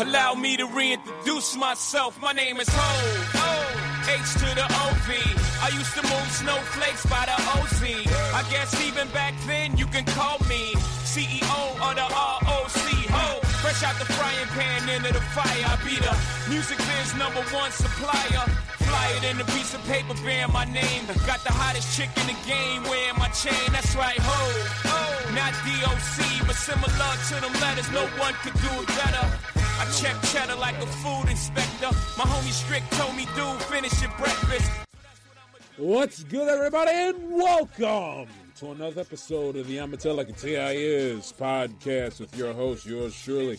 Allow me to reintroduce myself. My name is Ho. H to the OV. I used to move snowflakes by the OZ. I guess even back then you can call me CEO of the ROC. Ho. Fresh out the frying pan into the fire. I be the music biz number one supplier. Fly it in a piece of paper bearing my name. Got the hottest chick in the game wearing my chain. That's right, ho. Not DOC, but similar to them letters. No one could do it better. I check cheddar like a food inspector. My homie Strick told me, dude, finish your breakfast. What's good, everybody, and welcome to another episode of the I'ma Like a T.I. Is podcast with your host, yours truly,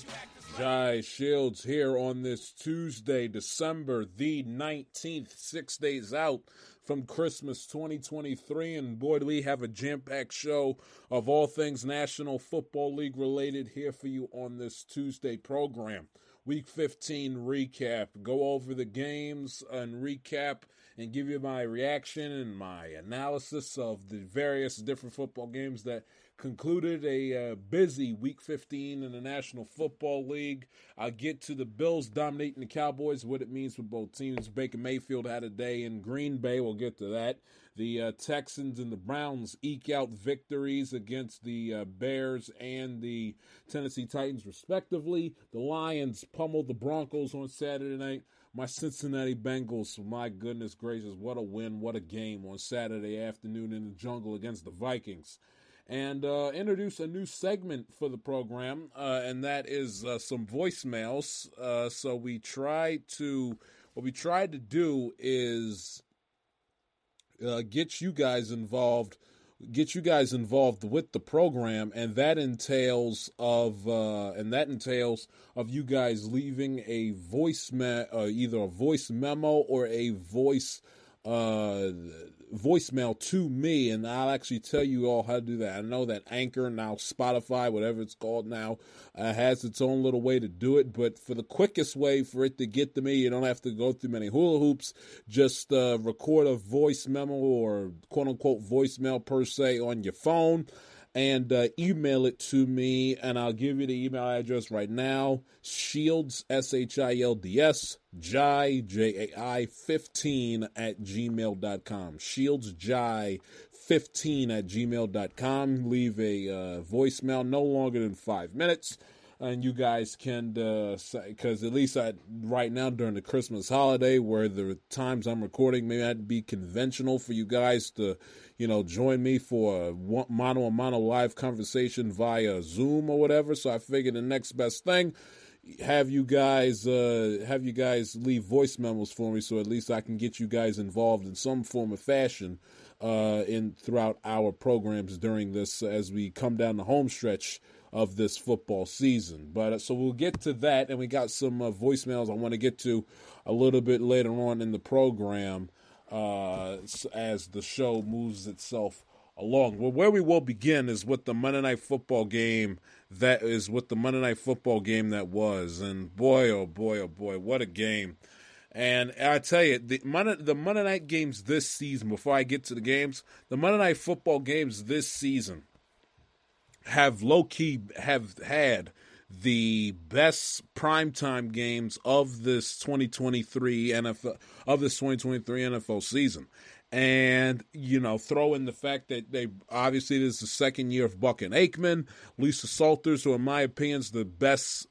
Jai Shields, here on this Tuesday, December the 19th, six days out from Christmas 2023. And boy, do we have a jam packed show of all things National Football League related here for you on this Tuesday program. Week 15 recap, go over the games and recap and give you my reaction and my analysis of the various different football games that concluded a uh, busy week 15 in the National Football League. I'll get to the Bills dominating the Cowboys, what it means for both teams. Baker Mayfield had a day in Green Bay. We'll get to that. The uh, Texans and the Browns eke out victories against the uh, Bears and the Tennessee Titans, respectively. The Lions pummeled the Broncos on Saturday night. My Cincinnati Bengals, my goodness gracious, what a win, what a game on Saturday afternoon in the jungle against the Vikings and uh, introduce a new segment for the program, uh, and that is uh, some voicemails. Uh, so we try to, what we try to do is uh, get you guys involved, get you guys involved with the program, and that entails of, uh, and that entails of you guys leaving a voice, me- either a voice memo or a voice uh voicemail to me, and I'll actually tell you all how to do that. I know that Anchor, now Spotify, whatever it's called now, uh, has its own little way to do it. But for the quickest way for it to get to me, you don't have to go through many hula hoops. Just uh, record a voice memo or quote unquote voicemail per se on your phone and uh, email it to me, and I'll give you the email address right now. Shields, S H I L D S, Jai, J A I, 15 at gmail.com. Shields Jai 15 at gmail.com. Leave a uh, voicemail no longer than five minutes and you guys can because uh, at least I, right now during the Christmas holiday, where the times I'm recording may not be conventional for you guys to, you know, join me for a mono a mono live conversation via Zoom or whatever. So I figured the next best thing have you guys uh, have you guys leave voice memos for me so at least I can get you guys involved in some form of fashion uh, in throughout our programs during this as we come down the home stretch of this football season. But uh, so we'll get to that, and we got some uh, voicemails I want to get to a little bit later on in the program uh, as the show moves itself along. Well, where we will begin is with the Monday Night Football game. That is with the Monday Night Football game that was, and boy, oh boy, oh boy, what a game! And I tell you, the Monday, the Monday night games this season. Before I get to the games, the Monday Night Football games this season have low key have had the best primetime games of this 2023 NFL of this 2023 NFL season. And, you know, throw in the fact that they obviously this is the second year of Buck and Aikman, Lisa Salters, who in my opinion is the best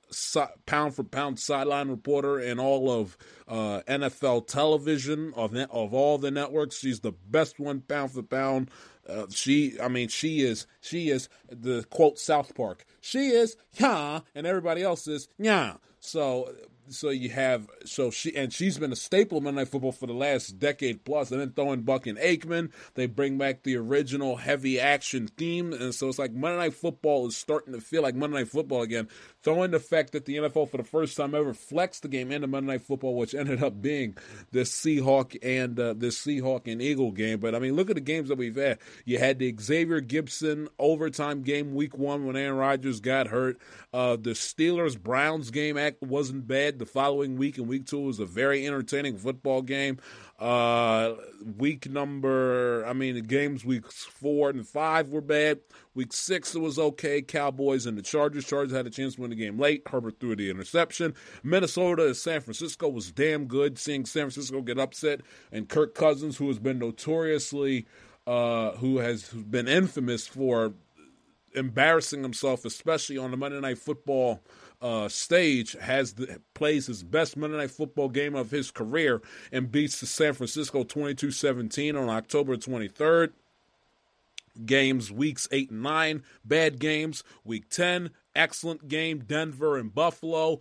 pound for pound sideline reporter in all of uh, NFL television of of all the networks. She's the best one pound for pound uh, she, I mean, she is, she is the quote South Park. She is, yeah, and everybody else is, yeah. So so you have so she and she's been a staple of Monday Night Football for the last decade plus. And then throwing Buck and Aikman, they bring back the original heavy action theme, and so it's like Monday Night Football is starting to feel like Monday Night Football again. Throwing the fact that the NFL for the first time ever flexed the game into Monday Night Football, which ended up being the Seahawk and uh, the Seahawk and Eagle game. But I mean, look at the games that we've had. You had the Xavier Gipson overtime game week one when Aaron Rodgers got hurt. Uh, the Steelers Browns game act wasn't bad The following week in week two was a very entertaining football game. Uh, week number, I mean, the games weeks four and five were bad. Week six, it was okay. Cowboys and the Chargers. Chargers had a chance to win the game late. Herbert threw the interception. Minnesota and San Francisco was damn good. Seeing San Francisco get upset and Kirk Cousins, who has been notoriously, uh, who has been infamous for embarrassing himself, especially on the Monday Night Football uh, stage, has the, plays his best Monday Night Football game of his career and beats the San Francisco 22-17 on October 23rd. Games weeks eight and nine, bad games. Week ten, excellent game. Denver and Buffalo.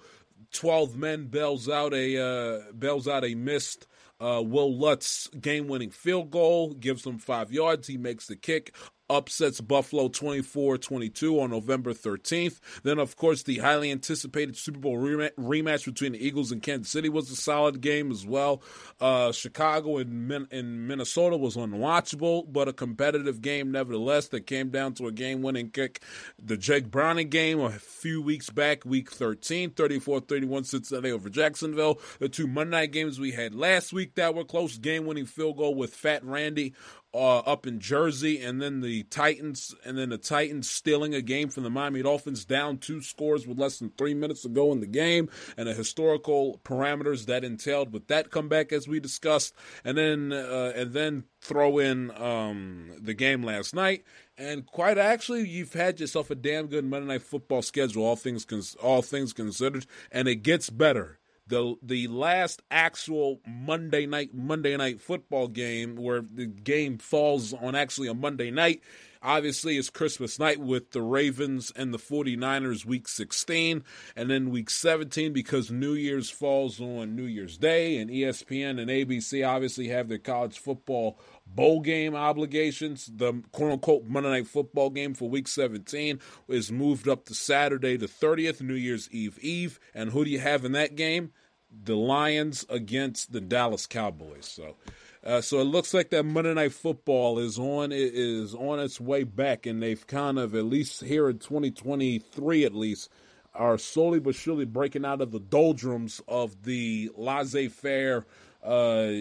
Twelve men bails out a uh, bails out a missed uh, Wil Lutz game winning field goal, gives them five yards. He makes the kick upsets Buffalo 24 22 on November 13th. Then, of course, the highly anticipated Super Bowl rematch between the Eagles and Kansas City was a solid game as well. Uh, Chicago and, Min- and Minnesota was unwatchable, but a competitive game nevertheless that came down to a game winning kick. The Jake Browning game a few weeks back, week 13, 34 31 Cincinnati over Jacksonville. The two Monday night games we had last week that were close game winning field goal with Fat Randy uh, up in Jersey, and then the Titans, and then the Titans stealing a game from the Miami Dolphins, down two scores with less than three minutes to go in the game, and the historical parameters that entailed with that comeback, as we discussed, and then uh, and then throw in um, the game last night, and quite actually, you've had yourself a damn good Monday Night Football schedule, all things cons- all things considered, and it gets better the the last actual Monday night Monday night football game where the game falls on actually a Monday night obviously it's Christmas night with the Ravens and the 49ers week 16 and then week 17 because New Year's falls on New Year's Day and ESPN and ABC obviously have their college football bowl game obligations. The quote unquote Monday Night Football game for Week 17 is moved up to Saturday the 30th, New Year's Eve Eve. And who do you have in that game? The Lions against the Dallas Cowboys. So. Uh, so it looks like that Monday Night Football is on is on its way back, and they've kind of at least here in 2023 at least are slowly but surely breaking out of the doldrums of the laissez-faire uh,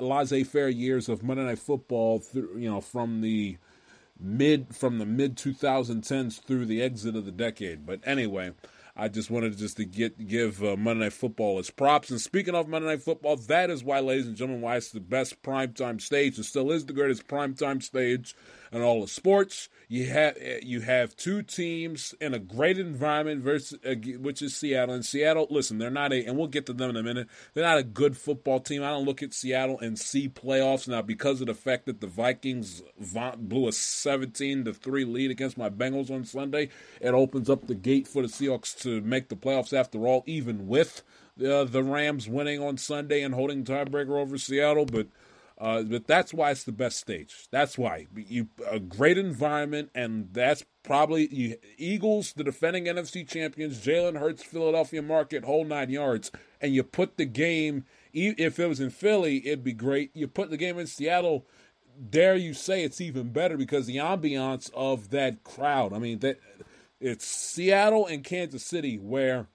laissez-faire years of Monday Night Football, through, you know, from the mid from the mid 2010s through the exit of the decade. But anyway, I just wanted just to get give uh, Monday Night Football its props. And speaking of Monday Night Football, that is why, ladies and gentlemen, why it's the best primetime stage. It still is the greatest primetime stage in all of sports. You have you have two teams in a great environment versus uh, which is Seattle. And Seattle, listen, they're not a, and we'll get to them in a minute. They're not a good football team. I don't look at Seattle and see playoffs now because of the fact that the Vikings blew a seventeen to three lead against my Bengals on Sunday. It opens up the gate for the Seahawks to make the playoffs after all, even with uh, the Rams winning on Sunday and holding tiebreaker over Seattle, but. Uh, but that's why it's the best stage. That's why you a great environment, and that's probably you, Eagles, the defending NFC champions, Jalen Hurts, Philadelphia market, whole nine yards, and you put the game. If it was in Philly, it'd be great. You put the game in Seattle. Dare you say it's even better because the ambiance of that crowd. I mean that it's Seattle and Kansas City where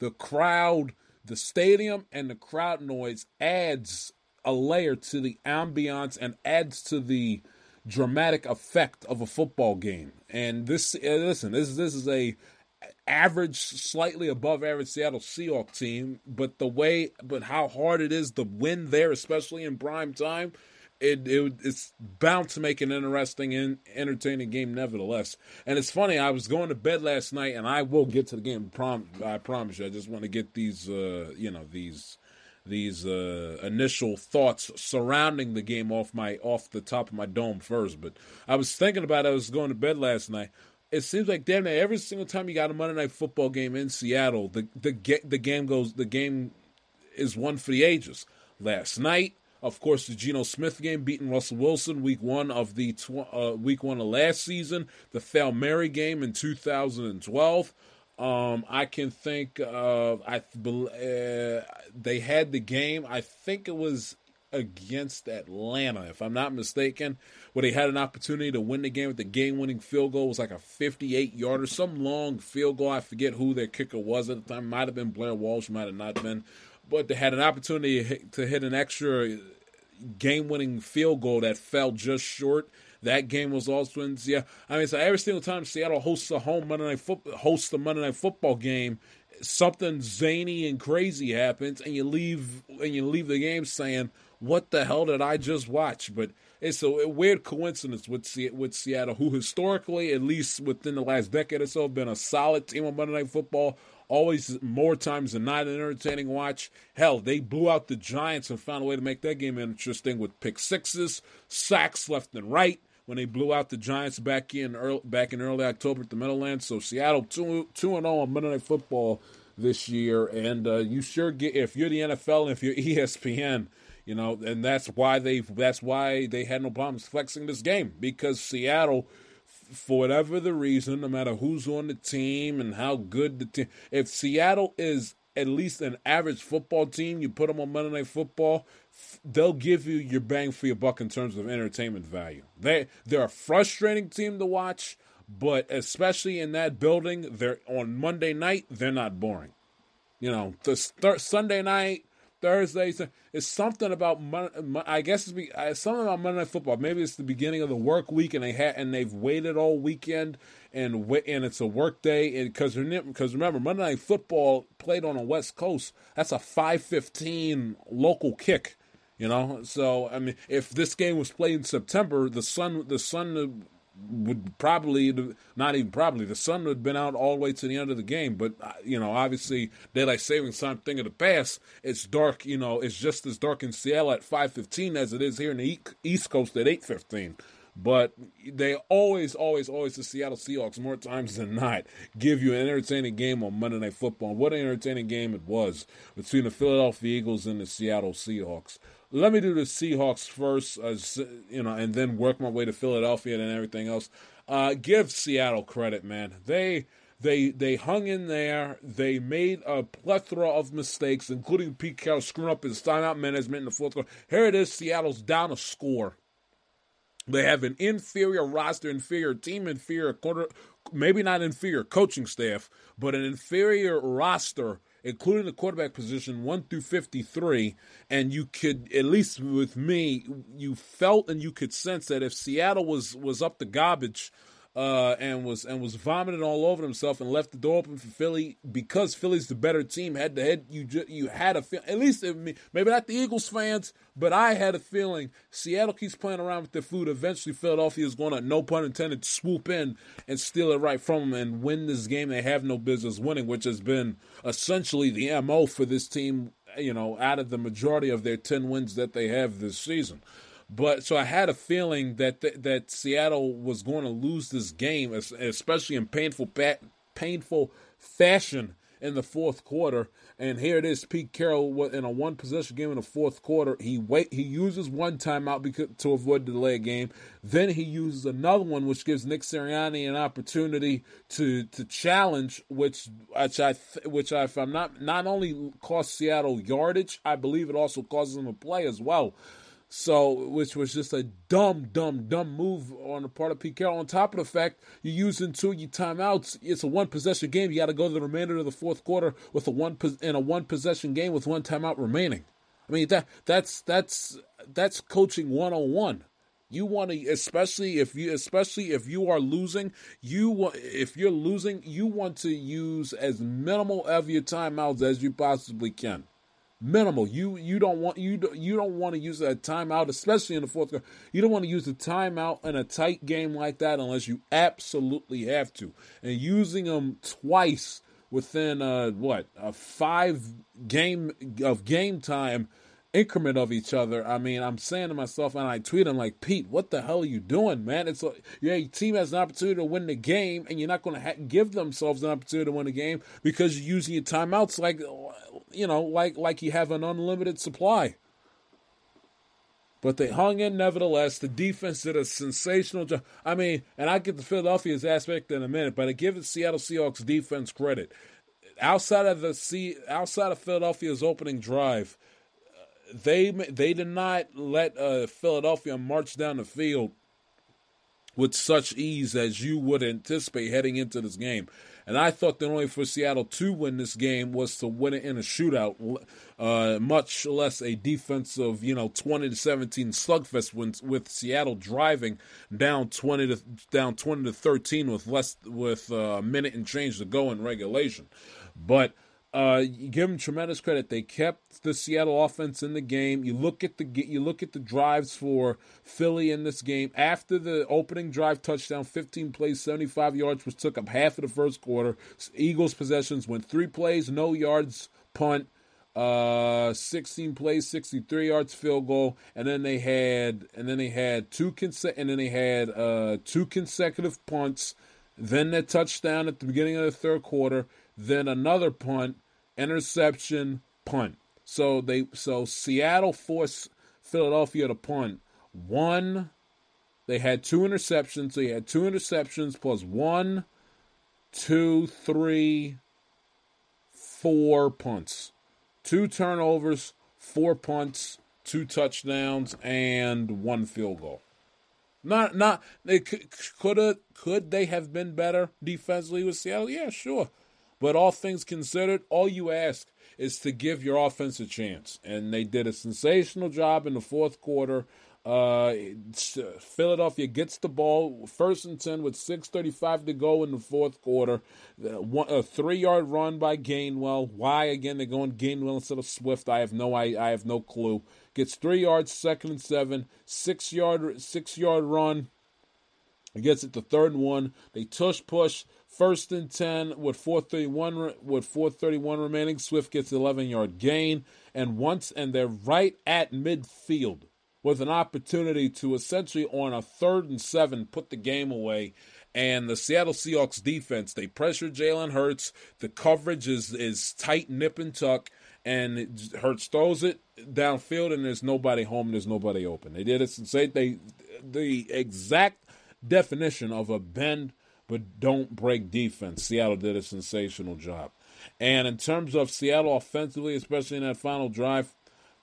the crowd, the stadium, and the crowd noise adds a layer to the ambiance and adds to the dramatic effect of a football game. And this, uh, listen, this this is a average, slightly above average Seattle Seahawks team, but the way, but how hard it is to win there, especially in prime time, it, it it's bound to make an interesting and entertaining game, nevertheless. And it's funny, I was going to bed last night, and I will get to the game. Prom, I promise you. I just want to get these, uh, you know, these these uh, initial thoughts surrounding the game off my off the top of my dome first. But I was thinking about it. I was going to bed last night. It seems like damn near every single time you got a Monday night football game in Seattle, the the the game goes the game is one for the ages. Last night, of course, the Geno Smith game beating Russell Wilson week one of the tw- uh, week one of last season. The Fail Mary game in 2012. Um, I can think of I uh, they had the game. I think it was against Atlanta, if I'm not mistaken, where they had an opportunity to win the game with the game winning field goal. It was like a 58 yarder, some long field goal. I forget who their kicker was at the time. Might have been Blair Walsh, might have not been. But they had an opportunity to hit an extra game winning field goal that fell just short. That game was also in yeah. I mean, so every single time Seattle hosts a home Monday night football hosts a Monday night football game, something zany and crazy happens, and you leave and you leave the game saying, "What the hell did I just watch?" But it's a weird coincidence with with Seattle, who historically, at least within the last decade or so, have been a solid team on Monday Night Football. Always more times than not an entertaining watch. Hell, they blew out the Giants and found a way to make that game interesting with pick sixes, sacks left and right when they blew out the Giants back in early, back in early October at the Meadowlands. So Seattle two two and zero oh on Monday Night Football this year, and uh, you sure get if you're the NFL and if you're ESPN, you know, and that's why they that's why they had no problems flexing this game because Seattle for whatever the reason, no matter who's on the team and how good the team, if Seattle is at least an average football team, you put them on Monday Night Football, they'll give you your bang for your buck in terms of entertainment value. They they're a frustrating team to watch, but especially in that building, they're on Monday night, they're not boring. You know, the th- Sunday night Thursday, It's something about I guess it's, be, it's something about Monday Night Football. Maybe it's the beginning of the work week, and they had and they've waited all weekend, and and it's a work day. And because because remember, Monday Night Football played on the West Coast. That's a five fifteen local kick. You know, so I mean, if this game was played in September, the sun the sun would probably not even probably the sun would have been out all the way to the end of the game. But uh, you know, obviously daylight savings time thing of the past. It's dark. You know, it's just as dark in Seattle at five fifteen as it is here in the East Coast at eight fifteen. But they always, always, always the Seattle Seahawks more times than not give you an entertaining game on Monday Night Football. What an entertaining game it was between the Philadelphia Eagles and the Seattle Seahawks let me do the Seahawks first, uh, you know, and then work my way to Philadelphia and everything else. Uh, give Seattle credit, man. They they they hung in there. They made a plethora of mistakes, including Pete Carroll screwing up his timeout management in the fourth quarter. Here it is, Seattle's down a score. They have an inferior roster, inferior team, inferior quarter, maybe not inferior coaching staff, but an inferior roster including the quarterback position, 1 through 53. And you could, at least with me, you felt and you could sense that if Seattle was, was up the garbage uh, and was and was vomiting all over himself and left the door open for Philly because Philly's the better team head to head. You ju- you had a feel at least maybe not the Eagles fans, but I had a feeling Seattle keeps playing around with their food. Eventually, Philadelphia is going to no pun intended swoop in and steal it right from them and win this game. They have no business winning, which has been essentially the mo for this team. You know, out of the majority of their ten wins that they have this season. But so I had a feeling that th- that Seattle was going to lose this game, especially in painful painful fashion in the fourth quarter. And here it is, Pete Carroll in a one possession game in the fourth quarter. He wait he uses one timeout because, to avoid the delay game. Then he uses another one, which gives Nick Sirianni an opportunity to to challenge, which which I which I, if I'm not not only cost Seattle yardage, I believe it also causes them a play as well. So, which was just a dumb, dumb, dumb move on the part of Pete Carroll. On top of the fact you're using two your timeouts, it's a one possession game. You got to go to the remainder of the fourth quarter with a one in a one possession game with one timeout remaining. I mean that that's that's that's coaching one on one. You want to, especially if you, especially if you are losing, you if you're losing, you want to use as minimal of your timeouts as you possibly can minimal. You you don't want you don't, you don't want to use a timeout, especially in the fourth quarter. You don't want to use a timeout in a tight game like that unless you absolutely have to. And using them twice within uh what a five game of game time increment of each other. I mean, I'm saying to myself, and I tweet, I'm like, Pete, what the hell are you doing, man? It's yeah, your team has an opportunity to win the game, and you're not going to ha- give themselves an opportunity to win the game because you're using your timeouts like, you know, like like you have an unlimited supply. But they hung in nevertheless. The defense did a sensational job. I mean, and I get the Philadelphia's aspect in a minute, but I give the Seattle Seahawks defense credit. Outside of the C, outside of Philadelphia's opening drive, they they did not let uh, Philadelphia march down the field with such ease as you would anticipate heading into this game. And I thought that only for Seattle to win this game was to win it in a shootout, uh, much less a defensive, you know, twenty to seventeen slugfest. When, with Seattle driving down twenty to down twenty to thirteen with less with uh, a minute and change to go in regulation, but uh, you give them tremendous credit. They kept the Seattle offense in the game. You look at the you look at the drives for Philly in this game. After the opening drive touchdown, 15 plays, 75 yards, which took up half of the first quarter. Eagles possessions went three plays, no yards, punt. Uh, 16 plays, 63 yards field goal, and then they had and then they had two conse- and then they had uh two consecutive punts, then the touchdown at the beginning of the third quarter then another punt, interception, punt. So they so Seattle forced Philadelphia to punt. One, they had two interceptions. They had two interceptions plus one, two, three, four punts. Two turnovers, four punts, two touchdowns, and one field goal. Not not they could could could they have been better defensively with Seattle? Yeah, sure. But all things considered, all you ask is to give your offense a chance. And they did a sensational job in the fourth quarter. Uh, Philadelphia gets the ball first and 10 with 6.35 to go in the fourth quarter. A three yard run by Gainwell. Why again they're going Gainwell instead of Swift? I have no I, I have no clue. Gets three yards, second and seven, six yard six yard run. He gets it to third and one. They tush push. First and 10 with 431 with 431 remaining. Swift gets 11 yard gain and once and they're right at midfield with an opportunity to essentially on a third and 7 put the game away. And the Seattle Seahawks defense, they pressure Jalen Hurts. The coverage is is tight, nip and tuck, and Hurts throws it downfield, and there's nobody home. There's nobody open. They did it since they the exact definition of a bend but don't break defense. Seattle did a sensational job. And in terms of Seattle offensively, especially in that final drive,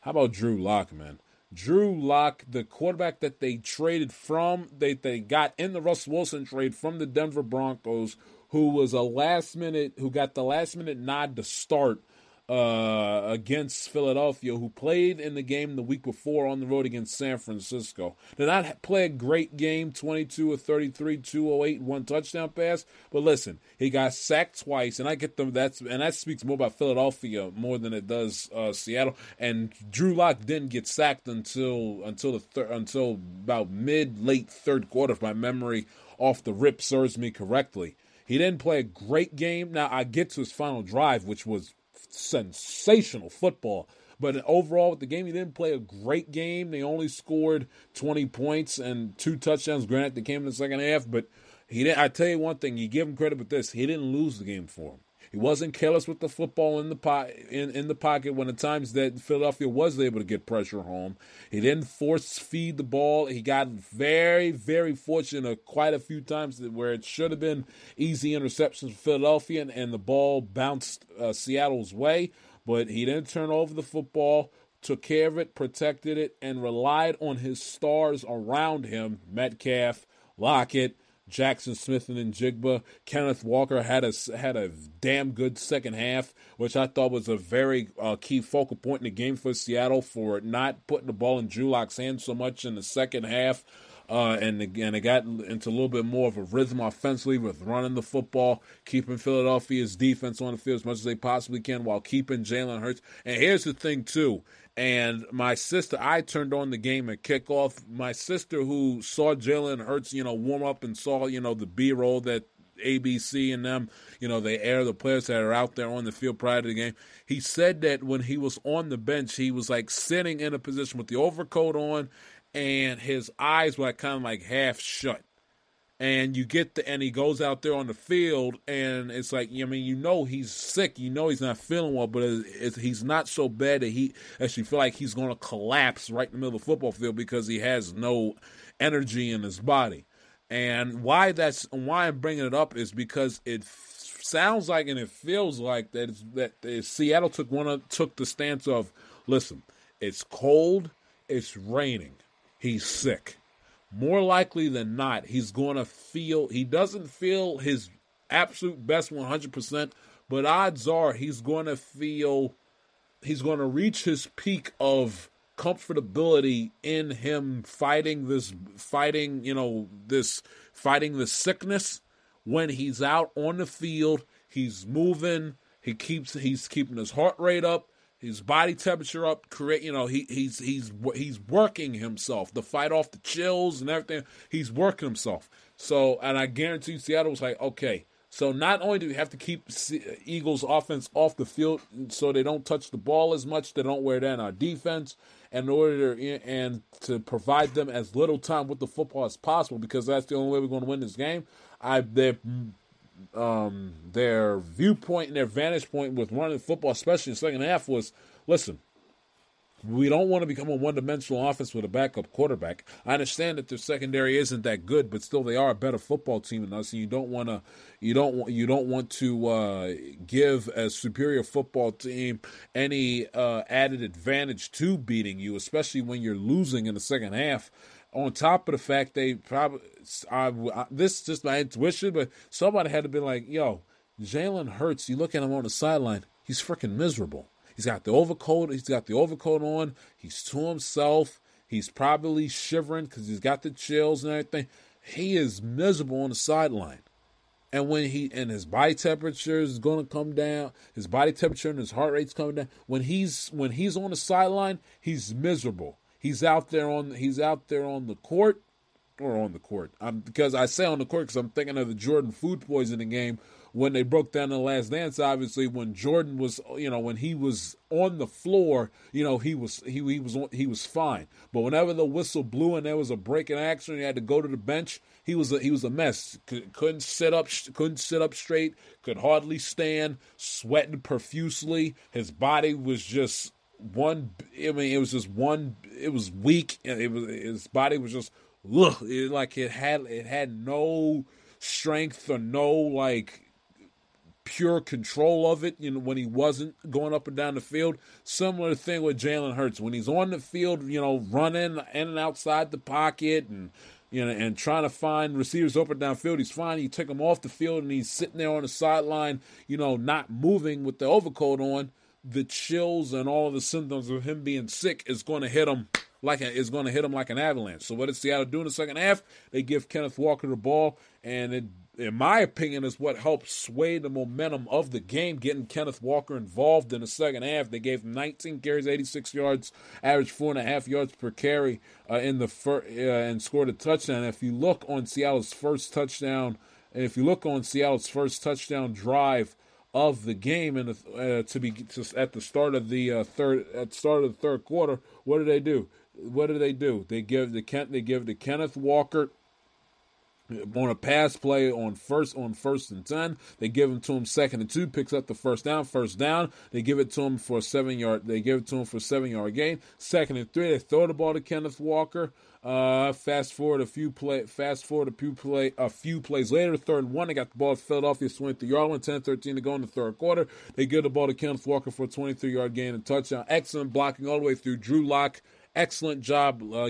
how about Drew Lock, man? Drew Lock, the quarterback that they traded from, they, they got in the Russ Wilson trade from the Denver Broncos, who was a last minute, who got the last minute nod to start uh, against Philadelphia, who played in the game the week before on the road against San Francisco. Did not play a great game, 22 or 33, 208, one touchdown pass. But listen, he got sacked twice, and I get them. That's and that speaks more about Philadelphia more than it does uh, Seattle. And Drew Lock didn't get sacked until until the thir- until about mid late third quarter, if my memory off the rip serves me correctly. He didn't play a great game. Now I get to his final drive, which was sensational football. But overall, with the game, he didn't play a great game. They only scored 20 points and two touchdowns. Granted, they came in the second half, but he didn't. I tell you one thing, you give him credit with this. He didn't lose the game for him. He wasn't careless with the football in the po- in, in the pocket when the times that Philadelphia was able to get pressure home. He didn't force feed the ball. He got very, very fortunate quite a few times where it should have been easy interceptions for Philadelphia and, and the ball bounced uh, Seattle's way. But he didn't turn over the football, took care of it, protected it, and relied on his stars around him Metcalf, Lockett, Jaxon Smith-Njigba. Kenneth Walker had a had a damn good second half, which I thought was a very uh, key focal point in the game for Seattle for not putting the ball in Drew Lock's hands so much in the second half. Uh, and again, they got into a little bit more of a rhythm offensively with running the football, keeping Philadelphia's defense on the field as much as they possibly can while keeping Jalen Hurts. And here's the thing, too and my sister, I turned on the game at kickoff. My sister, who saw Jalen Hurts, you know, warm up and saw, you know, the B roll that ABC and them, you know, they air the players that are out there on the field prior to the game. He said that when he was on the bench, he was like sitting in a position with the overcoat on and his eyes were like kind of like half shut and you get the and he goes out there on the field and it's like I mean you know he's sick you know he's not feeling well but it's, it's, he's not so bad that he actually feel like he's going to collapse right in the middle of the football field because he has no energy in his body and why that's why I'm bringing it up is because it f- sounds like and it feels like that that Seattle took one of, took the stance of listen It's cold, it's raining, he's sick. More likely than not, he's going to feel, he doesn't feel his absolute best 100%, but odds are he's going to feel, he's going to reach his peak of comfortability in him fighting this fighting you know this fighting the sickness. When he's out on the field he's moving he keeps he's keeping his heart rate up his body temperature up create you know he he's he's he's working himself. To fight off the chills and everything he's working himself. So and i guarantee seattle was like okay. So not only do we have to keep Eagles offense off the field so they don't touch the ball as much, they don't wear down our defense, in order to, and to provide them as little time with the football as possible because that's the only way we're going to win this game. I their um, their viewpoint and their vantage point with running football, especially in the second half, was listen. We don't want to become a one-dimensional offense with a backup quarterback. I understand that their secondary isn't that good, but still they are a better football team than us. And you don't want to, you don't want, you don't want to uh, give a superior football team any uh, added advantage to beating you, especially when you're losing in the second half. On top of the fact they probably, I, I, this is just my intuition, but somebody had to be like, "Yo, Jalen Hurts. You look at him on the sideline; he's freaking miserable." He's got the overcoat. He's got the overcoat on. He's to himself. He's probably shivering because he's got the chills and everything. He is miserable on the sideline. And when he and his body temperature is going to come down, his body temperature and his heart rate's coming down. When he's when he's on the sideline, he's miserable. He's out there on he's out there on the court or on the court. I'm, because I say on the court because I'm thinking of the Jordan food poisoning game when they broke down the last dance obviously when jordan was you know when he was on the floor you know he was he, he was he was fine. But whenever the whistle blew and there was a break in action he had to go to the bench he was a, he was a mess. Couldn't sit up couldn't sit up straight could hardly stand sweating profusely. His body was just one i mean it was just one it was weak it was his body was just it, like it had it had no strength or no like pure control of it, you know, when he wasn't going up and down the field. Similar thing with Jalen Hurts. When he's on the field, you know, running in and outside the pocket and you know, and trying to find receivers open downfield, he's fine. You take him off the field and he's sitting there on the sideline, you know, not moving with the overcoat on. The chills and all the symptoms of him being sick is going to hit him like a, is going to hit him like an avalanche. So what does Seattle do in the second half? They give Kenneth Walker the ball, and it in my opinion, is what helped sway the momentum of the game, getting Kenneth Walker involved in the second half. They gave him 19 carries, 86 yards, average four and a half yards per carry uh, in the fir- uh, and scored a touchdown. If you look on Seattle's first touchdown, and if you look on Seattle's first touchdown drive of the game, and uh, to be to, at the start of the uh, third at start of the third quarter, what do they do? What do they do? They give the Kent they give the Kenneth Walker on a pass play on first on first and ten. They give him to him second and two, picks up the first down. First down, they give it to him for a seven yard. They give it to him for a seven yard gain. Second and three, they throw the ball to Kenneth Walker. Uh, fast forward a few play. Fast forward a few play. A few plays later, third and one, they got the ball to Philadelphia, 23 yard line, 10-13 to go in the third quarter. They give the ball to Kenneth Walker for a 23 yard gain and touchdown. Excellent blocking all the way through. Drew Lock excellent job uh,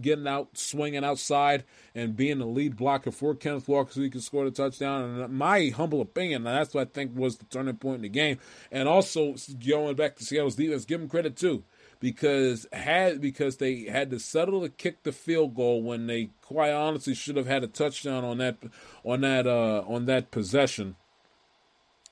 getting out, swinging outside, and being the lead blocker for Kenneth Walker so he could score the touchdown. And my humble opinion, that's what I think was the turning point in the game. And also going back to Seattle's defense, give them credit too. Because had because they had to settle to kick the field goal when they quite honestly should have had a touchdown on that on that uh, on that possession.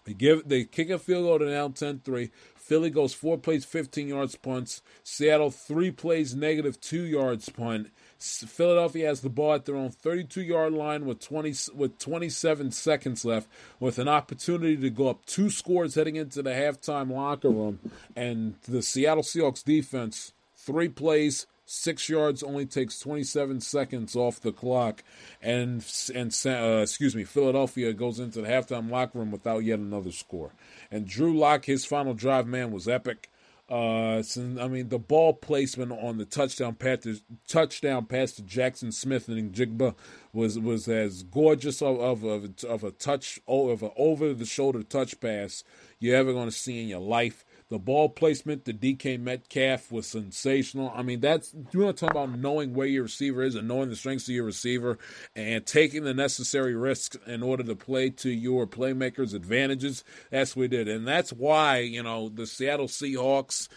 They give they kick a field goal to now 10-3. Philly goes four plays, 15 yards punts. Seattle three plays, negative two yards punt. Philadelphia has the ball at their own 32 yard line with 20 with 27 seconds left, with an opportunity to go up two scores heading into the halftime locker room. And the Seattle Seahawks defense, three plays, six yards only takes 27 seconds off the clock, and and uh, excuse me, Philadelphia goes into the halftime locker room without yet another score. And Drew Lock, his final drive, man, was epic. Uh, I mean, the ball placement on the touchdown pass, to, touchdown pass to Jaxon Smith and Njigba was was as gorgeous of of, of, of a touch of an over the shoulder touch pass you're ever going to see in your life The ball placement to DK Metcalf was sensational. I mean, that's you want to talk about knowing where your receiver is and knowing the strengths of your receiver and taking the necessary risks in order to play to your playmakers' advantages. That's what we did, and that's why you know the Seattle Seahawks,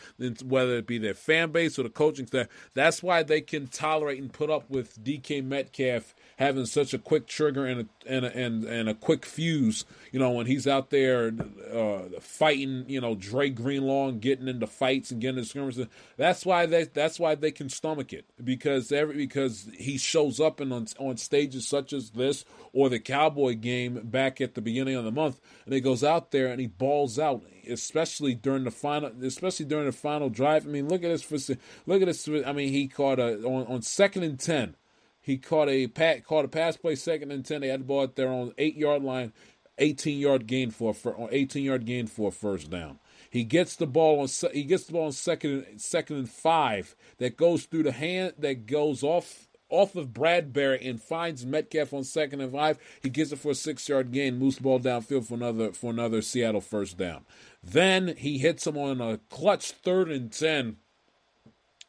whether it be their fan base or the coaching staff, that's why they can tolerate and put up with DK Metcalf having such a quick trigger and a, and a, and, and a quick fuse. You know, when he's out there uh, fighting, you know, Dre Greenlaw and getting into fights and getting into skirmishes. That's why they that's why they can stomach it because every because he shows up in on, on stages such as this or the Cowboy game back at the beginning of the month, and he goes out there and he balls out especially during the final, especially during the final drive. I mean, look at this. for Look at this. I mean, he caught a on, on second and ten. He caught a pat, caught a pass play second and ten. They had the ball at their own eight yard line, eighteen yard gain for for eighteen yard gain for a first down. He gets the ball on he gets the ball on second second and five that goes through the hand that goes off off of Bradberry and finds Metcalf on second and five. He gets it for a six yard gain, moves the ball downfield for another for another Seattle first down. Then he hits him on a clutch third and ten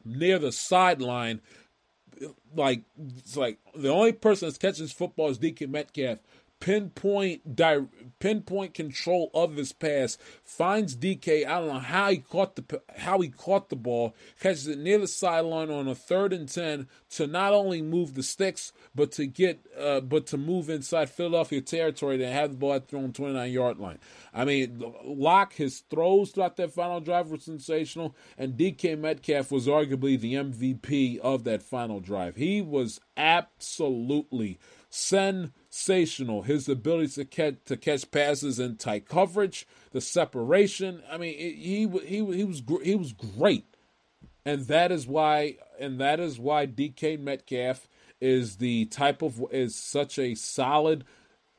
near the sideline like it's like the only person that's catching this football is DK Metcalf. Pinpoint di- pinpoint control of his pass finds DK. I don't know how he caught the how he caught the ball, catches it near the sideline on a third and ten to not only move the sticks but to get uh, but to move inside Philadelphia territory to have the ball at the 29 yard line. I mean, Lock his throws throughout that final drive were sensational, and DK Metcalf was arguably the MVP of that final drive. He was absolutely sensational. His ability to catch to catch passes in tight coverage, the separation. I mean, he he he was he was great, and that is why and that is why DK Metcalf is the type of is such a solid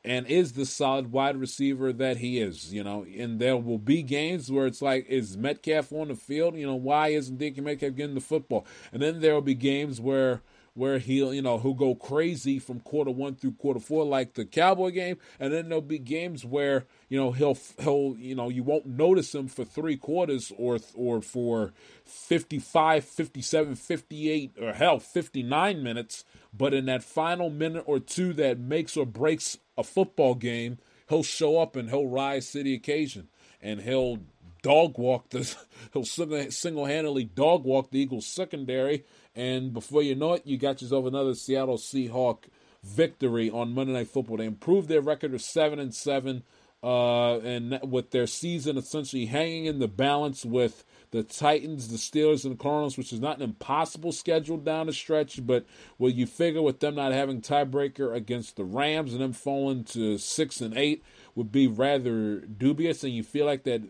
and is the solid wide receiver that he is, you know. And there will be games where it's like, is Metcalf on the field? You know, why isn't DK Metcalf getting the football? And then there will be games where where he'll, you know, he'll go crazy from quarter one through quarter four, like the Cowboy game, and then there'll be games where you know he'll he'll you know you won't notice him for three quarters or or for 55 57 58 or hell 59 minutes. But in that final minute or two that makes or breaks a football game he'll show up and he'll rise to the occasion. And he'll dog walk the he'll single-handedly dog walk the Eagles secondary and before you know it, you got yourself another Seattle Seahawk victory on Monday Night Football. They improved their record to seven and seven, uh, and with their season essentially hanging in the balance with the Titans, the Steelers, and the Cardinals, which is not an impossible schedule down the stretch, but well, you figure with them not having tiebreaker against the Rams and them falling to six and eight, would be rather dubious, and you feel like that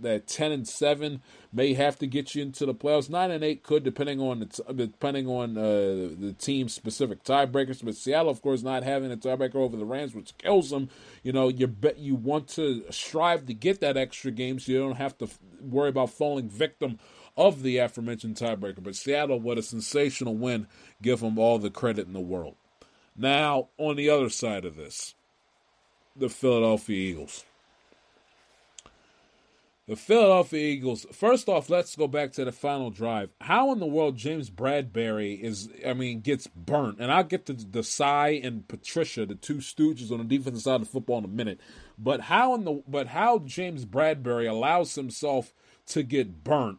that ten and seven may have to get you into the playoffs. Nine and eight could, depending on the depending on uh, the team specific tiebreakers. But Seattle, of course, not having a tiebreaker over the Rams, which kills them. You know, you bet you want to strive to get that extra game, so you don't have to worry about falling victim of the aforementioned tiebreaker. But Seattle, what a sensational win! Give them all the credit in the world. Now, on the other side of this the Philadelphia Eagles. The Philadelphia Eagles. First off, let's go back to the final drive. How in the world James Bradberry is? I mean, gets burnt. And I'll get to Desai and Patricia, the two stooges on the defensive side of the football, in a minute. But how in the? But how James Bradberry allows himself to get burnt?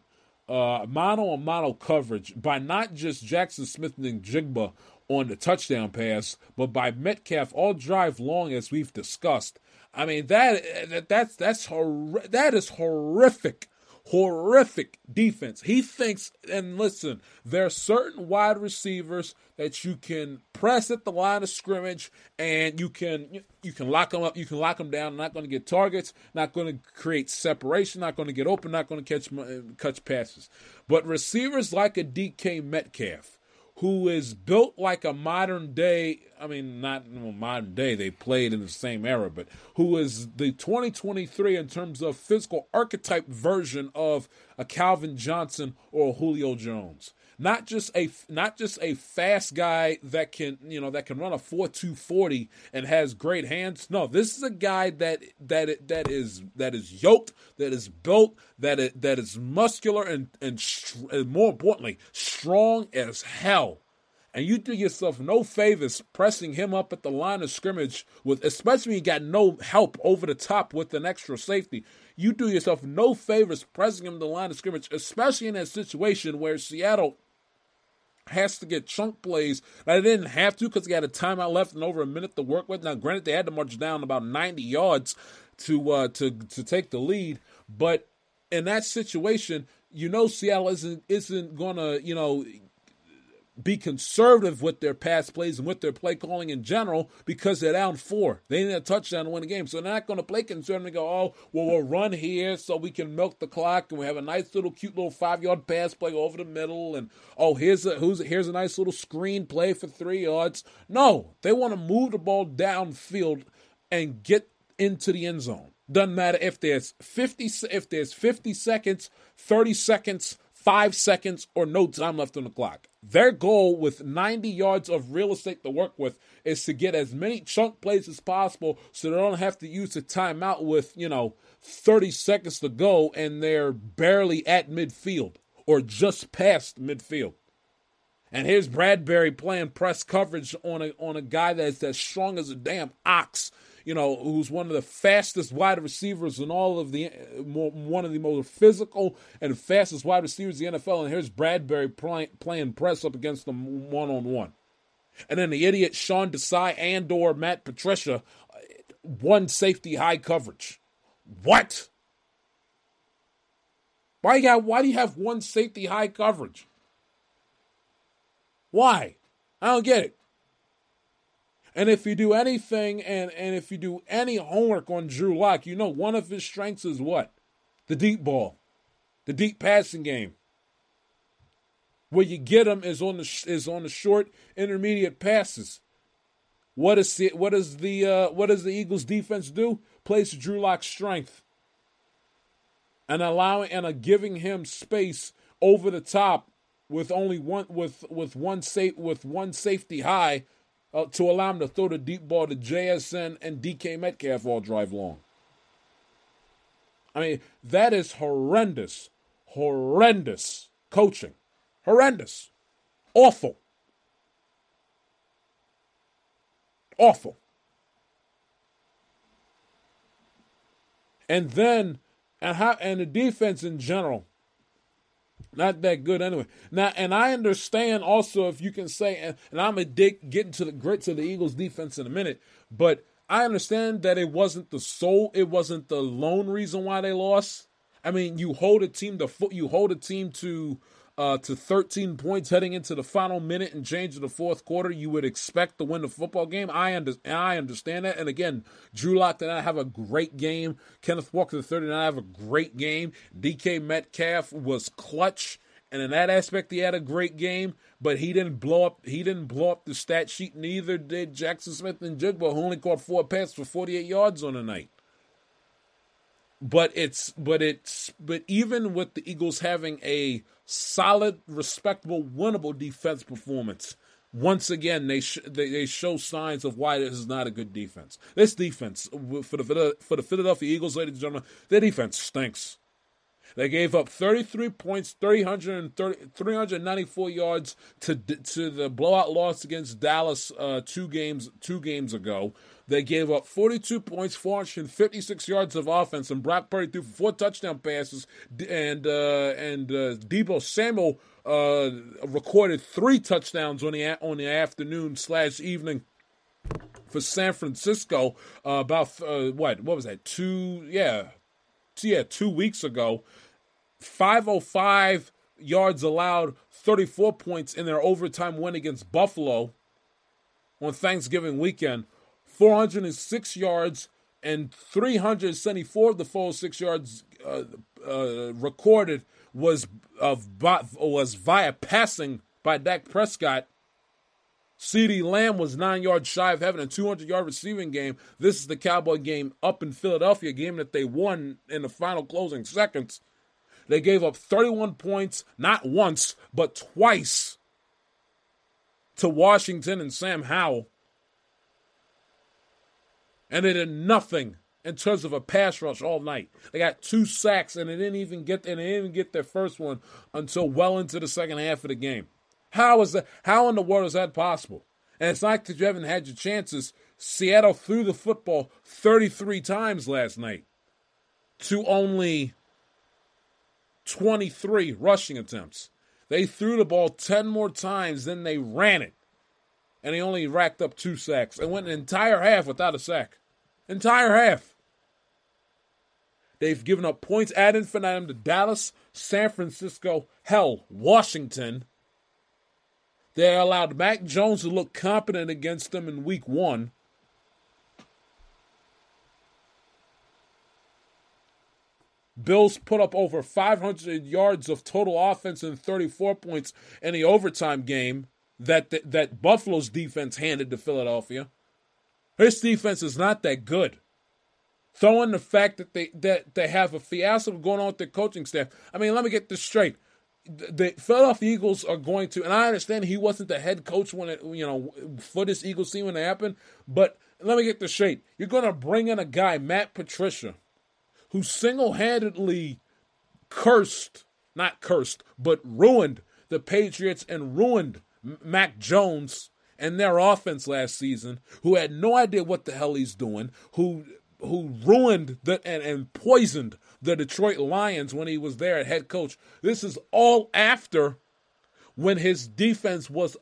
Uh, mono on mono coverage by not just Jaxon Smith-Njigba on the touchdown pass, but by Metcalf all drive long, as we've discussed. I mean that that that's that's hor- that is horrific, horrific defense. He thinks, and listen, there are certain wide receivers that you can press at the line of scrimmage, and you can you can lock them up, you can lock them down. Not going to get targets, not going to create separation, not going to get open, not going to catch uh, catch passes. But receivers like a DK Metcalf who is built like a modern day, I mean, not modern day, they played in the same era, but who is the 2023 in terms of physical archetype version of a Calvin Johnson or a Julio Jones. Not just a not just a fast guy that can you know that can run a four two forty and has great hands. No, this is a guy that that that is that is yoked, that is built, that is, that is muscular and and, and more importantly strong as hell. And you do yourself no favors pressing him up at the line of scrimmage with, especially when you got no help over the top with an extra safety. You do yourself no favors pressing him the line of scrimmage, especially in that situation where Seattle has to get chunk plays. Now, they didn't have to because they had a timeout left and over a minute to work with. Now, granted, they had to march down about 90 yards to uh, to to take the lead, but in that situation, you know Seattle isn't isn't gonna you know be conservative with their pass plays and with their play calling in general because they're down four. They need a touchdown to win the game. So they're not going to play conservative and go, oh, well, we'll run here so we can milk the clock and we have a nice little cute little five yard pass play over the middle. And oh, here's a who's here's a nice little screen play for three yards. No, they want to move the ball downfield and get into the end zone. Doesn't matter if there's 50 if there's 50 seconds, 30 seconds, 5 seconds or no time left on the clock. Their goal with 90 yards of real estate to work with is to get as many chunk plays as possible so they don't have to use the timeout with, you know, 30 seconds to go and they're barely at midfield or just past midfield. And here's Bradberry playing press coverage on a on a guy that's as strong as a damn ox you know, who's one of the fastest wide receivers in all of the, uh, one of the most physical and fastest wide receivers in the NFL. And here's Bradberry play, playing press up against them one on one. And then the idiot Sean Desai and or Matt Patricia, uh, one safety high coverage. What? Why you got, why do you have one safety high coverage? Why? I don't get it. And if you do anything and, and if you do any homework on Drew Lock, you know one of his strengths is what? The deep ball, the deep passing game. Where you get him is on the is on the short intermediate passes. What is the, what is the uh, what does the Eagles defense do? Plays Drew Lock's strength and allowing and uh, giving him space over the top with only one with with one safe with one safety high uh, to allow him to throw the deep ball to JSN and DK Metcalf all drive long. I mean, that is horrendous, horrendous coaching. Horrendous. Awful. Awful. And then, and how, and the defense in general not that good anyway. Now, and I understand also if you can say, and, and I'm a dick getting to the grits of the Eagles defense in a minute, but I understand that it wasn't the sole, it wasn't the lone reason why they lost. I mean, you hold a team to foot, you hold a team to uh, to 13 points heading into the final minute and change of the fourth quarter, you would expect to win the football game. I, under, I understand that. And again, Drew Lock did not have a great game. Kenneth Walker the did not have a great game. DK Metcalf was clutch. And in that aspect, he had a great game, but he didn't blow up. He didn't blow up the stat sheet. Neither did Jaxon Smith-Njigba, who only caught four passes for 48 yards on the night but it's but it's but even with the Eagles having a solid, respectable, winnable defense performance, once again they sh- they, they show signs of why this is not a good defense. This defense for the for the Philadelphia Eagles, ladies and gentlemen, their defense stinks. They gave up 33 points, 394 yards to to the blowout loss against Dallas uh, two games two games ago. They gave up 42 points, 456 yards of offense, and Brock Purdy threw four touchdown passes, and uh, and uh, Deebo Samuel uh, recorded three touchdowns on the on the afternoon slash evening for San Francisco. Uh, about uh, what what was that? Two yeah, yeah, two weeks ago. 505 yards allowed, 34 points in their overtime win against Buffalo on Thanksgiving weekend. 406 yards and 374 of the 406 yards uh, uh, recorded was of was via passing by Dak Prescott. CeeDee Lamb was nine yards shy of having a 200 yard receiving game. This is the Cowboy game up in Philadelphia, game that they won in the final closing seconds. They gave up 31 points, not once, but twice to Washington and Sam Howell. And they did nothing in terms of a pass rush all night. They got two sacks and they didn't even get and they didn't even get their first one until well into the second half of the game. How is that how in the world is that possible? And it's not that you haven't had your chances. Seattle threw the football 33 times last night to only 23 rushing attempts. They threw the ball 10 more times than they ran it. And they only racked up two sacks and went an entire half without a sack. Entire half. They've given up points ad infinitum to Dallas, San Francisco, hell, Washington. They allowed Mac Jones to look competent against them in week one. Bills put up over 500 yards of total offense and 34 points in the overtime game that, that, that Buffalo's defense handed to Philadelphia. This defense is not that good. Throwing the fact that they that they have a fiasco going on with their coaching staff. I mean, let me get this straight. The Philadelphia Eagles are going to, and I understand he wasn't the head coach when it, you know, for this Eagles team when it happened. But let me get this straight. You're going to bring in a guy, Matt Patricia, who single handedly cursed, not cursed, but ruined the Patriots and ruined Mac Jones and their offense last season, who had no idea what the hell he's doing, who who ruined the and, and poisoned the Detroit Lions when he was there at head coach. This is all after when his defense was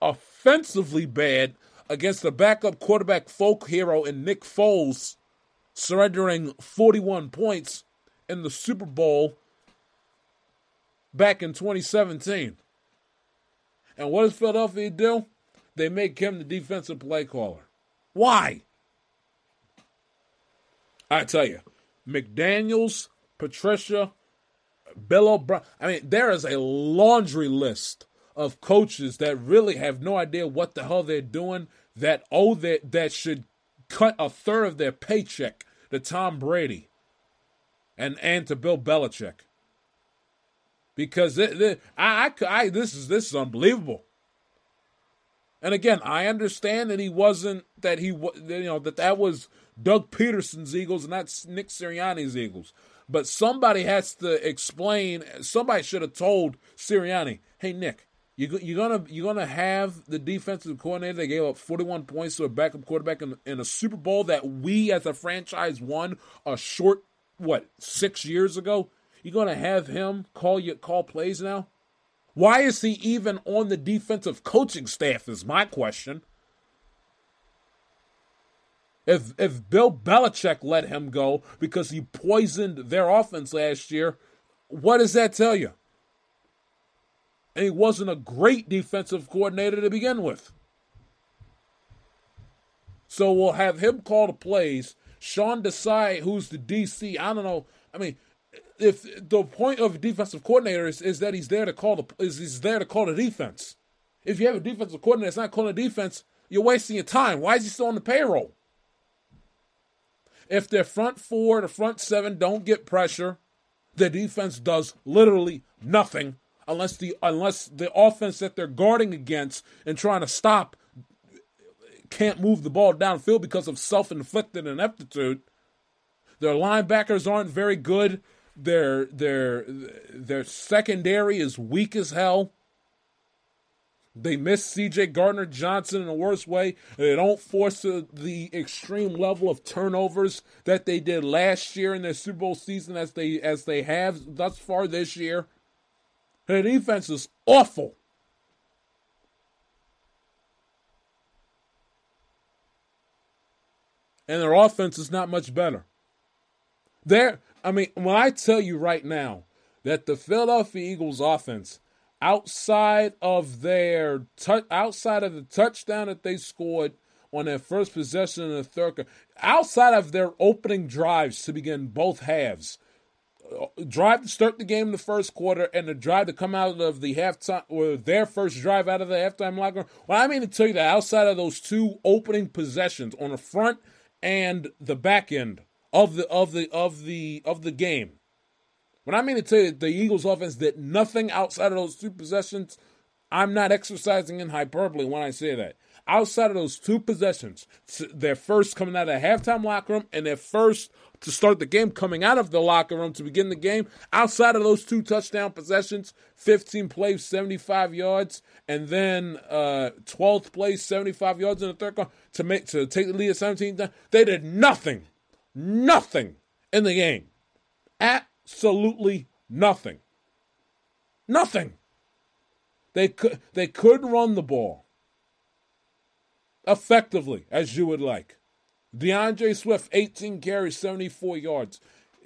offensively bad against the backup quarterback folk hero in Nick Foles surrendering 41 points in the Super Bowl back in 2017. And what does Philadelphia do? They make him the defensive play caller. Why? I tell you, McDaniels, Patricia, Bill O'Brien. I mean, there is a laundry list of coaches that really have no idea what the hell they're doing. That oh, that that should cut a third of their paycheck to Tom Brady and and to Bill Belichick because it, it, I, I, I this is this is unbelievable. And again, I understand that he wasn't that he you know that that was Doug Pederson's Eagles and not Nick Sirianni's Eagles. But somebody has to explain. Somebody should have told Sirianni, "Hey Nick, you, you're gonna you're gonna have the defensive coordinator that gave up 41 points to a backup quarterback in, in a Super Bowl that we as a franchise won a short what six years ago. You're gonna have him call you call plays now. Why is he even on the defensive coaching staff? Is my question. If if Bill Belichick let him go because he poisoned their offense last year, what does that tell you? And he wasn't a great defensive coordinator to begin with. So we'll have him call the plays. Sean Desai, who's the DC, I don't know. I mean, if the point of defensive coordinator is, is that he's there to call the is he's there to call the defense. If you have a defensive coordinator that's not calling the defense, you're wasting your time. Why is he still on the payroll? If their front four, the front seven don't get pressure, the defense does literally nothing unless the unless the offense that they're guarding against and trying to stop can't move the ball downfield because of self-inflicted ineptitude. Their linebackers aren't very good. Their their their secondary is weak as hell. They miss C.J. Gardner Johnson in the worst way. They don't force the, the, extreme level of turnovers that they did last year in their Super Bowl season, as they as they have thus far this year. Their defense is awful. And their offense is not much better. There, I mean, when I tell you right now that the Philadelphia Eagles offense outside of their outside of the touchdown that they scored on their first possession in the third, outside of their opening drives to begin both halves, uh, drive to start the game in the first quarter and the drive to come out of the halftime or their first drive out of the halftime locker. Well, I mean to tell you that outside of those two opening possessions on the front and the back end of the of the of the of the game, When I mean to tell you the Eagles offense did nothing outside of those two possessions, I'm not exercising in hyperbole when I say that. Outside of those two possessions, their first coming out of the halftime locker room and their first to start the game coming out of the locker room to begin the game, outside of those two touchdown possessions, 15 plays, 75 yards, and then uh, 12th play, 75 yards in the third quarter to make to take the lead at 17. They did nothing, nothing in the game. Absolutely nothing. Nothing. They could they could run the ball effectively as you would like. DeAndre Swift, 18 carries, 74 yards.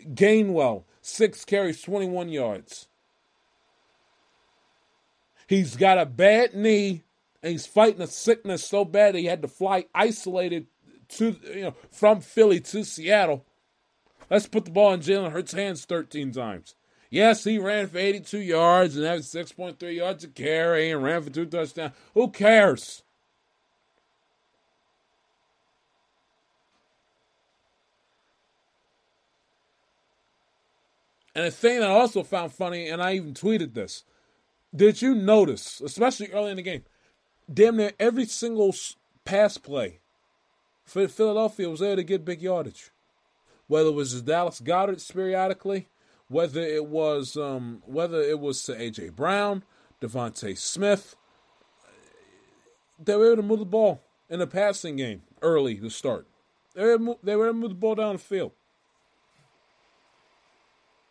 Gainwell, 6 carries, 21 yards. He's got a bad knee and he's fighting a sickness so bad he had to fly isolated to you know from Philly to Seattle. Let's put the ball in Jalen Hurts' hands 13 times. Yes, he ran for 82 yards and had 6.3 yards a carry and ran for two touchdowns. Who cares? And a thing I also found funny, and I even tweeted this. Did you notice, especially early in the game, damn near every single pass play Philadelphia was there to get big yardage? Whether it was Dallas Goedert periodically, whether it was um, whether it was to AJ Brown, DeVonta Smith, they were able to move the ball in the passing game early to start. They were able, they were able to move the ball down the field.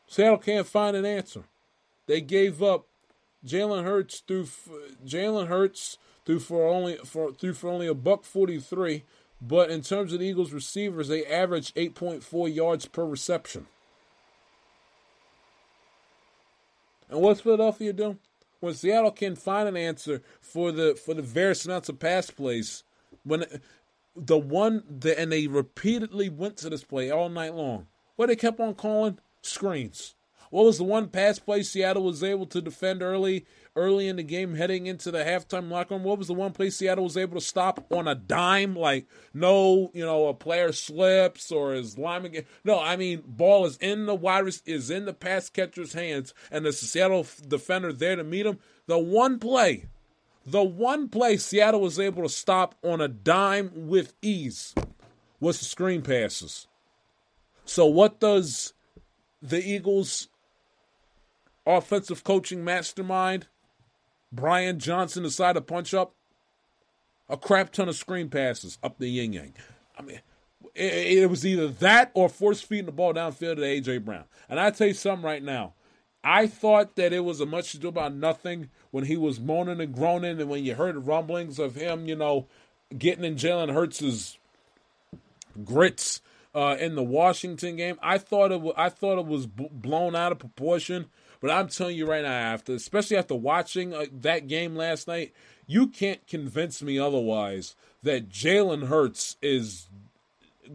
Seattle can't find an answer. They gave up. Jalen Hurts threw Jalen Hurts threw for only for threw for only a buck forty three, but in terms of the Eagles receivers, they point four yards per reception. And what's Philadelphia doing? When Seattle can find an answer for the for the various amounts of pass plays, when the one the, and they repeatedly went to this play all night long. What they kept on calling screens. What was the one pass play Seattle was able to defend early early in the game heading into the halftime locker room? What was the one play Seattle was able to stop on a dime? Like no, you know, a player slips or is lineman get, no, I mean ball is in the wide is in the pass catcher's hands and the Seattle defender there to meet him. The one play, the one play Seattle was able to stop on a dime with ease was the screen passes. So what does the Eagles offensive coaching mastermind, Brian Johnson, decide to punch up a crap ton of screen passes up the yin yang. I mean, it, it, was either that or force feeding the ball downfield to AJ Brown. And I tell you something right now. I thought that it was a much ado about nothing when he was moaning and groaning, and when you heard rumblings of him, you know, getting in Jalen Hurts' grits uh, in the Washington game. I thought it was, I thought it was b- blown out of proportion. But I'm telling you right now, after especially after watching uh, that game last night, you can't convince me otherwise that Jalen Hurts is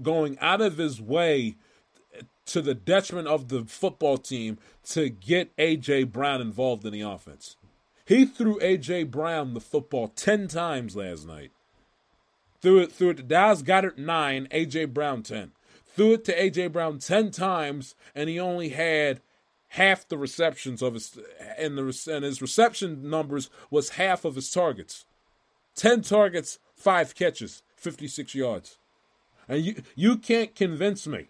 going out of his way to the detriment of the football team to get AJ Brown involved in the offense. He threw AJ Brown the football ten times last night. Threw it threw it to Dallas Goedert nine, AJ Brown ten threw it to AJ Brown 10 times and he only had half the receptions of his and the and his reception numbers was half of his targets. 10 targets, 5 catches, 56 yards. And you you can't convince me.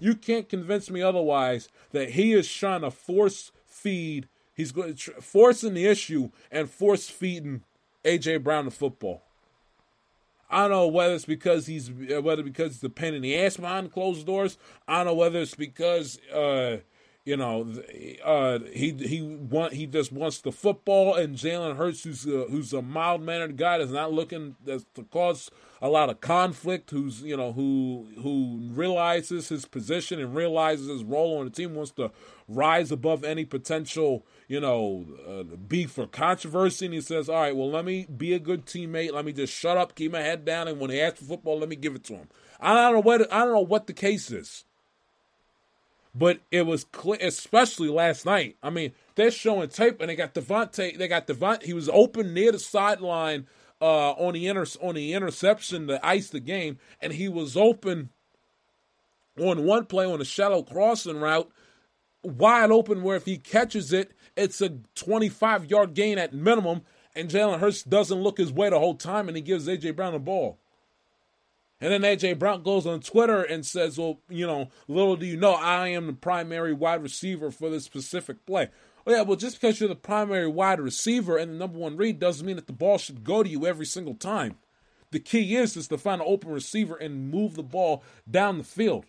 You can't convince me otherwise that he is trying to force feed he's going forcing the issue and force feeding AJ Brown the football. I don't know whether it's because he's whether because it's a pain in the ass behind closed doors. I don't know whether it's because uh, you know uh, he he want he just wants the football and Jalen Hurts, who's a, who's a mild mannered guy, that's not looking to cause a lot of conflict. Who's you know who who realizes his position and realizes his role on the team, wants to rise above any potential you know, uh, beef or controversy, and he says, "All right, well, let me be a good teammate. Let me just shut up, keep my head down, and when he asks for football, let me give it to him." I don't know what I don't know what the case is, but it was clear, especially last night. I mean, they're showing tape, and they got DeVonta. They got DeVonta. He was open near the sideline uh, on the inter on the interception to ice the game, and he was open on one play on a shallow crossing route wide open where if he catches it, it's a 25 yard gain at minimum, and Jalen Hurts doesn't look his way the whole time, and he gives A.J. Brown the ball. And then A.J. Brown goes on Twitter and says, Well, you know, little do you know, I am the primary wide receiver for this specific play. Oh, yeah, well, just because you're the primary wide receiver and the number one read doesn't mean that the ball should go to you every single time. The key is is to find an open receiver and move the ball down the field.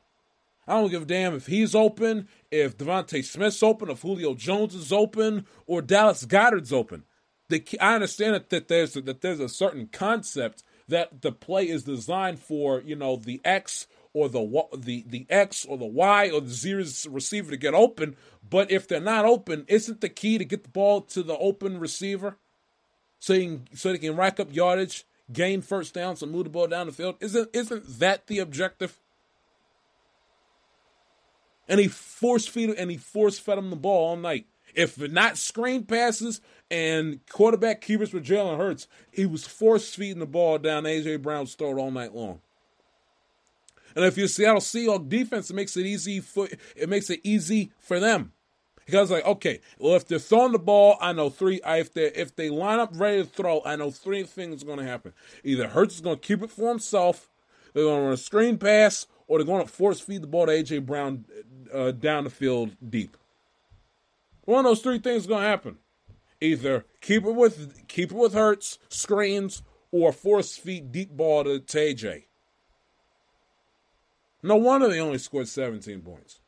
I don't give a damn if he's open, if DeVonta Smith's open, if Julio Jones is open, or Dallas Goedert's open. The, I understand that, that there's that there's a certain concept that the play is designed for, you know, the X or the the the X or the Y or the zero receiver to get open. But if they're not open, isn't the key to get the ball to the open receiver so can, so they can rack up yardage, gain first downs, and move the ball down the field? Isn't isn't that the objective? And he force feed and he force fed him the ball all night. If not screen passes and quarterback keepers with Jalen Hurts, he was force feeding the ball down AJ Brown's throat all night long. And if you're Seattle Seahawks defense, it makes it easy for it makes it easy for them. Because like, okay, well, if they're throwing the ball, I know three. If they if they line up ready to throw, I know three things are going to happen. Either Hurts is going to keep it for himself, they're going to run a screen pass, or they're going to force feed the ball to AJ Brown uh, down the field deep. One of those three things is to happen. Either keep it with keep it with Hurts, screens, or force feet deep ball to, to AJ. No wonder they only scored 17 points.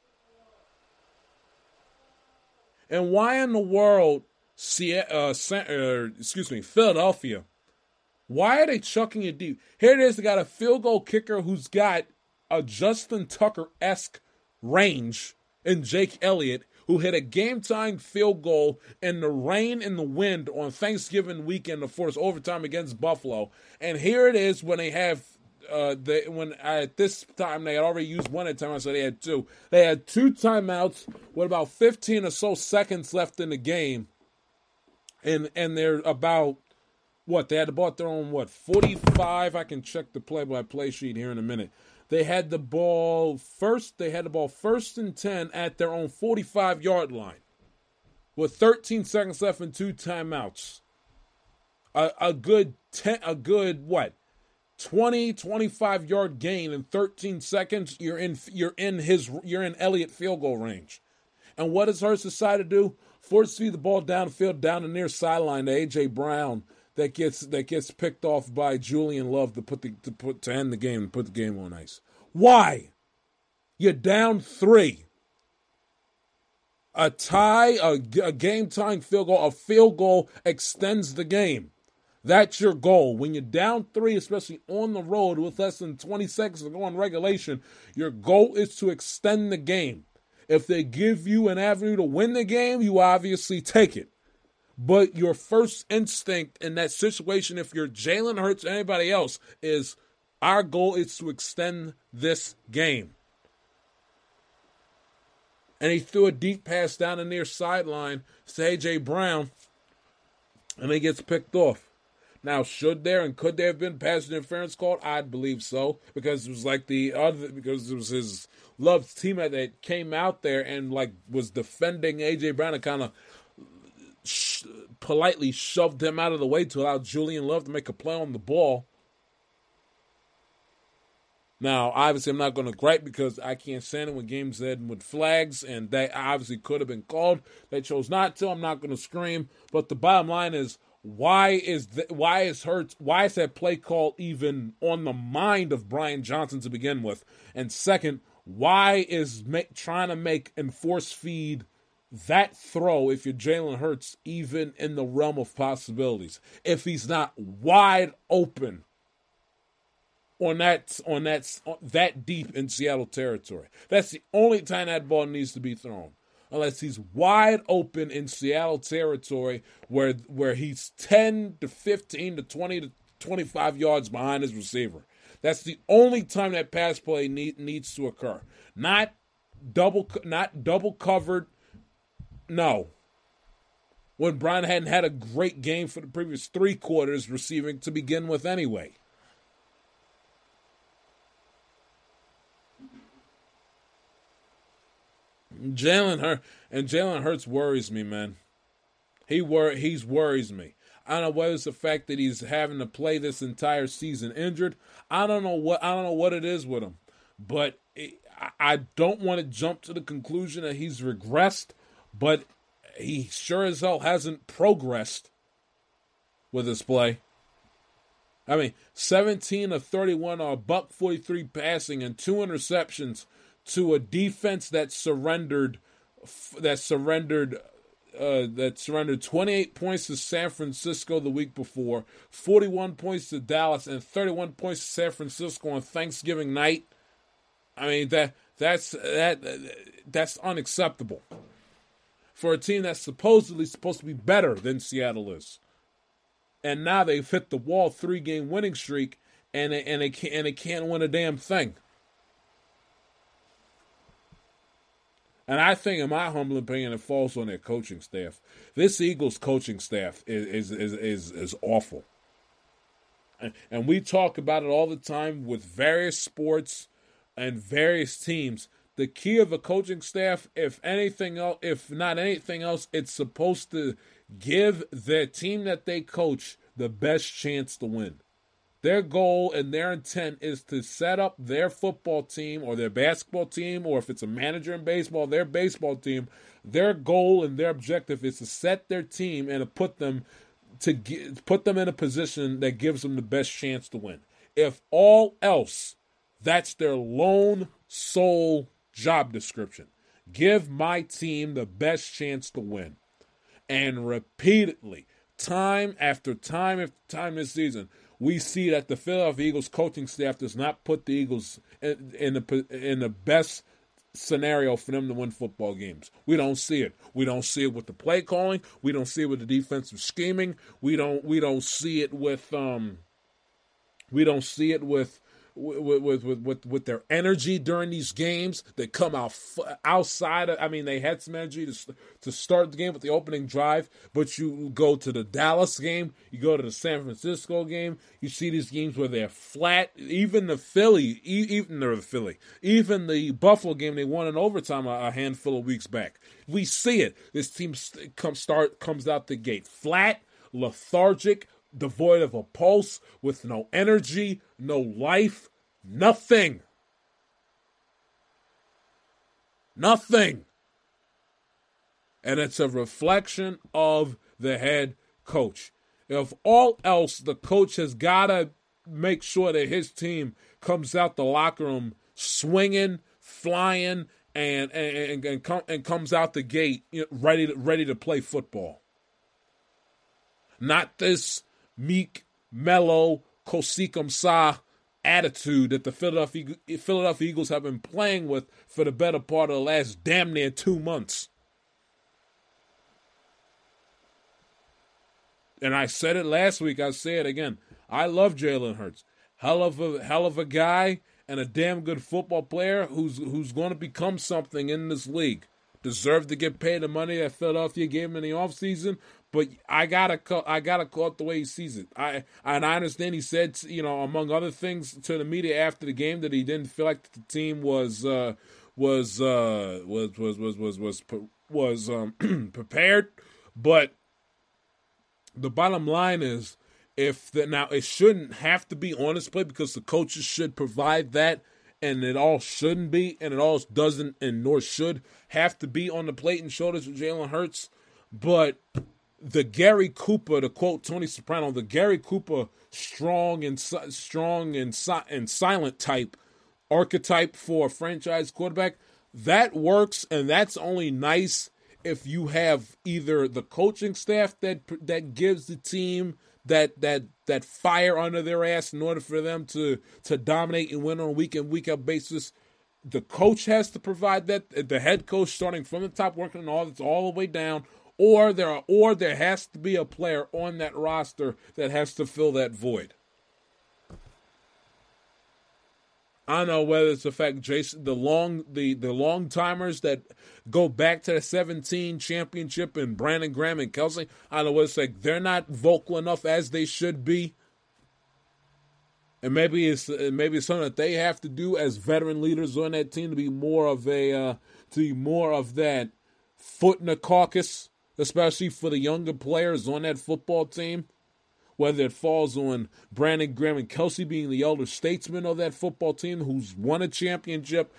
And why in the world, uh, uh, excuse me, Philadelphia, why are they chucking it deep? Here it is, they got a field goal kicker who's got a Justin Tucker esque range in Jake Elliott, who hit a game time field goal in the rain and the wind on Thanksgiving weekend to force overtime against Buffalo. And here it is when they have uh, they when at this time they had already used one at a time, so they had two. They had two timeouts with about 15 or so seconds left in the game, and and they're about what they had bought their own what 45. I can check the play-by-play sheet here in a minute. They had the ball first. They had the ball first and 10 at their own 45 yard line with 13 seconds left and two timeouts. A, a good 10, a good what? 20, 25 yard gain in 13 seconds. You're in, you're in his, you're in Elliott field goal range. And what does Hurts decide to do? Force feed the ball downfield, down the near sideline to AJ Brown that gets that gets picked off by Julian Love to put the to put to end the game and put the game on ice. Why? You're down three. A tie, a, a game time field goal, a field goal extends the game. That's your goal. When you're down three, especially on the road with less than 20 seconds to go on regulation, your goal is to extend the game. If they give you an avenue to win the game, you obviously take it. But your first instinct in that situation, if you're Jalen Hurts or anybody else, is our goal is to extend this game. And he threw a deep pass down the near sideline to AJ Brown, and he gets picked off. Now, should there and could there have been pass interference called? I'd believe so because it was like the other because it was his loved teammate that came out there and like was defending AJ Brown and kind of sh- politely shoved him out of the way to allow Julian Love to make a play on the ball. Now, obviously, I'm not going to gripe because I can't stand it when games end with flags, and that obviously could have been called. They chose not to. I'm not going to scream, but the bottom line is, why is the, why is Hurts why is that play call even on the mind of Brian Johnson to begin with? And second, why is trying to make enforce feed that throw, if you're Jalen Hurts, even in the realm of possibilities, if he's not wide open on that on that that deep in Seattle territory, that's the only time that ball needs to be thrown. Unless he's wide open in Seattle territory, where where he's ten to fifteen to twenty to twenty five yards behind his receiver. That's the only time that pass play need, needs to occur. Not double, not double covered no. When Brian hadn't had a great game for the previous three quarters receiving to begin with, anyway. Jalen Hurt and Jalen Hurts worries me, man. He wor he's worries me. I don't know whether it's the fact that he's having to play this entire season injured. I don't know what I don't know what it is with him, but it, I don't want to jump to the conclusion that he's regressed, but he sure as hell hasn't progressed with his play. I mean, 17 of 31 are buck 43 passing and two interceptions to a defense that surrendered that surrendered uh, that surrendered 28 points to San Francisco the week before, 41 points to Dallas, and 31 points to San Francisco on Thanksgiving night. I mean that that's that that's unacceptable for a team that's supposedly supposed to be better than Seattle is. And now they've hit the wall three game winning streak and they, and they can't and they can't win a damn thing. And I think, in my humble opinion, it falls on their coaching staff. This Eagles coaching staff is is is is, awful. And, and we talk about it all the time with various sports and various teams. The key of a coaching staff, if anything else, if not anything else, it's supposed to give their team that they coach the best chance to win. Their goal and their intent is to set up their football team or their basketball team, or if it's a manager in baseball, their baseball team. Their goal and their objective is to set their team and to put them to get, put them in a position that gives them the best chance to win. If all else, that's their lone sole job description. Give my team the best chance to win. And repeatedly, time after time after time this season, we see that the Philadelphia Eagles coaching staff does not put the Eagles in, in the in the best scenario for them to win football games. We don't see it. We don't see it with the play calling. We don't see it with the defensive scheming. We don't we don't see it with um we don't see it with with with with with their energy during these games. They come out outside. Of, I mean, they had some energy to to start the game with the opening drive, but you go to the Dallas game, you go to the San Francisco game, you see these games where they're flat. Even the Philly, even the Philly, even the Buffalo game, they won in overtime a, a handful of weeks back. We see it. This team comes start comes out the gate flat, lethargic, devoid of a pulse, with no energy, no life, nothing. Nothing. And it's a reflection of the head coach. If all else, the coach has got to make sure that his team comes out the locker room swinging, flying, and and and, com- and comes out the gate ready to, ready to play football. Not this meek, mellow, Kosikum Sa attitude that the Philadelphia, Philadelphia Eagles have been playing with for the better part of the last damn near two months. And I said it last week, I say it again. I love Jalen Hurts. Hell of a hell of a guy and a damn good football player who's who's going to become something in this league. Deserved to get paid the money that Philadelphia gave him in the offseason, but I gotta I gotta call it the way he sees it. I and I understand he said you know among other things to the media after the game that he didn't feel like the team was uh, was, uh, was was was was was was um, prepared, but the bottom line is if the, now it shouldn't have to be on display because the coaches should provide that and it all shouldn't be and it all doesn't and nor should have to be on the plate and shoulders of Jalen Hurts but the Gary Cooper, to quote Tony Soprano, the Gary Cooper strong and strong and, and silent type archetype for a franchise quarterback, that works, and that's only nice if you have either the coaching staff that that gives the team that that that fire under their ass in order for them to to dominate and win on a week in week out basis. The coach has to provide that. The head coach starting from the top, working all all the way down, or there are, or there has to be a player on that roster that has to fill that void. I don't know whether it's the fact Jason the long the the long timers that go back to the 17 championship and Brandon Graham and Kelce. I don't know what it's like they're not vocal enough as they should be. And maybe it's maybe it's something that they have to do as veteran leaders on that team to be more of a uh, to be more of that foot in the carcass, especially for the younger players on that football team. Whether it falls on Brandon Graham and Kelce being the elder statesman of that football team who's won a championship,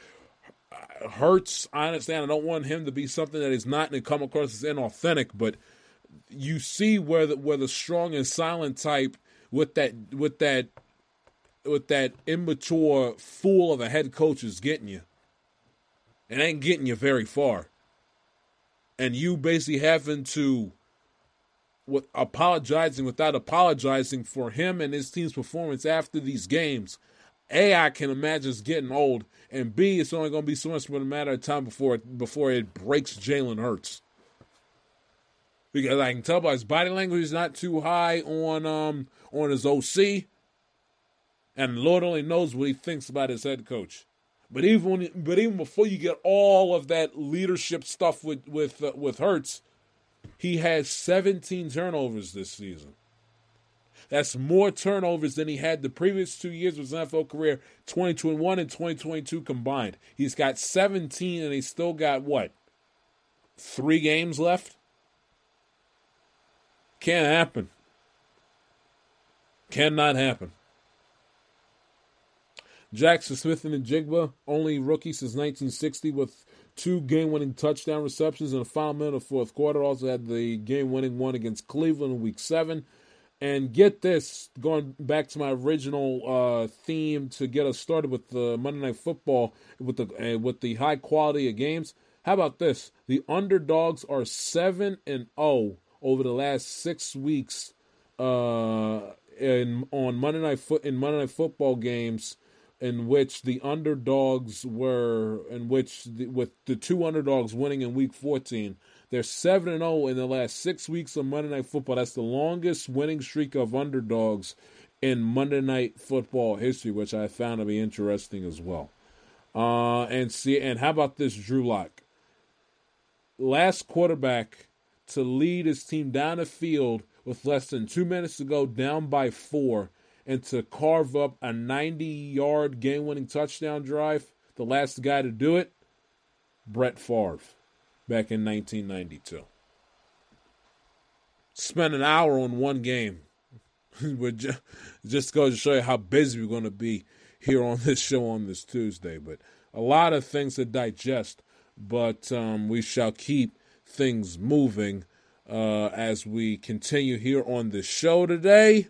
hurts. I understand. I don't want him to be something that is not and come across as inauthentic, but you see where the where the strong and silent type with that with that with that immature fool of a head coach is getting you. It ain't getting you very far. And you basically having to with apologizing without apologizing for him and his team's performance after these games. A, I can imagine is getting old, and B, it's only going to be so much but a matter of time before it, before it breaks Jalen Hurts. Because I can tell by his body language, he's not too high on um on his OC, and Lord only knows what he thinks about his head coach. But even when, but even before you get all of that leadership stuff with with uh, with Hurts, he has 17 turnovers this season. That's more turnovers than he had the previous two years of his NFL career, 2021 and 2022 combined. He's got 17 and he's still got what? Three games left? Can't happen. Cannot happen. Jaxon Smith-Njigba, only rookie since 1960 with two game winning touchdown receptions in the final minute of fourth quarter. Also had the game winning one against Cleveland in week seven. And get this, going back to my original uh, theme to get us started with the Monday Night Football with the uh, with the high quality of games. How about this? The underdogs are seven and zero oh over the last six weeks uh, in on Monday night foot in Monday Night Football games in which the underdogs were in which the, with the two underdogs winning in week 14 they're 7 and 0 in the last 6 weeks of Monday night football. That's the longest winning streak of underdogs in Monday night football history which I found to be interesting as well. Uh, and see and how about this Drew Lock? Last quarterback to lead his team down the field with less than 2 minutes to go down by 4 and to carve up a 90 yard game winning touchdown drive. The last guy to do it, Brett Favre, back in 1992. Spent an hour on one game. just, just goes to show you how busy we're going to be here on this show on this Tuesday. But a lot of things to digest, but um, we shall keep things moving uh, as we continue here on the show today.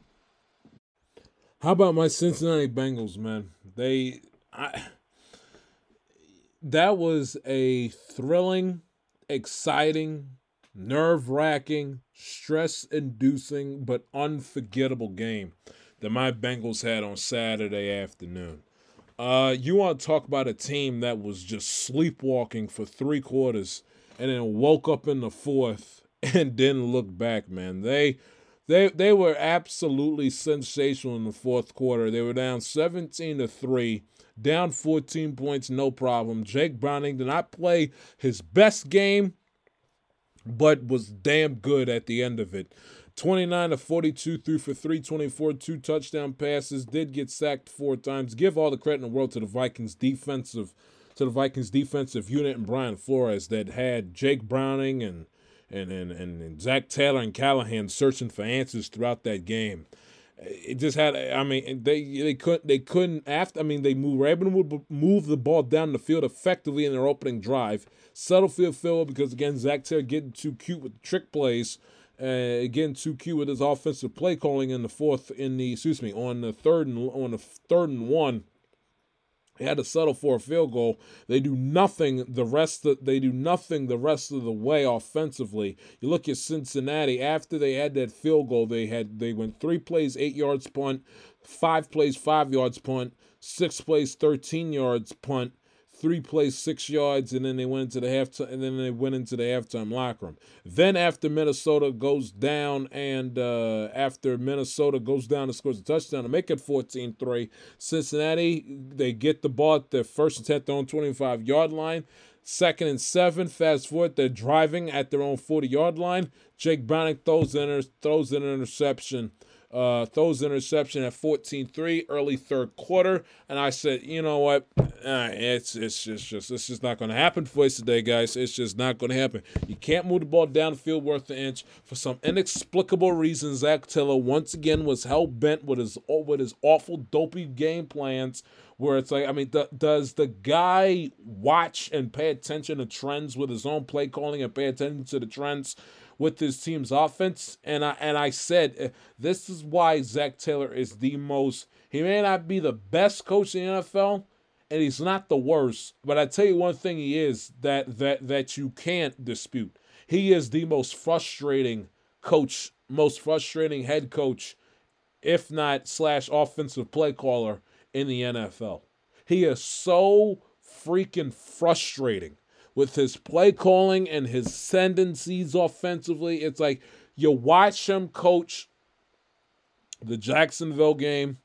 How about my Cincinnati Bengals, man? They, I, that was a thrilling, exciting, nerve wracking, stress inducing, but unforgettable game that my Bengals had on Saturday afternoon. Uh, you want to talk about a team that was just sleepwalking for three quarters and then woke up in the fourth and didn't look back, man. They they they were absolutely sensational in the fourth quarter. They were down 17 to 3, down 14 points, no problem. Jake Browning did not play his best game, but was damn good at the end of it. 29 to 42, threw for 324, two touchdown passes, did get sacked four times. Give all the credit in the world to the Vikings defensive to the Vikings defensive unit and Brian Flores that had Jake Browning and and, and, and Zac Taylor and Callahan searching for answers throughout that game. It just had, I mean, they they couldn't they couldn't after. I mean, they moved, were to move the ball down the field effectively in their opening drive. Subtle field fill because again, Zac Taylor getting too cute with trick plays, uh, getting too cute with his offensive play calling in the fourth in the excuse me on the third and on the third and one had to settle for a field goal. They do nothing the rest of, they do nothing the rest of the way offensively. You look at Cincinnati after they had that field goal, they had they went 3 plays 8 yards punt, 5 plays 5 yards punt, 6 plays 13 yards punt, three plays, six yards, and then they went into the halftime, and then they went into the halftime locker room. Then after Minnesota goes down, and uh, after Minnesota goes down and scores a touchdown to make it 14-3, Cincinnati they get the ball at their first attempt on 25 yard line. Second and seven. Fast forward, they're driving at their own 40 yard line. Jake Browning throws in throws in an interception uh, throws interception at 14-3 early third quarter, and I said, you know what, uh, it's it's just just it's just not going to happen for us today, guys. It's just not going to happen. You can't move the ball down the field worth an inch for some inexplicable reason. Zac Taylor once again was hell bent with his with his awful dopey game plans. Where it's like, I mean, th- does the guy watch and pay attention to trends with his own play calling and pay attention to the trends with his team's offense. And I and I said uh, this is why Zac Taylor is the most. He may not be the best coach in the NFL, and he's not the worst. But I tell you one thing, he is that that that you can't dispute. He is the most frustrating coach, most frustrating head coach, if not slash offensive play caller in the NFL. He is so freaking frustrating with his play calling and his tendencies offensively. It's like you watch him coach the Jacksonville game,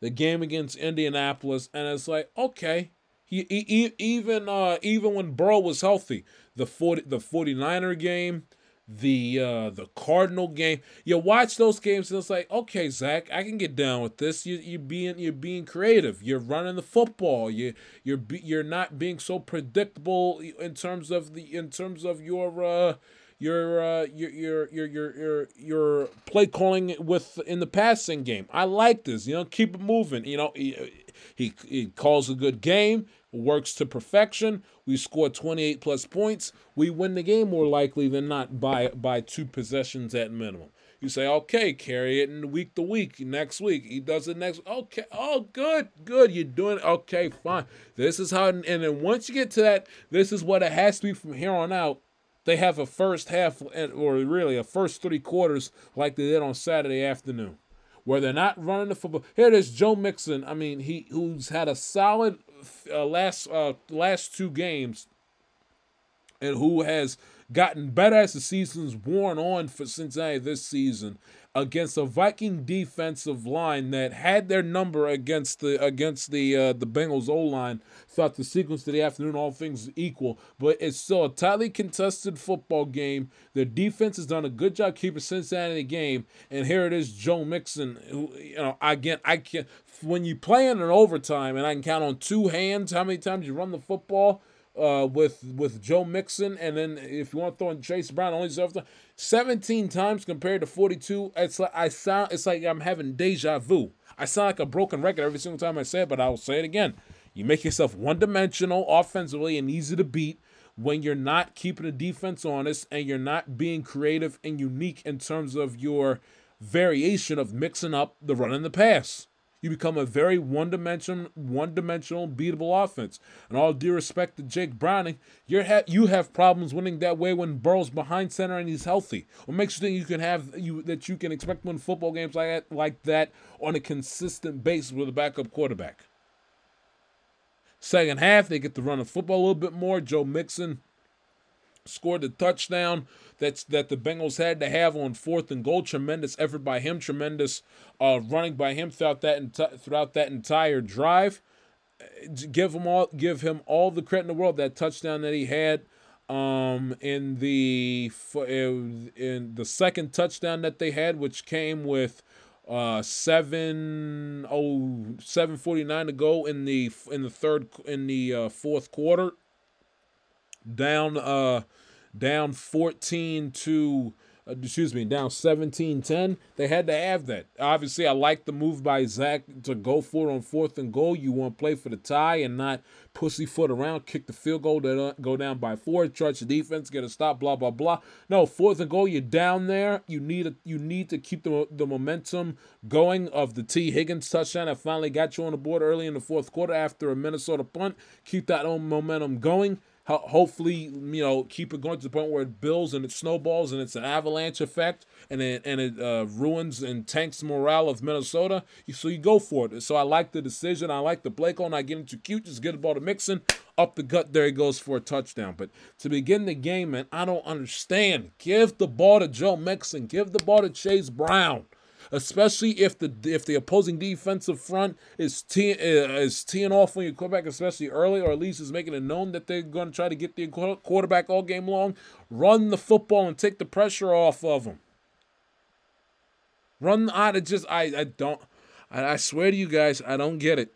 the game against Indianapolis, and it's like, okay, he, he even uh, even when Burrow was healthy, the 40 the 49er game, the uh the Cardinal game. You watch those games and it's like, okay, Zac, I can get down with this. You you being you're being creative. You're running the football. You you're be, you're not being so predictable in terms of the in terms of your uh your uh your your your your your, your play calling with in the passing game. I like this. You know, keep it moving. You know, he, he, he calls a good game works to perfection. We score 28 plus points. We win the game more likely than not by by two possessions at minimum. You say, okay, carry it in week to week. Next week, he does it next. Okay, oh, good, good. You're doing it. Okay, fine. This is how, and then once you get to that, this is what it has to be from here on out. They have a first half, or really a first three quarters, like they did on Saturday afternoon where they're not running the football. Here is, Joe Mixon. I mean, he who's had a solid uh, last uh, last two games, and who has gotten better as the season's worn on for Cincinnati this season against a Viking defensive line that had their number against the against the uh, the Bengals O line throughout the sequence of the afternoon, all things equal. But it's still a tightly contested football game. The defense has done a good job keeping Cincinnati in the game, and here it is, Joe Mixon. Who you know again, I can when you play in an overtime, and I can count on two hands how many times you run the football uh, with with Joe Mixon, and then if you want to throw in Chase Brown, only served 17 times compared to 42. It's like I sound, it's like I'm having deja vu. I sound like a broken record every single time I say it, but I will say it again. You make yourself one dimensional offensively and easy to beat when you're not keeping the defense honest and you're not being creative and unique in terms of your variation of mixing up the run and the pass you become a very one-dimensional, one-dimensional, beatable offense. And all due respect to Jake Browning, you ha- you have problems winning that way when Burrow's behind center and he's healthy. What makes you think you can have you that you can expect to win football games like that, like that on a consistent basis with a backup quarterback? Second half, they get to run the football a little bit more. Joe Mixon scored the touchdown that's that the Bengals had to have on fourth and goal. Tremendous effort by him. Tremendous uh, running by him throughout that enti- throughout that entire drive. Give him all give him all the credit in the world. That touchdown that he had um, in the in the second touchdown that they had, which came with uh seven oh to go in the in the third in the uh, fourth quarter down uh down 14 to uh, excuse me, down 17-10. They had to have that. Obviously, I like the move by Zac to go for it on fourth and goal. You want to play for the tie and not pussyfoot around, kick the field goal, to uh, go down by four, charge the defense, get a stop, blah blah blah. No, fourth and goal, you're down there. You need a, you need to keep the the momentum going of the Tee Higgins touchdown that finally got you on the board early in the fourth quarter after a Minnesota punt. Keep that momentum going hopefully you know keep it going to the point where it builds and it snowballs and it's an avalanche effect and it and it uh, ruins and tanks morale of Minnesota. So you go for it. So I like the decision. I like the play call. Not getting too cute. Just get the ball to Mixon up the gut. There he goes for a touchdown. But to begin the game, man, I don't understand. Give the ball to Joe Mixon. Give the ball to Chase Brown especially if the if the opposing defensive front is te- uh, is teeing off on your quarterback, especially early, or at least is making it known that they're going to try to get the quarterback all game long. Run the football and take the pressure off of them. Run odd. It just I I don't. I, I swear to you guys, I don't get it.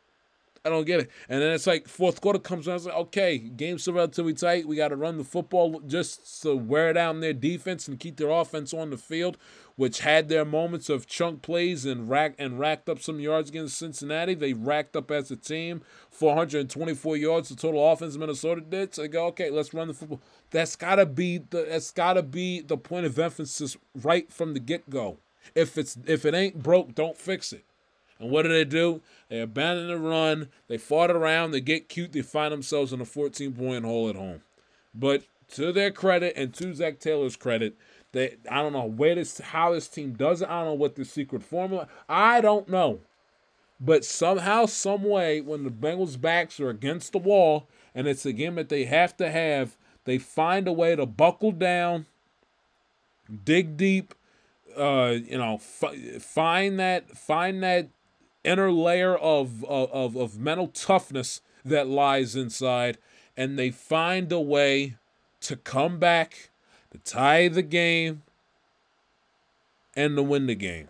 I don't get it. And then it's like fourth quarter comes around. It's like, okay, game's still relatively tight. We got to run the football just to wear down their defense and keep their offense on the field, which had their moments of chunk plays and rack and racked up some yards against Cincinnati. They racked up as a team 424 yards. The total offense Minnesota did. So they go, okay, let's run the football. That's gotta be the that's gotta be the point of emphasis right from the get go. If it's if it ain't broke, don't fix it. And what do they do? They abandon the run. They fought around. They get cute. They find themselves in a 14 point hole at home. But to their credit and to Zac Taylor's credit, they I don't know where this how this team does it. I don't know what the secret formula. I don't know. But somehow, some way, when the Bengals' backs are against the wall and it's a game that they have to have, they find a way to buckle down, dig deep, uh, you know, f- find that find that inner layer of, of, of mental toughness that lies inside, and they find a way to come back, to tie the game, and to win the game.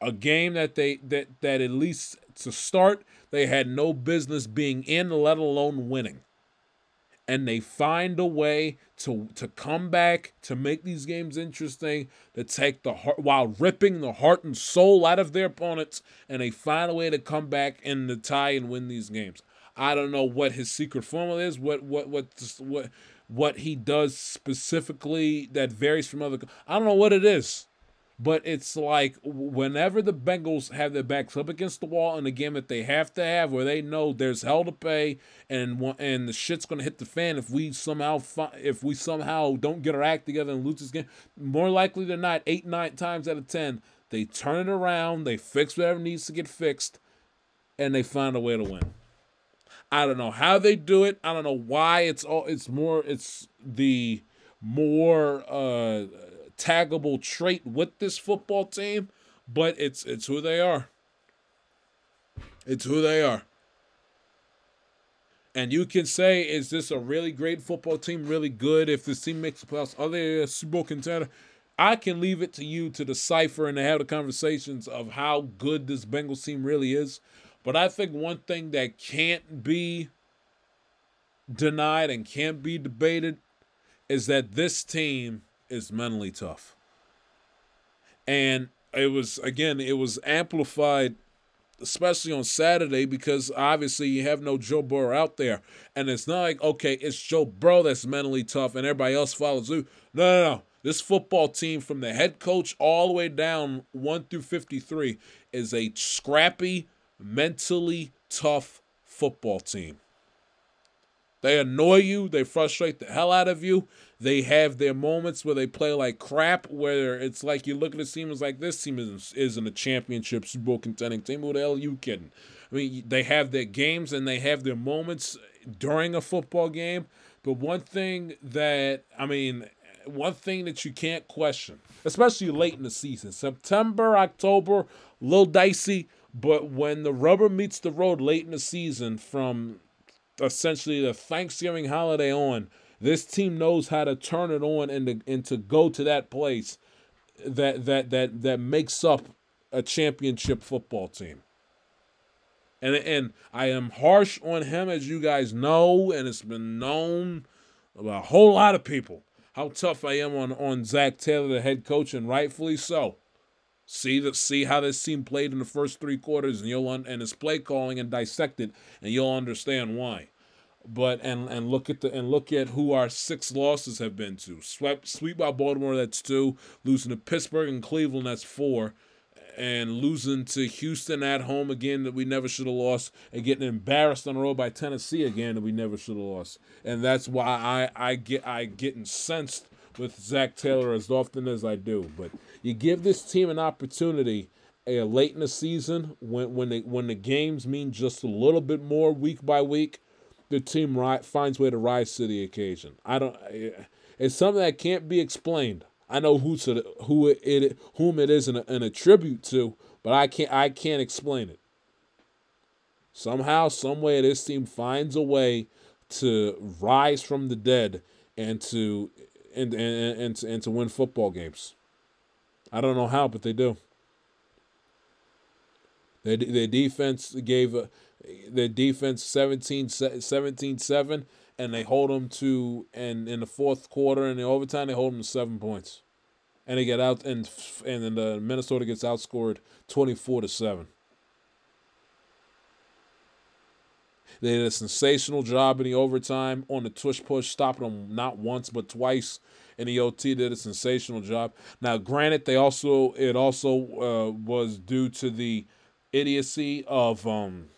A game that they that that at least to start they had no business being in, let alone winning and they find a way to to come back to make these games interesting to take the heart while ripping the heart and soul out of their opponents and they find a way to come back in the tie and win these games. I don't know what his secret formula is what what what what what he does specifically that varies from other i don't know what it is but it's like whenever the Bengals have their backs up against the wall in a game that they have to have, where they know there's hell to pay and and the shit's gonna hit the fan if we somehow fi- if we somehow don't get our act together and lose this game, more likely than not, eight nine times out of ten, they turn it around, they fix whatever needs to get fixed, and they find a way to win. I don't know how they do it. I don't know why it's all. It's more. It's the more. uh taggable trait with this football team, but it's it's who they are. It's who they are. And you can say, is this a really great football team, really good? If this team makes the playoffs, are they a Super Bowl contender? I can leave it to you to decipher and to have the conversations of how good this Bengals team really is. But I think one thing that can't be denied and can't be debated is that this team is mentally tough. And it was again, it was amplified especially on Saturday because obviously you have no Joe Burrow out there. And it's not like, okay, it's Joe Burrow that's mentally tough and everybody else follows you. No, no, no. This football team, from the head coach all the way down 1 through 53, is a scrappy, mentally tough football team. They annoy you, they frustrate the hell out of you, they have their moments where they play like crap, where it's like you look at the team like this team isn't, isn't a championship Super Bowl contending team. Who the hell are you kidding? I mean, they have their games and they have their moments during a football game. But one thing that, I mean, one thing that you can't question, especially late in the season, September, October, a little dicey. But when the rubber meets the road late in the season, from essentially the Thanksgiving holiday on, this team knows how to turn it on and to, and to go to that place that that that that makes up a championship football team. And and I am harsh on him as you guys know, and it's been known by a whole lot of people how tough I am on on Zac Taylor, the head coach, and rightfully so. See the see how this team played in the first three quarters, and you'll un, and his play calling and dissect it, and you'll understand why but and and look at the and look at who our six losses have been to. Swept sweep by Baltimore, that's two. Losing to Pittsburgh and Cleveland, that's four. And losing to Houston at home again that we never should have lost, and getting embarrassed on the road by Tennessee again that we never should have lost. And that's why I, I get I get incensed with Zac Taylor as often as I do. But you give this team an opportunity a late in the season when when they when the games mean just a little bit more week by week the team ri- finds way to rise to the occasion. I don't. Eh, it's something that can't be explained. I know who to who it whom it is an, an attribute to, but I can't I can't explain it. Somehow, some way, this team finds a way to rise from the dead and to and and and, and to win football games. I don't know how, but they do. Their, their defense gave a, their defense 17, 17 7, and they hold them to, and in the fourth quarter and the overtime, they hold them to seven points. And they get out, and and then the Minnesota gets outscored 24 to 7. They did a sensational job in the overtime on the tush push, stopping them not once but twice. And the OT did a sensational job. Now, granted, they also it also uh, was due to the idiocy of um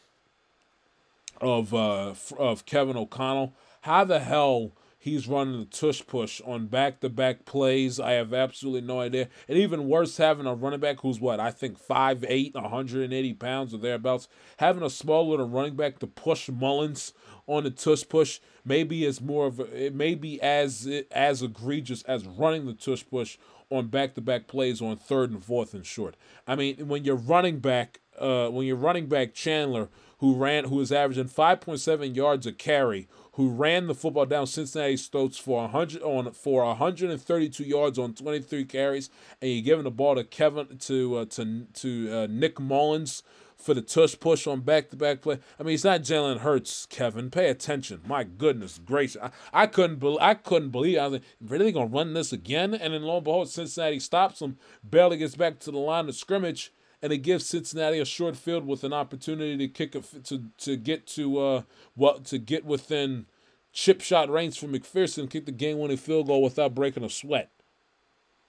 of uh of Kevin O'Connell. How the hell he's running the tush push on back to back plays. I have absolutely no idea. And even worse, having a running back who's what, I think 5'8, 180 pounds or thereabouts, having a small little running back to push Mullens on the tush push maybe is more of a, it may be as as egregious as running the tush push on back to back plays on third and fourth and short. I mean, when you're running back, uh, when you're running back Chandler, who ran, who is averaging 5.7 yards a carry, who ran the football down Cincinnati Stoats for 100 on for 132 yards on 23 carries, and you're giving the ball to Kevin to uh, to to uh, Nick Mullens for the tush push on back to back play. I mean, it's not Jalen Hurts, Kevin. Pay attention. My goodness gracious, I, I couldn't believe I couldn't believe. I was like, really gonna run this again? And then lo and behold, Cincinnati stops him, barely gets back to the line of scrimmage and it gives Cincinnati a short field with an opportunity to kick a, to to get to uh what to get within chip shot range for McPherson, kick the game winning field goal without breaking a sweat.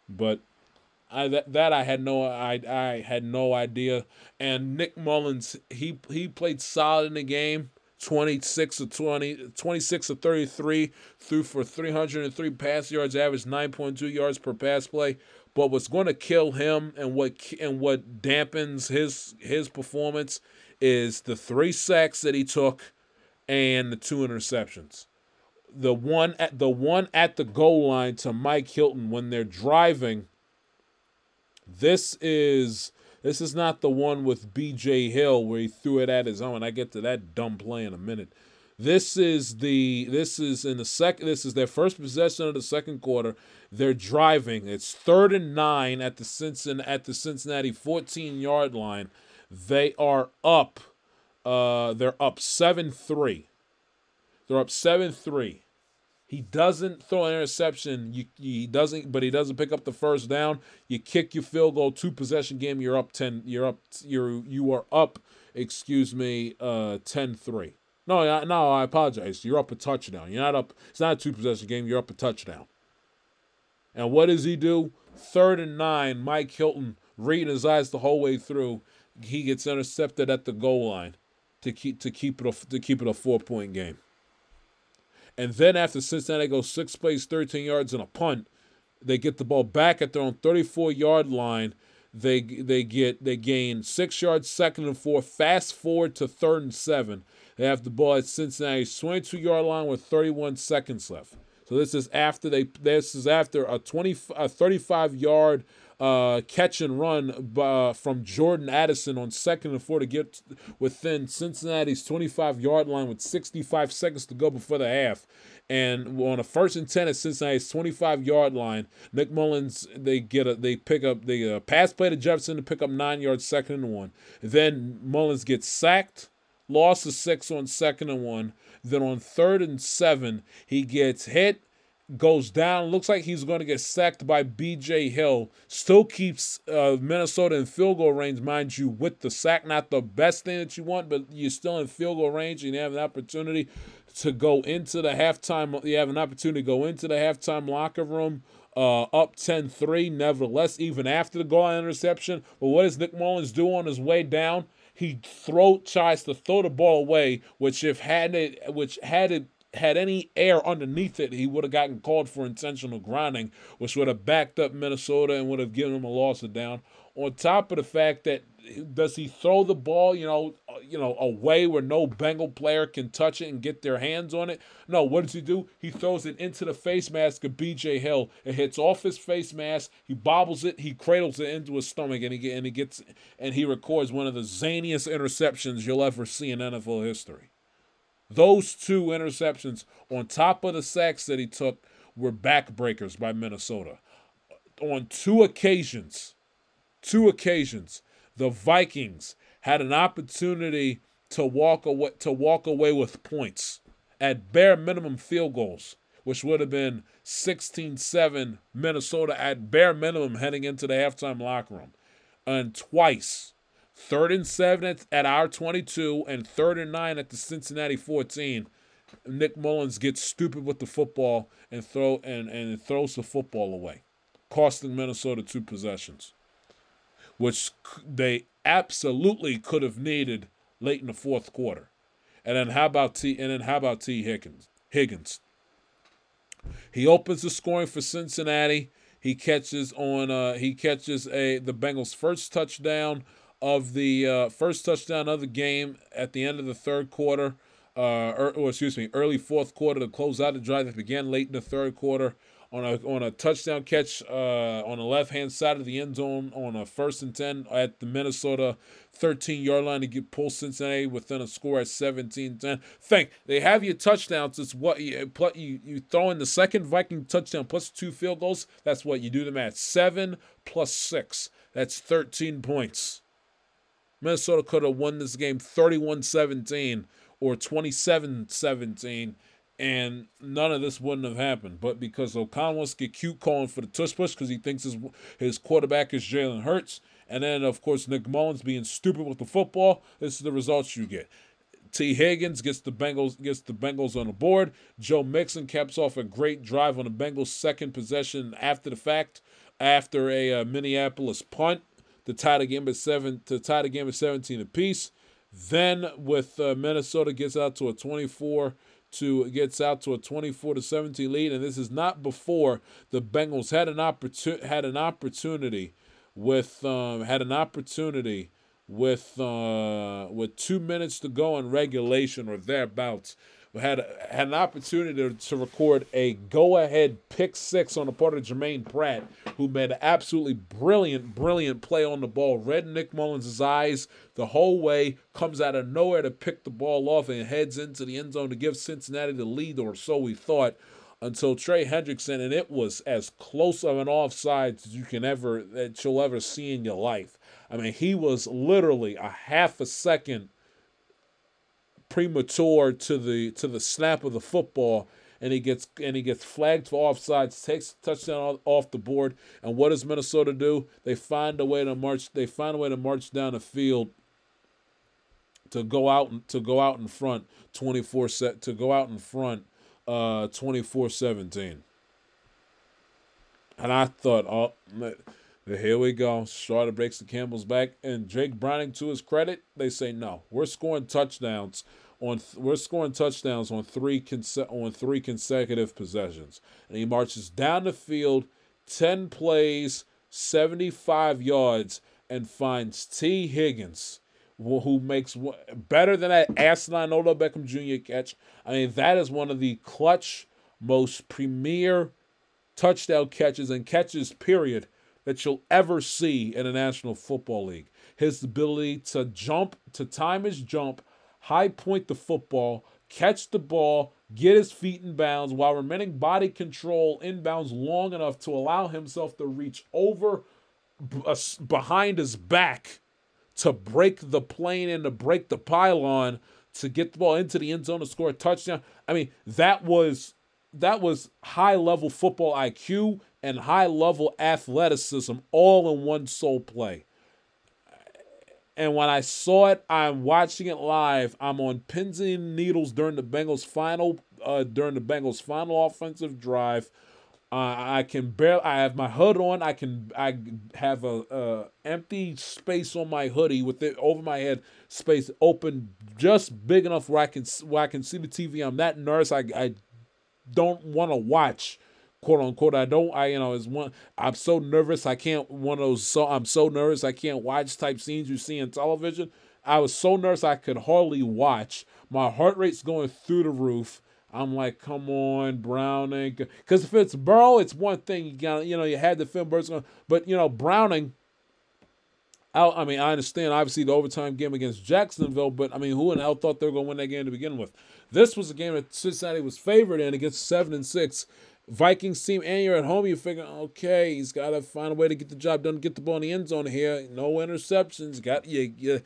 But I that, that I had no I I had no idea. And Nick Mullens he he played solid in the game. 26 of 20, 26 of 33, threw for 303 pass yards, averaged 9.2 yards per pass play. But what's going to kill him and what and what dampens his his performance is the three sacks that he took and the two interceptions. The one at the one at the goal line to Mike Hilton when they're driving. This is this is not the one with B.J. Hill where he threw it at his own. I get to that dumb play in a minute. This is the this is in the second this is their first possession of the second quarter. They're driving. It's third and nine at the Cincinnati at the Cincinnati 14 yard line. They are up. Uh, they're up seven three. They're up seven three. He doesn't throw an interception. You, he doesn't, but he doesn't pick up the first down. You kick your field goal, two possession game. You're up ten. You're up. You're you are up. Excuse me. Uh, 10-3. No, no, I apologize. You're up a touchdown. You're not up. It's not a two possession game. You're up a touchdown. And what does he do? Third and nine. Mike Hilton reading his eyes the whole way through. He gets intercepted at the goal line to keep to keep it a, to keep it a four point game. And then after Cincinnati goes six plays, 13 yards, and a punt, they get the ball back at their own 34 yard line they they get they gain six yards, second and four. Fast forward to third and seven. They have the ball at Cincinnati's 22 yard line with 31 seconds left. So this is after they this is after a 20 a 35 yard uh, catch and run uh, from Jordan Addison on second and four to get within Cincinnati's 25 yard line with 65 seconds to go before the half. And on a first and ten at Cincinnati's 25 yard line, Nick Mullens they get a they pick up the uh, pass play to Jefferson to pick up nine yards, second and one. Then Mullens gets sacked, lost to six on second and one. Then on third and seven, he gets hit goes down. Looks like he's going to get sacked by B.J. Hill. Still keeps uh, Minnesota in field goal range, mind you, with the sack. Not the best thing that you want, but you're still in field goal range and you have an opportunity to go into the halftime. You have an opportunity to go into the halftime locker room. Uh, up 10-3 nevertheless even after the goal interception but what does nick Mullens do on his way down he throw tries to throw the ball away which if had it which had it had any air underneath it, he would have gotten called for intentional grounding, which would have backed up Minnesota and would have given him a loss of down. On top of the fact that does he throw the ball, you know, uh, you know, away where no Bengal player can touch it and get their hands on it? No, what does he do? He throws it into the face mask of BJ Hill. It hits off his face mask. He bobbles it. He cradles it into his stomach, and he and he gets and he records one of the zaniest interceptions you'll ever see in NFL history. Those two interceptions, on top of the sacks that he took, were backbreakers by Minnesota. On two occasions, two occasions, the Vikings had an opportunity to walk away to walk away with points at bare minimum field goals, which would have been 16-7 Minnesota at bare minimum heading into the halftime locker room. And twice, third and seven at, at our 22 and third and nine at the Cincinnati 14, Nick Mullens gets stupid with the football and throw and, and throws the football away, costing Minnesota two possessions, which they absolutely could have needed late in the fourth quarter. And then how about T and then how about Tee Higgins? Higgins. He opens the scoring for Cincinnati. He catches on uh he catches a the Bengals first touchdown of the uh, first touchdown of the game at the end of the third quarter uh, or, or, excuse me, early fourth quarter to close out the drive that began late in the third quarter on a on a touchdown catch uh, on the left hand side of the end zone on a first and ten at the Minnesota 13 yard line to get pull Cincinnati within a score at 17-10. Think they have your touchdowns. It's what you you you throw in the second Viking touchdown plus two field goals. That's what you do the math. Seven plus six. That's 13 points. Minnesota could have won this game 31 17 or 27 17, and none of this wouldn't have happened. But because O'Connell wants to get cute calling for the tush push because he thinks his, his quarterback is Jalen Hurts, and then, of course, Nick Mullens being stupid with the football, this is the results you get. Tee Higgins gets the Bengals gets the Bengals on the board. Joe Mixon caps off a great drive on the Bengals' second possession after the fact, after a uh, Minneapolis punt to tie the game at seven to tie the game at 17 apiece. Then with uh, Minnesota gets out to a 24 to gets out to a 24 to 17 lead, and this is not before the Bengals had an opportunity had an opportunity with um, had an opportunity with uh, with two minutes to go in regulation or thereabouts had had an opportunity to, to record a go-ahead pick six on the part of Jermaine Pratt, who made an absolutely brilliant, brilliant play on the ball. Read Nick Mullens' eyes the whole way, comes out of nowhere to pick the ball off and heads into the end zone to give Cincinnati the lead, or so we thought. Until Trey Hendrickson, and it was as close of an offside as you can ever that you'll ever see in your life. I mean, he was literally a half a second premature to the to the snap of the football and he gets and he gets flagged for offsides, takes touchdown off the board. And what does Minnesota do? They find a way to march. They find a way to march down the field to go out to go out in front 24 set to go out in front uh 24-17. And I thought, oh, here we go. Charlotte breaks the Campbell's back, and Jake Browning, to his credit, they say no. We're scoring touchdowns on we're scoring touchdowns on three conse- on three consecutive possessions. And he marches down the field 10 plays, 75 yards and finds Tee Higgins who makes better than that asinine Odell Beckham Jr. catch. I mean, that is one of the clutch, most premier touchdown catches and catches, period, that you'll ever see in a National Football League. His ability to jump, to time his jump, high point the football, catch the ball, get his feet in bounds while remaining body control inbounds long enough to allow himself to reach over behind his back to break the plane and to break the pylon to get the ball into the end zone to score a touchdown. I mean, that was that was high level football IQ and high level athleticism all in one sole play. And when I saw it, I'm watching it live. I'm on pins and needles during the Bengals' final uh, during the Bengals' final offensive drive. Uh, I can barely. I have my hood on. I can. I have a, a empty space on my hoodie with it over my head, space open just big enough where I can where I can see the TV. I'm that nervous. I I don't want to watch quote unquote. I don't. I you know is one. I'm so nervous. I can't. One of those. So I'm so nervous. I can't watch type scenes you see in television. I was so nervous I could hardly watch. My heart rate's going through the roof. I'm like, come on, Browning. Because if it's Burrow, it's one thing. You got, you know, you had the film Burrow, but you know, Browning. I, I mean, I understand obviously the overtime game against Jacksonville, but I mean, who in hell thought they were going to win that game to begin with? This was a game that Cincinnati was favored in against seven and six, Vikings team and you're at home, you figure, okay, he's got to find a way to get the job done, get the ball in the end zone here. No interceptions. Got you, you,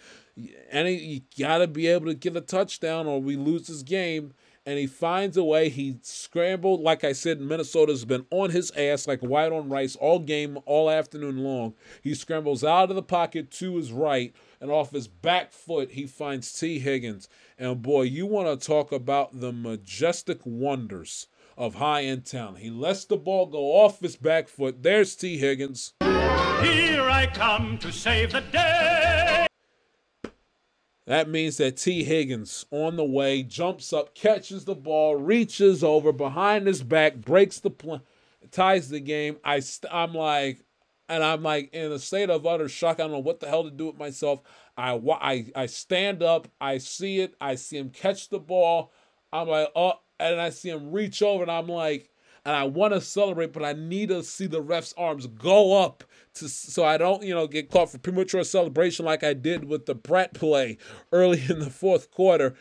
any you got to be able to get a touchdown, or we lose this game. And he finds a way. He scrambled, like I said, Minnesota's been on his ass like white on rice all game, all afternoon long. He scrambles out of the pocket to his right, and off his back foot, he finds Tee Higgins. And boy, you want to talk about the majestic wonders of high end talent. He lets the ball go off his back foot. There's Tee Higgins. Here I come to save the day. That means that Tee Higgins on the way jumps up, catches the ball, reaches over behind his back, breaks the play, ties the game. I st- I'm like, and I'm like in a state of utter shock. I don't know what the hell to do with myself. I I I stand up, I see it, I see him catch the ball. I'm like, oh, and I see him reach over, and I'm like, and I want to celebrate, but I need to see the ref's arms go up to so I don't, you know, get caught for premature celebration like I did with the Pratt play early in the fourth quarter.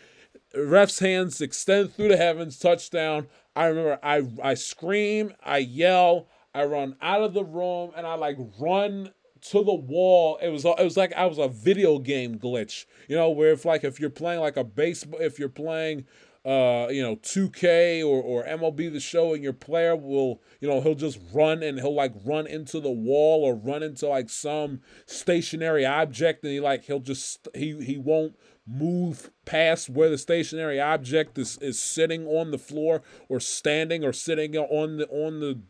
Ref's hands extend through the heavens, touchdown. I remember I I scream, I yell, I run out of the room, and I like run to the wall. It was it was like I was a video game glitch, you know, where if like if you're playing like a baseball, if you're playing uh, you know, 2K or, or MLB the show, and your player will, you know, he'll just run and he'll like run into the wall or run into like some stationary object, and he like he'll just he he won't move past where the stationary object is is sitting on the floor or standing or sitting on the on the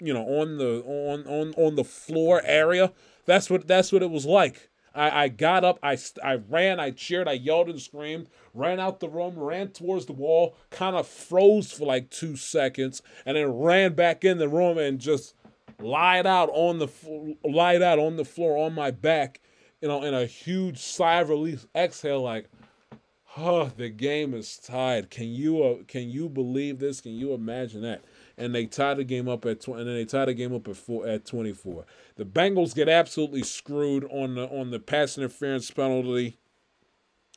you know on the on on on the floor area. That's what that's what it was like. I, I got up, I, I ran, I cheered, I yelled and screamed, ran out the room, ran towards the wall, kind of froze for like two seconds, and then ran back in the room and just lied out on the lied out on the floor on my back, you know, in a huge sigh of relief, exhale, like, oh, the game is tied. Can you uh, can you believe this? Can you imagine that? And they tie the game up at tw- and then they tie the game up at four at 24. The Bengals get absolutely screwed on the on the pass interference penalty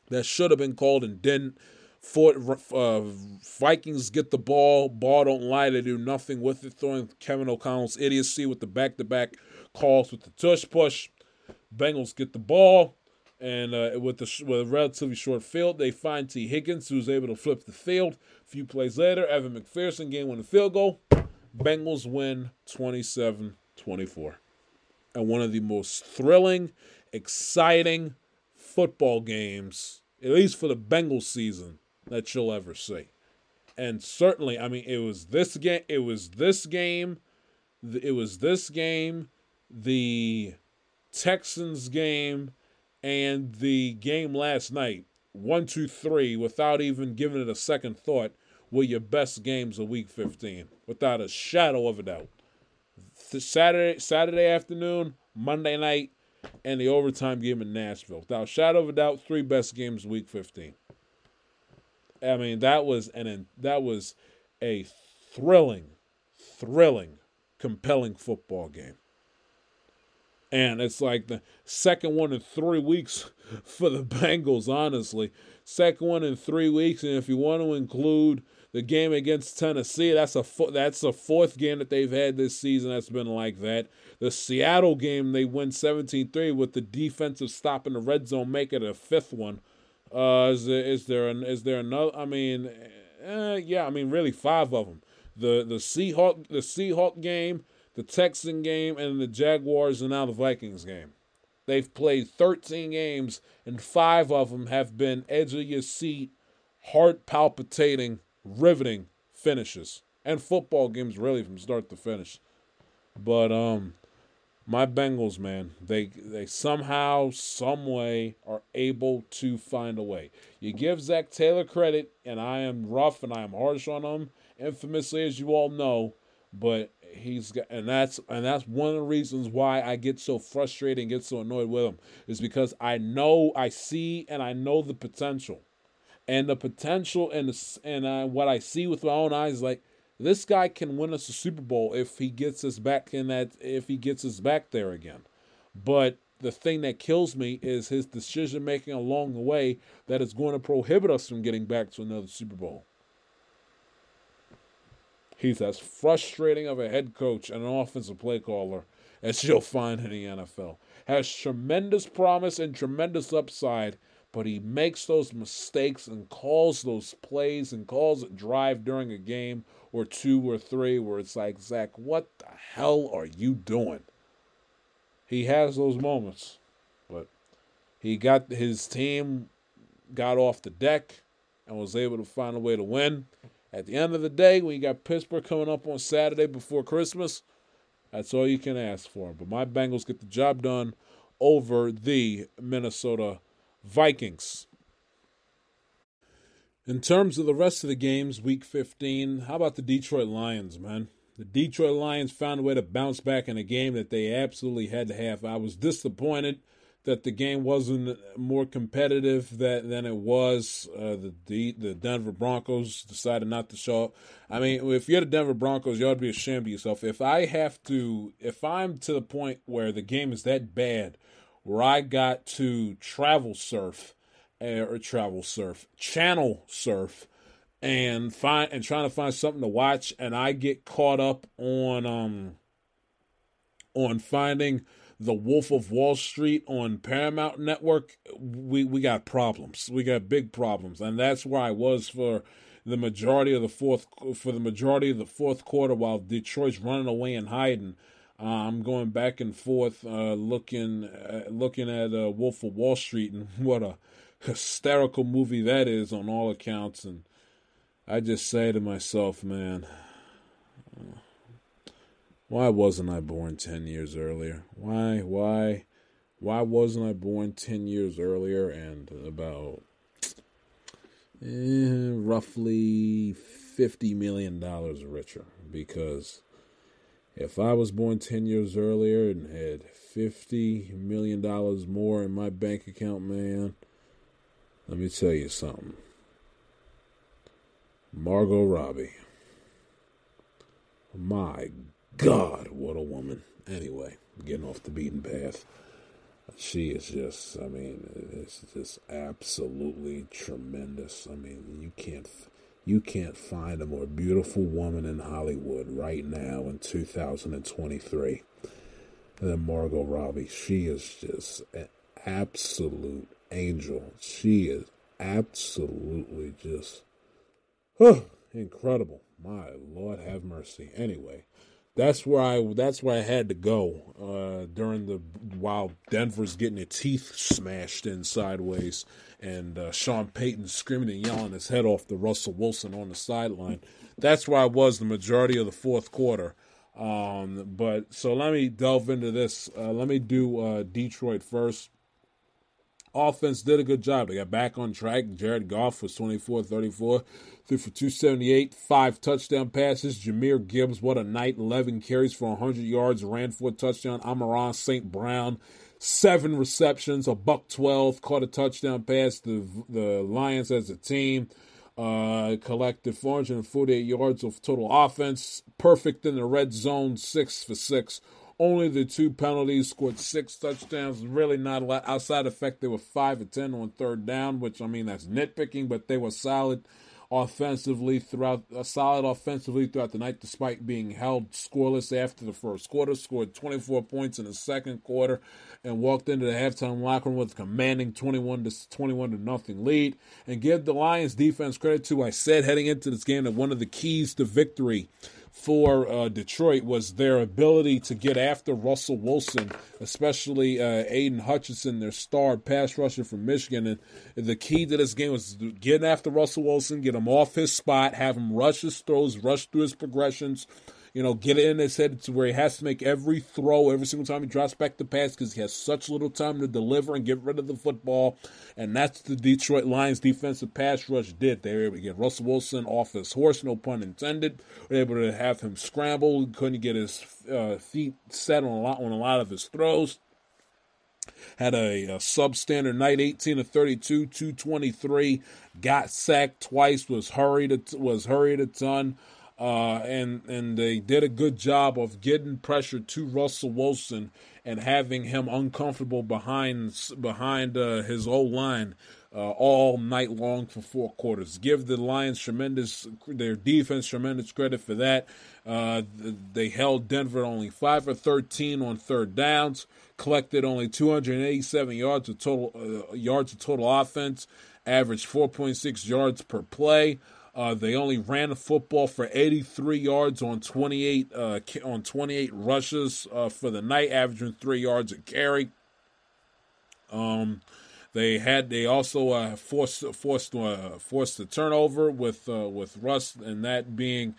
that should have been called and didn't. Fort, uh, Vikings get the ball. Ball don't lie. They do nothing with it. Throwing Kevin O'Connell's idiocy with the back-to-back calls with the tush push. Bengals get the ball, and uh, with the with a relatively short field, they find Tee Higgins, who's able to flip the field. A few plays later, Evan McPherson game winning field goal. Bengals win 27 24. And one of the most thrilling, exciting football games, at least for the Bengals season, that you'll ever see. And certainly, I mean, it was this game, it was this game, it was this game, the Texans game, and the game last night one, two, three, without even giving it a second thought, were your best games of Week 15, without a shadow of a doubt. Saturday, Saturday afternoon, Monday night, and the overtime game in Nashville. Without a shadow of a doubt, three best games of Week 15. I mean, that was an that was a thrilling, thrilling, compelling football game. And it's like the second one in three weeks for the Bengals, honestly. Second one in three weeks. And if you want to include the game against Tennessee, that's a that's a fourth game that they've had this season that's been like that. The Seattle game, they win 17-3 with the defensive stop in the red zone, make it a fifth one. Uh, is there is there an, is there another? I mean, eh, yeah, I mean really five of them. The the Seahawk the Seahawk game, the Texan game, and the Jaguars and now the Vikings game. They've played 13 games, and five of them have been edge of your seat, heart palpitating, riveting finishes. And football games really from start to finish. But um my Bengals, man, they they somehow, some way are able to find a way. You give Zac Taylor credit, and I am rough and I am harsh on him, infamously, as you all know. But he's got, and that's and that's one of the reasons why I get so frustrated and get so annoyed with him is because I know I see and I know the potential, and the potential and the, and uh, what I see with my own eyes is like this guy can win us a Super Bowl if he gets us back in that if he gets us back there again, but the thing that kills me is his decision making along the way that is going to prohibit us from getting back to another Super Bowl. He's as frustrating of a head coach and an offensive play caller as you'll find in the NFL. Has tremendous promise and tremendous upside, but he makes those mistakes and calls those plays and calls a drive during a game or two or three where it's like, Zac, what the hell are you doing? He has those moments, but he got his team got off the deck and was able to find a way to win. At the end of the day, when you got Pittsburgh coming up on Saturday before Christmas, that's all you can ask for. But my Bengals get the job done over the Minnesota Vikings. In terms of the rest of the games, week 15, how about the Detroit Lions, man? The Detroit Lions found a way to bounce back in a game that they absolutely had to have. I was disappointed that the game wasn't more competitive that, than it was. Uh, the the Denver Broncos decided not to show up. I mean, if you're the Denver Broncos, you ought to be ashamed of yourself. If I have to, if I'm to the point where the game is that bad, where I got to travel surf eh, or travel surf, channel surf, and find and trying to find something to watch, and I get caught up on um on finding the Wolf of Wall Street on Paramount Network, we we got problems. We got big problems, and that's where I was for the majority of the fourth for the majority of the fourth quarter while Detroit's running away and hiding. Uh, I'm going back and forth, uh, looking uh, looking at uh, Wolf of Wall Street and what a hysterical movie that is on all accounts. And I just say to myself, man, why wasn't I born ten years earlier? Why, why, why wasn't I born ten years earlier and about eh, roughly fifty million dollars richer? Because if I was born 10 years earlier and had $50 million more in my bank account, man, let me tell you something. Margot Robbie. My God, what a woman. Anyway, getting off the beaten path. She is just, I mean, it's just absolutely tremendous. I mean, you can't you can't find a more beautiful woman in Hollywood right now in 2023 than Margot Robbie. She is just an absolute angel. She is absolutely just huh, incredible. My Lord have mercy. Anyway, that's where I that's where I had to go uh, during the while Denver's getting their teeth smashed in sideways, and uh, Sean Payton screaming and yelling his head off to Russell Wilson on the sideline. That's where I was the majority of the fourth quarter. Um, but so let me delve into this. Uh, let me do uh, Detroit first offense did a good job. They got back on track. Jared Goff was 24 34, threw for 278, five touchdown passes. Jahmyr Gibbs, what a night. 11 carries for 100 yards, ran for a touchdown. Amon-Ra St. Brown, seven receptions, a buck 12, caught a touchdown pass. The, the Lions as a team. Uh, collected 448 yards of total offense. Perfect in the red zone, six for six only the two penalties, scored six touchdowns. Really not a lot. Outside effect, they were five or ten on third down, which I mean that's nitpicking, but they were solid offensively throughout uh, solid offensively throughout the night despite being held scoreless after the first quarter scored 24 points in the second quarter and walked into the halftime locker room with a commanding 21 to 21 to nothing lead and give the Lions defense credit too I said heading into this game that one of the keys to victory for uh, Detroit was their ability to get after Russell Wilson, especially uh, Aidan Hutchinson, their star pass rusher from Michigan. And the key to this game was getting after Russell Wilson, get him off his spot, have him rush his throws, rush through his progressions, you know, get it in his head to where he has to make every throw every single time he drops back the pass because he has such little time to deliver and get rid of the football. And that's the Detroit Lions defensive pass rush did. They were able to get Russell Wilson off his horse, no pun intended. Were able to have him scramble. Couldn't get his uh, feet set on a lot on a lot of his throws had a, a, substandard night 18 to 32 223 got sacked twice was hurried was hurried a ton Uh, and and they did a good job of getting pressure to Russell Wilson and having him uncomfortable behind behind uh, his old line uh, all night long for four quarters. Give the Lions tremendous their defense tremendous credit for that. Uh, they held Denver only five for thirteen on third downs, collected only 287 yards of total uh, yards of total offense, averaged 4.6 yards per play. Uh, they only ran the football for 83 yards on 28 uh, on 28 rushes uh, for the night, averaging three yards a carry. Um, they had they also uh, forced forced uh, forced the turnover with uh, with Russ, and that being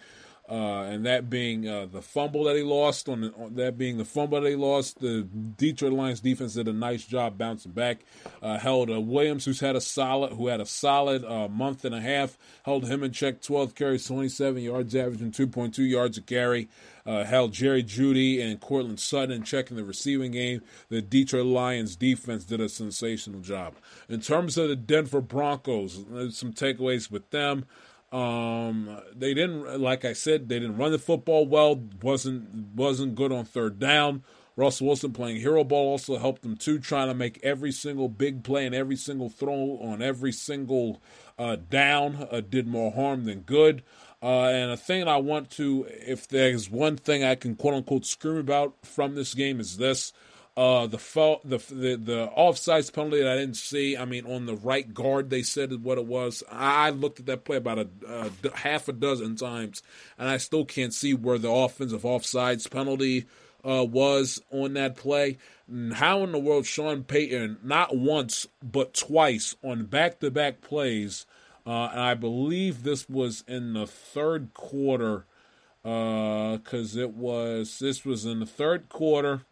uh, and that being uh, the fumble that he lost on, the, on, that being the fumble that he lost. The Detroit Lions defense did a nice job bouncing back. Uh, held uh, Williams, who's had a solid, who had a solid uh, month and a half, held him in check. Twelve carries, twenty seven yards, averaging two point two yards a carry. Uh, held Jerry Jeudy and Courtland Sutton in check in the receiving game. The Detroit Lions defense did a sensational job. In terms of the Denver Broncos, some takeaways with them. Um, they didn't, like I said, they didn't run the football well. wasn't wasn't good on third down. Russell Wilson playing hero ball also helped them too, trying to make every single big play and every single throw on every single uh, down uh, did more harm than good. Uh, and a thing I want to, if there's one thing I can quote unquote scream about from this game, is this. Uh, the, the the the offsides penalty that I didn't see. I mean, on the right guard, they said is what it was. I looked at that play about a half a dozen times, and I still can't see where the offensive offsides penalty uh, was on that play. And how in the world Sean Payton not once but twice on back to back plays, uh, and I believe this was in the third quarter, because uh, it was this was in the third quarter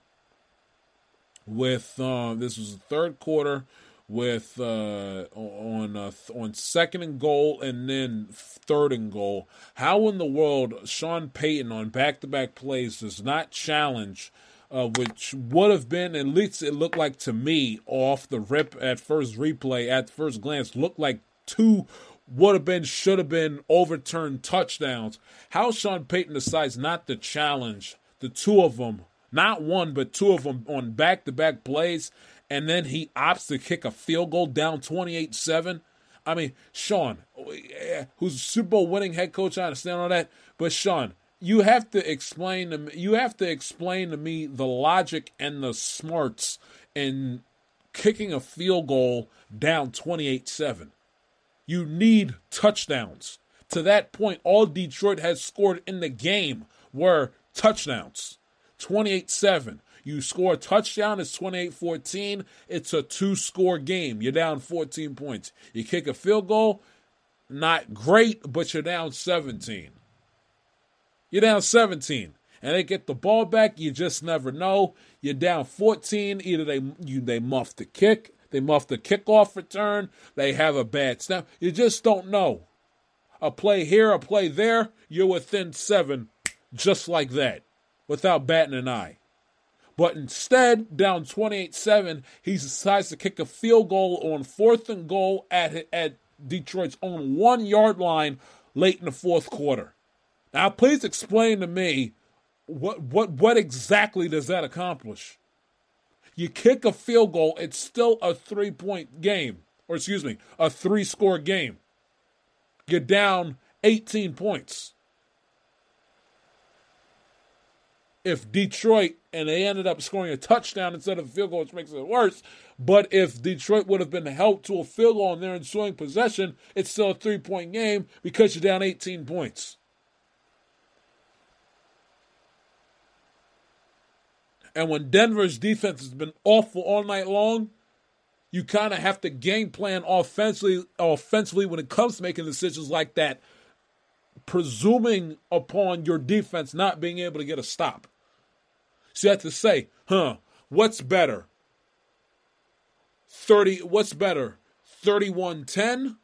with uh, this was the third quarter with uh, on uh, on second and goal and then third and goal. How in the world Sean Payton on back to back plays does not challenge? Uh, which would have been at least it looked like to me off the rip at first replay at first glance looked like two would have been should have been overturned touchdowns. How Sean Payton decides not to challenge the two of them not one, but two of them on back to back plays. And then he opts to kick a field goal down 28 7. I mean, Sean, who's a Super Bowl winning head coach, I understand all that. But Sean, you have to explain to me, you have to explain to me the logic and the smarts in kicking a field goal down 28 7. You need touchdowns. To that point, all Detroit has scored in the game were touchdowns. 28 7. You score a touchdown, it's 28 14. It's a two score game. You're down 14 points. You kick a field goal, not great, but you're down 17. You're down 17. And they get the ball back, you just never know. You're down 14. Either they you they muff the kick, they muff the kickoff return, they have a bad snap. You just don't know. A play here, a play there, you're within seven, just like that without batting an eye. But instead, down 28 7, he decides to kick a field goal on fourth and goal at, at Detroit's own one yard line late in the fourth quarter. Now, please explain to me what, what, what exactly does that accomplish? You kick a field goal, it's still a three point game, or excuse me, a three score game. You're down 18 points. If Detroit and they ended up scoring a touchdown instead of a field goal, which makes it worse. But if Detroit would have been held to a field goal and their ensuing possession, it's still a three point game because you're down 18 points. And when Denver's defense has been awful all night long, you kind of have to game plan offensively, offensively when it comes to making decisions like that, presuming upon your defense not being able to get a stop. So you have to say, huh, what's better? 30 what's better? 3110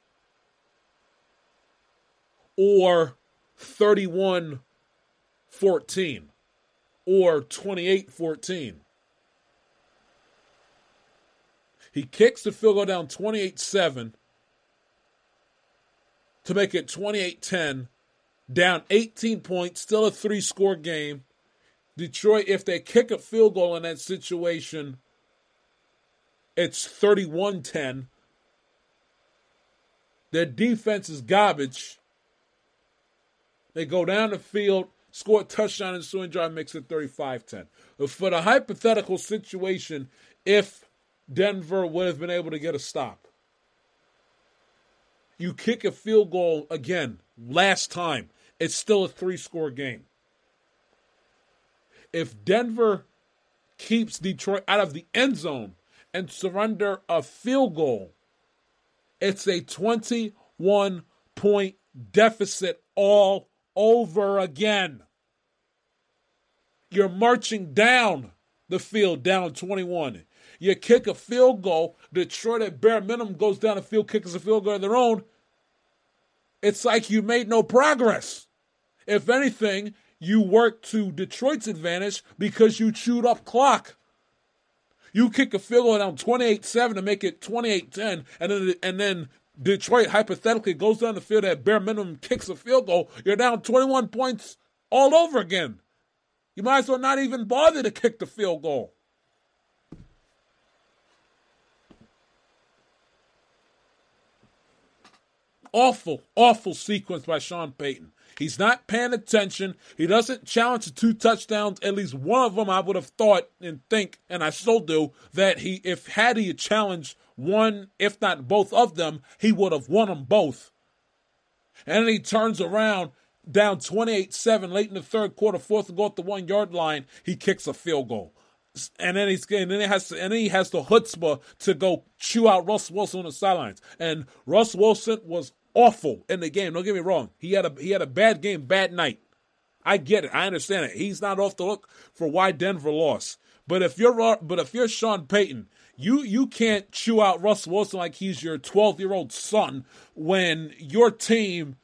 or 3114 or 2814? He kicks the field goal down 28 7 to make it 28 10 down 18 points, still a three score game. Detroit, if they kick a field goal in that situation, it's 31 10. Their defense is garbage. They go down the field, score a touchdown, and swing drive makes it 35 10. For the hypothetical situation, if Denver would have been able to get a stop, you kick a field goal again, last time, it's still a three score game. If Denver keeps Detroit out of the end zone and surrender a field goal, it's a 21 point deficit all over again. You're marching down the field, down 21. You kick a field goal, Detroit at bare minimum goes down the field, kicks a field goal of their own. It's like you made no progress. If anything, you work to Detroit's advantage because you chewed up clock. You kick a field goal down 28-7 to make it 28-10, and then and then Detroit hypothetically goes down the field at bare minimum, kicks a field goal. You're down 21 points all over again. You might as well not even bother to kick the field goal. Awful, awful sequence by Sean Payton. He's not paying attention. He doesn't challenge the two touchdowns. At least one of them, I would have thought and think, and I still do, that he, if had he challenged one, if not both of them, he would have won them both. And then he turns around, down 28 7 late in the third quarter, fourth and goal at the one yard line. He kicks a field goal. And then he's and then he has to, and then he has the chutzpah to go chew out Russ Wilson on the sidelines. And Russ Wilson was awful in the game. Don't get me wrong. He had a he had a bad game, bad night. I get it. I understand it. He's not off the look for why Denver lost. But if you're but if you're Sean Payton, you you can't chew out Russ Wilson like he's your 12 year old son when your team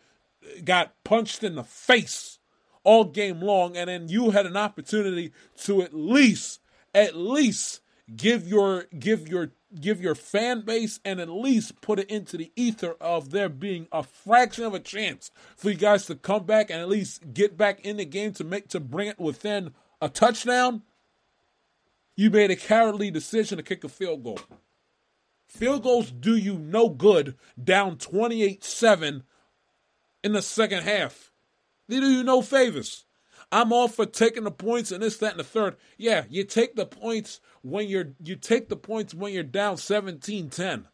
got punched in the face all game long, and then you had an opportunity to at least at least give your give your give your fan base and at least put it into the ether of there being a fraction of a chance for you guys to come back and at least get back in the game to make to bring it within a touchdown. You made a cowardly decision to kick a field goal. Field goals do you no good down 28 7 in the second half. They do you no favors. I'm all for taking the points and this, that, and the third. Yeah, you take the points when you're you take the points when you're down 17-10.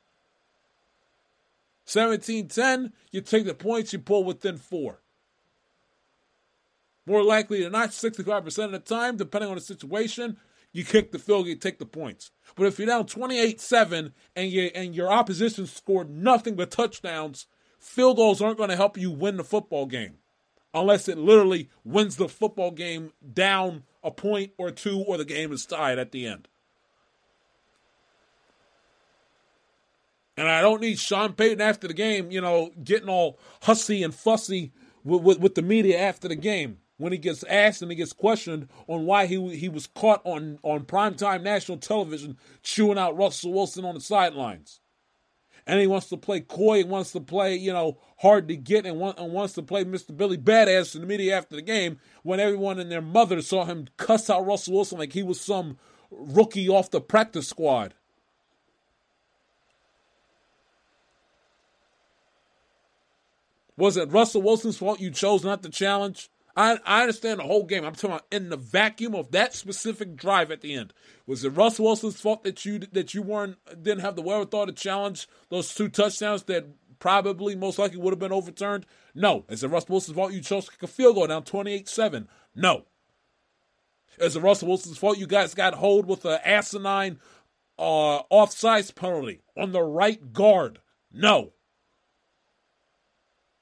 17-10, you take the points, you pull within four. More likely than not, 65% of the time, depending on the situation, you kick the field, you take the points. But if you're down 28-7 and you and your opposition scored nothing but touchdowns, field goals aren't going to help you win the football game unless it literally wins the football game down a point or two or the game is tied at the end. And I don't need Sean Payton after the game, you know, getting all hussy and fussy with, with, with, the media after the game when he gets asked and he gets questioned on why he he was caught on on primetime national television chewing out Russell Wilson on the sidelines and he wants to play coy and wants to play, you know, hard to get and, want, and wants to play Mr. Billy Badass in the media after the game when everyone and their mother saw him cuss out Russell Wilson like he was some rookie off the practice squad. Was it Russell Wilson's fault you chose not to challenge? I, I understand the whole game. I'm talking about in the vacuum of that specific drive at the end. Was it Russ Wilson's fault that you that you weren't didn't have the wherewithal to challenge those two touchdowns that probably most likely would have been overturned? No. Is it Russ Wilson's fault you chose to kick a field goal down 28-7? No. Is it Russell Wilson's fault you guys got hold with an asinine uh, offsides penalty on the right guard? No.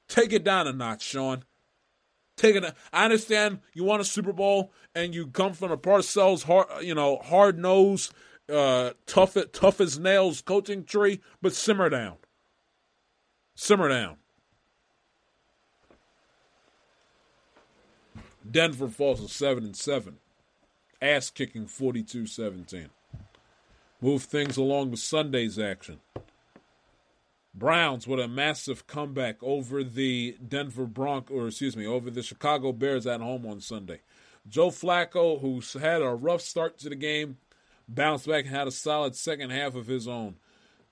Take it down a notch, Sean taking a, I understand you want a Super Bowl and you come from a Parcells hard, you know, hard nose, uh, tough tough as nails coaching tree, but simmer down. Simmer down. Denver falls to seven and seven, ass kicking 42-17. Move things along with Sunday's action. Browns with a massive comeback over the Denver Broncos, or excuse me, over the Chicago Bears at home on Sunday. Joe Flacco, who's had a rough start to the game, bounced back and had a solid second half of his own.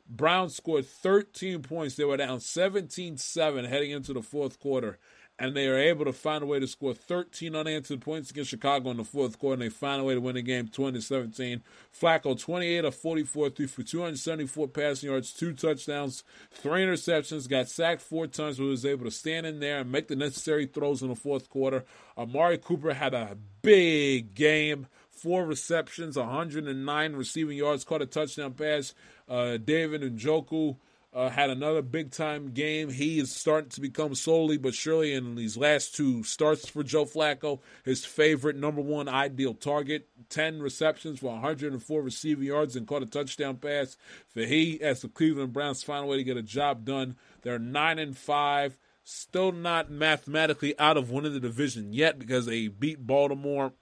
Browns scored 13 points. They were down 17 7 heading into the fourth quarter and they are able to find a way to score 13 unanswered points against Chicago in the fourth quarter, and they find a way to win the game 2017. Flacco, 28 of 44, threw for 274 passing yards, two touchdowns, three interceptions, got sacked four times, but was able to stand in there and make the necessary throws in the fourth quarter. Amari Cooper had a big game. Four receptions, 109 receiving yards, caught a touchdown pass. Uh, David Njoku uh, had another big time game. He is starting to become slowly but surely in these last two starts for Joe Flacco, his favorite number one ideal target. 10 receptions for 104 receiving yards and caught a touchdown pass. For he, as the Cleveland Browns find a way to get a job done, they're 9 and 5. Still not mathematically out of winning the division yet because they beat Baltimore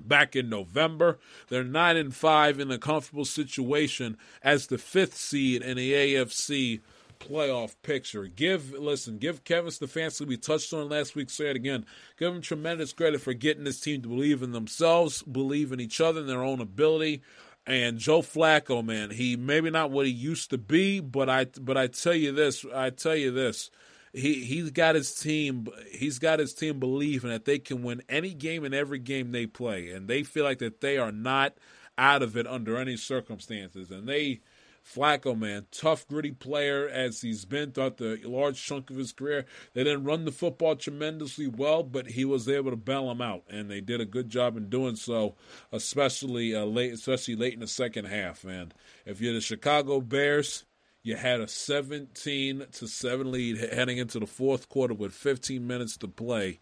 back in November. They're nine and five in a comfortable situation as the fifth seed in the AFC playoff picture. Give listen, give Kevin Stefanski. We touched on last week. Say it again. Give him tremendous credit for getting this team to believe in themselves, believe in each other, and their own ability. And Joe Flacco, man, he maybe not what he used to be, but I but I tell you this, I tell you this he he's got his team he's got his team believing that they can win any game and every game they play. And they feel like that they are not out of it under any circumstances. And they Flacco man tough gritty player as he's been throughout the large chunk of his career. They didn't run the football tremendously well but he was able to bail them out. And they did a good job in doing so especially uh, late especially late in the second half. And if you're the Chicago Bears you had a 17 to 7 lead heading into the fourth quarter with 15 minutes to play,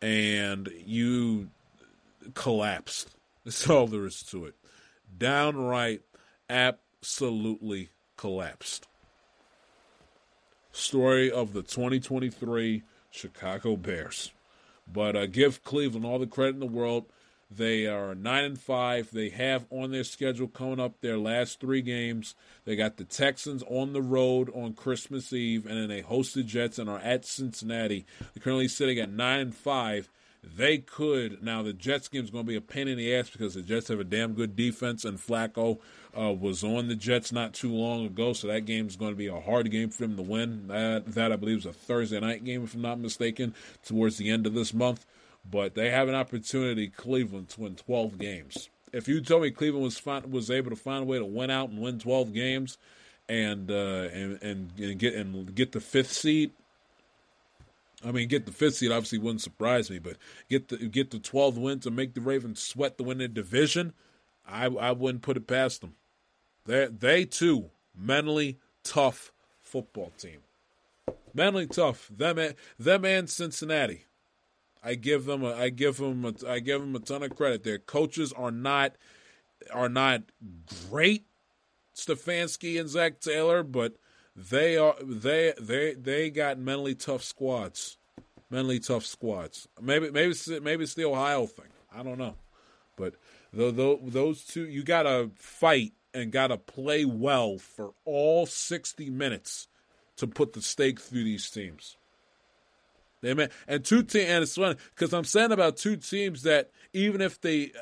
and you collapsed. That's all there is to it. Downright, absolutely collapsed. Story of the 2023 Chicago Bears. But uh, give Cleveland all the credit in the world. They are nine and five. They have on their schedule coming up their last three games. They got the Texans on the road on Christmas Eve, and then they host the Jets and are at Cincinnati. They're currently sitting at nine and five. They could now. The Jets game is going to be a pain in the ass because the Jets have a damn good defense, and Flacco uh, was on the Jets not too long ago, so that game is going to be a hard game for them to win. That, that I believe is a Thursday night game, if I'm not mistaken, towards the end of this month but they have an opportunity, Cleveland, to win 12 games. If you told me Cleveland was was able to find a way to win out and win 12 games, and uh, and, and and get and get the fifth seed, I mean, get the fifth seed obviously wouldn't surprise me, but get the get the 12th win to make the Ravens sweat to win the division, I I wouldn't put it past them. They they too mentally tough football team, mentally tough. Them them and Cincinnati. I give them a, I give them a, I give them a ton of credit. Their coaches are not are not great, Stefanski and Zac Taylor, but they are they they they got mentally tough squads, mentally tough squads. Maybe maybe maybe it's the Ohio thing. I don't know, but the, the, those two you got to fight and got to play well for all sixty minutes to put the stake through these teams. Amen. And two teams, and it's funny because I'm saying about two teams that even if they,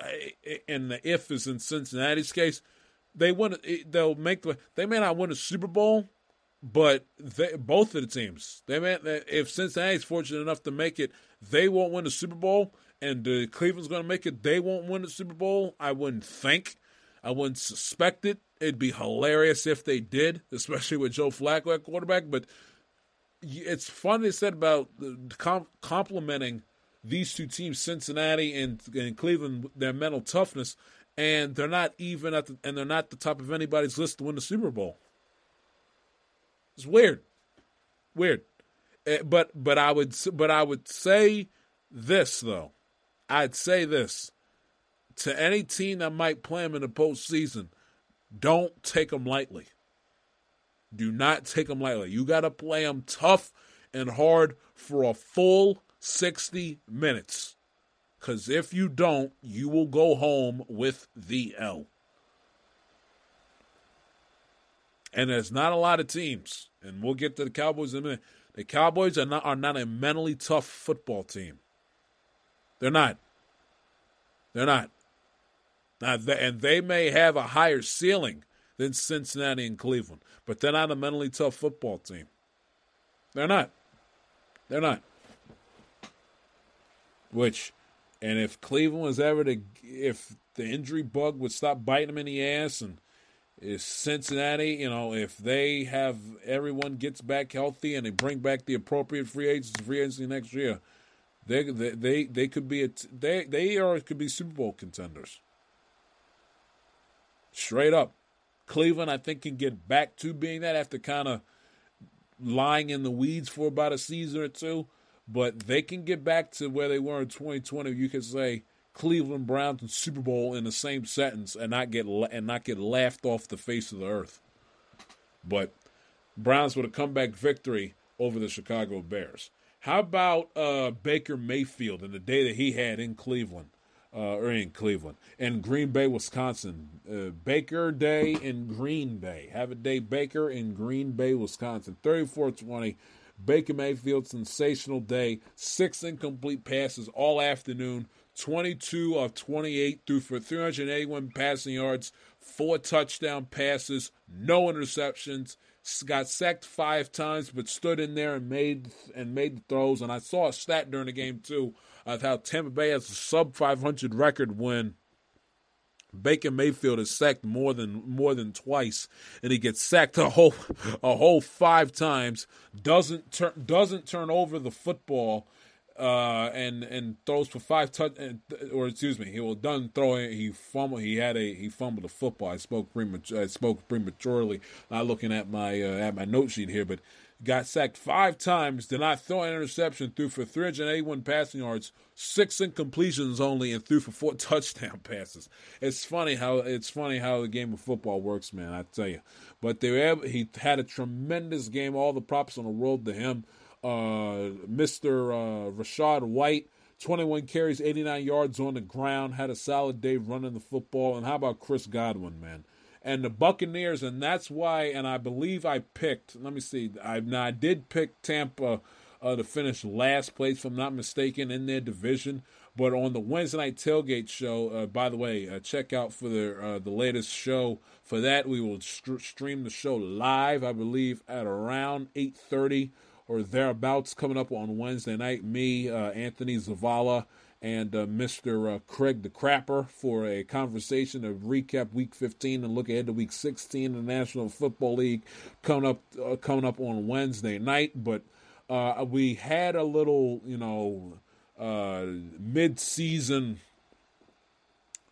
and the if is in Cincinnati's case, they win. They'll make the. They may not win a Super Bowl, but they, both of the teams, they may. If Cincinnati's fortunate enough to make it, they won't win the Super Bowl, and uh, Cleveland's going to make it. They won't win the Super Bowl. I wouldn't think. I wouldn't suspect it. It'd be hilarious if they did, especially with Joe Flacco at quarterback. But it's fun they said about com- complimenting these two teams, Cincinnati and, and Cleveland, their mental toughness, and they're not even at the and they're not the top of anybody's list to win the Super Bowl. It's weird, weird, eh, but but I would but I would say this though, I'd say this to any team that might play them in the postseason, don't take them lightly. Do not take them lightly. You got to play them tough and hard for a full 60 minutes. Because if you don't, you will go home with the L. And there's not a lot of teams, and we'll get to the Cowboys in a minute. The Cowboys are not are not a mentally tough football team. They're not. They're not. Now, and they may have a higher ceiling than Cincinnati and Cleveland, but they're not a mentally tough football team. They're not. They're not. Which, and if Cleveland was ever to, if the injury bug would stop biting them in the ass and if Cincinnati, you know, if they have everyone gets back healthy and they bring back the appropriate free agents, free agency next year, they they they, they could be a, they they are could be Super Bowl contenders. Straight up, Cleveland I think can get back to being that after kind of lying in the weeds for about a season or two, but they can get back to where they were in 2020. You could say Cleveland Browns and Super Bowl in the same sentence and not get and not get laughed off the face of the earth. But Browns with a comeback victory over the Chicago Bears. How about uh, Baker Mayfield and the day that he had in Cleveland, uh, or in Cleveland, in Green Bay, Wisconsin? Uh, Baker Day in Green Bay. Have a day Baker in Green Bay, Wisconsin. 34 20. Baker Mayfield, sensational day. Six incomplete passes all afternoon. 22 of 28 threw for 381 passing yards, four touchdown passes, no interceptions. Got sacked five times, but stood in there and made and made the throws. And I saw a stat during the game too of how Tampa Bay has a sub 500 record when Baker Mayfield is sacked more than more than twice, and he gets sacked a whole a whole five times. Doesn't turn doesn't turn over the football uh, and and throws for five touch, or excuse me, he was done throwing. He fumbled. He had a he fumbled the football. I spoke premature. I spoke prematurely. Not looking at my uh, at my note sheet here, but got sacked five times. Did not throw an interception. Threw for 381 passing yards, six incompletions only, and threw for four touchdown passes. It's funny how it's funny how the game of football works, man. I tell you. But they were able, he had a tremendous game. All the props on the world to him. Uh, Mr. Uh, Rachaad White, 21 carries, 89 yards on the ground, had a solid day running the football. And how about Chris Godwin, man? And the Buccaneers, and that's why, and I believe I picked, let me see, I, now I did pick Tampa uh, to finish last place, if I'm not mistaken, in their division. But on the Wednesday night tailgate show, uh, by the way, uh, check out for the uh, the latest show. For that, we will st- stream the show live, I believe, at around 8:30 or thereabouts coming up on Wednesday night. Me, uh, Anthony Zavala, and uh, Mr. Uh, Craig the Crapper for a conversation to recap Week 15 and look ahead to Week 16 in the National Football League coming up uh, coming up on Wednesday night. But uh, we had a little, you know, uh, mid-season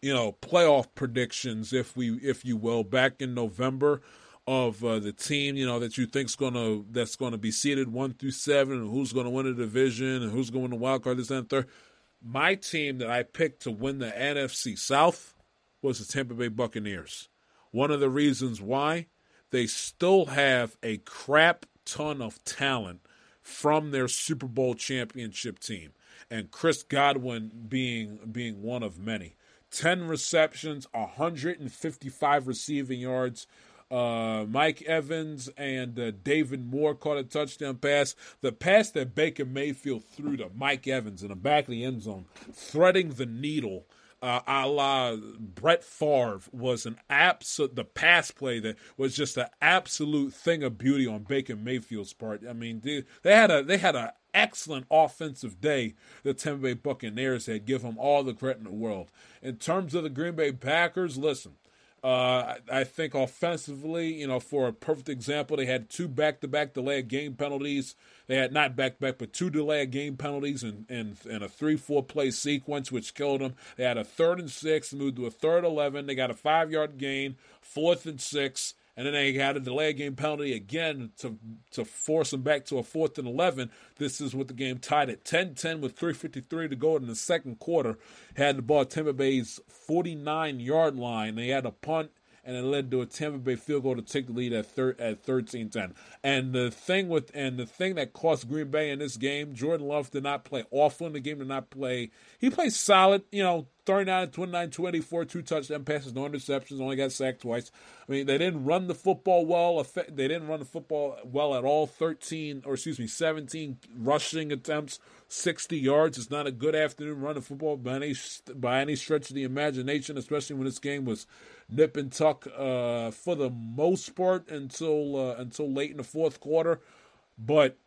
you know playoff predictions if we if you will back in november of uh, the team, you know, that you think's gonna that's gonna be seeded one through seven, and who's gonna win the division, and who's going to wild card this and third. My team that I picked to win the NFC South was the Tampa Bay Buccaneers. One of the reasons why they still have a crap ton of talent from their Super Bowl championship team, and Chris Godwin being being one of many. 10 receptions, 155 receiving yards, uh, Mike Evans and uh, David Moore caught a touchdown pass. The pass that Baker Mayfield threw to Mike Evans in the back of the end zone, threading the needle. Uh, a la Brett Favre was an absolute the pass play that was just an absolute thing of beauty on Baker Mayfield's part. I mean, they, they had a they had an excellent offensive day. The Tampa Bay Buccaneers had give them all the credit in the world. In terms of the Green Bay Packers, listen, uh, I think offensively, you know, for a perfect example, they had two back-to-back delayed game penalties. They had not back-to-back, but two delayed game penalties and and in, a three-four play sequence, which killed them. They had a third and six, moved to a third eleven. They got a five-yard gain, fourth and six, and then they had a delay game penalty again to to force them back to a fourth and 11. This is what the game tied at 10-10 with 3.53 to go in the second quarter. Had the ball at Tampa Bay's 49-yard line. They had a punt, and it led to a Tampa Bay field goal to take the lead at thir- at 13-10. And the thing with and the thing that cost Green Bay in this game, Jordan Love did not play awful in the game. Did not play. He played solid. You know 39 29 24, two touchdown passes, no interceptions, only got sacked twice. I mean, they didn't run the football well. They didn't run the football well at all. 13, or excuse me, 17 rushing attempts, 60 yards. It's not a good afternoon running football by any, by any stretch of the imagination, especially when this game was nip and tuck uh, for the most part until uh, until late in the fourth quarter. But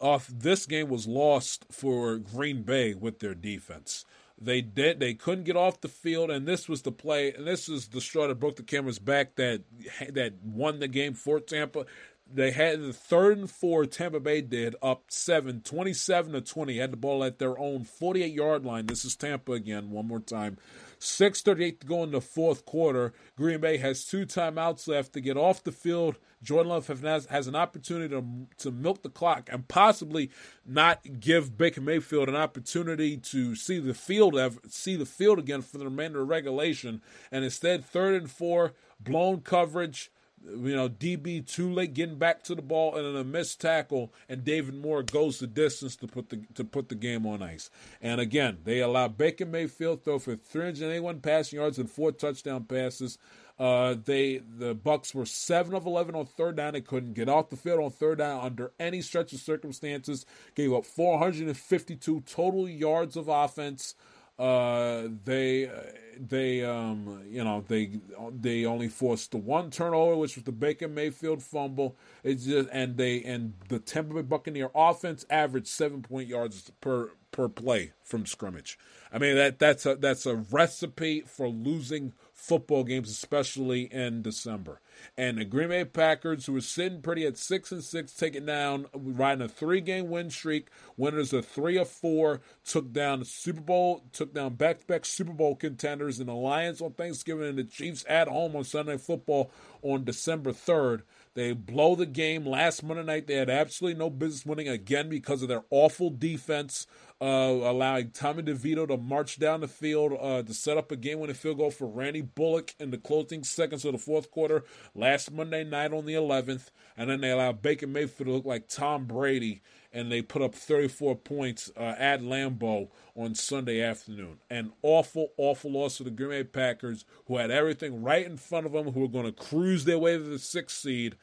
off this game was lost for Green Bay with their defense. They did. They couldn't get off the field, and this was the play. And this is the straw that broke the camera's back that that won the game for Tampa. They had the third and four. Tampa Bay did up seven, 27 to twenty. Had the ball at their own forty-eight yard line. This is Tampa again. One more time. 6.38 to go in the fourth quarter. Green Bay has two timeouts left to get off the field. Jordan Love has, has an opportunity to, to milk the clock and possibly not give Baker Mayfield an opportunity to see the field see the field again for the remainder of regulation. And instead, third and four, blown coverage you know, DB too late getting back to the ball and then a missed tackle, and David Moore goes the distance to put the to put the game on ice. And again, they allow Baker Mayfield throw for 381 passing yards and four touchdown passes. Uh, they the Bucks were seven of eleven on third down. They couldn't get off the field on third down under any stretch of circumstances. Gave up 452 total yards of offense. Uh, they they um you know they they only forced the one turnover, which was the Baker Mayfield fumble. It's just and they and the Tampa Bay Buccaneer offense averaged seven point yards per per play from scrimmage. I mean that that's a that's a recipe for losing football games, especially in December. And the Green Bay Packers, who were sitting pretty at six and six, taking down, riding a three-game win streak. Winners of three of four, took down the Super Bowl, took down back-to-back Super Bowl contenders in the Lions on Thanksgiving and the Chiefs at home on Sunday Football on December third. They blow the game last Monday night. They had absolutely no business winning again because of their awful defense, uh, allowing Tommy DeVito to march down the field uh, to set up a game-winning field goal for Randy Bullock in the closing seconds of the fourth quarter last Monday night on the 11th. And then they allowed Baker Mayfield to look like Tom Brady, and they put up 34 points uh, at Lambeau on Sunday afternoon. An awful, awful loss to the Green Bay Packers, who had everything right in front of them, who were going to cruise their way to the sixth seed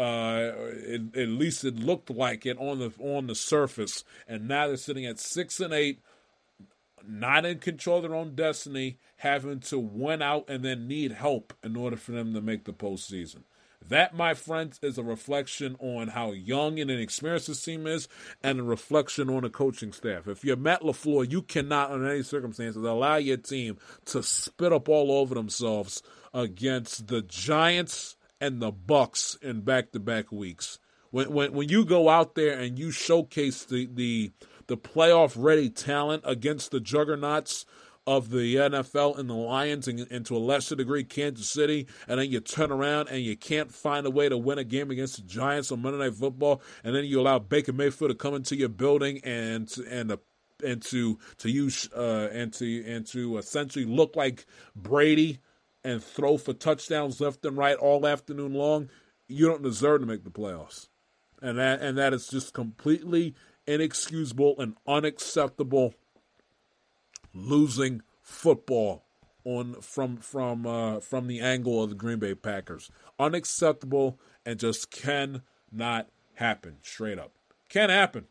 uh, it, at least it looked like it on the on the surface, and now they're sitting at six and eight, not in control of their own destiny, having to win out and then need help in order for them to make the postseason. That, my friends, is a reflection on how young and inexperienced this team is, and a reflection on the coaching staff. If you're Matt LaFleur, you cannot, under any circumstances, allow your team to spit up all over themselves against the Giants and the Bucks in back-to-back weeks. When when when you go out there and you showcase the the the playoff ready talent against the juggernauts of the NFL and the Lions and, and, to a lesser degree Kansas City, and then you turn around and you can't find a way to win a game against the Giants on Monday Night Football, and then you allow Baker Mayfield to come into your building and and and to to use uh, and to and to essentially look like Brady and throw for touchdowns left and right all afternoon long, you don't deserve to make the playoffs. And that and that is just completely inexcusable and unacceptable losing football on from from uh, from the angle of the Green Bay Packers. Unacceptable and just cannot happen. Straight up, can't happen.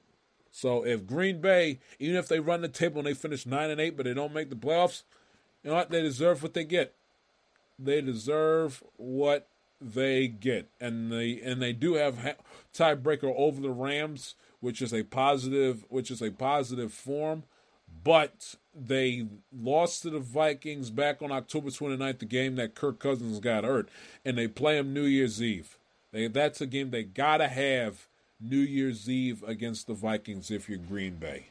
So if Green Bay, even if they run the table and they finish nine and eight, but they don't make the playoffs, you know what? They deserve what they get they deserve what they get, and they and they do have tiebreaker over the Rams, which is a positive, which is a positive form. But they lost to the Vikings back on October 29th, the game that Kirk Cousins got hurt, and they play them New Year's Eve. They, that's a game they gotta have New Year's Eve against the Vikings if you're Green Bay,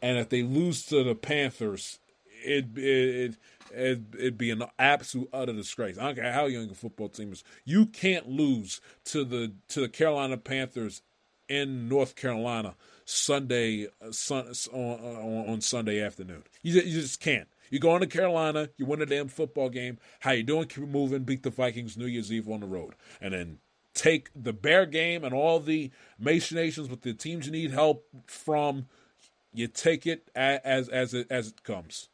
and if they lose to the Panthers, it it, it it'd, it'd be an absolute utter disgrace. I don't care how young your football team is. You can't lose to the to the Carolina Panthers in North Carolina Sunday uh, sun, on, on, Sunday afternoon. You just, you just can't. You go into Carolina, you win a damn football game. How you doing? Keep moving. Beat the Vikings New Year's Eve on the road, and then take the Bear game and all the machinations with the teams you need help from. You take it as as it as it comes.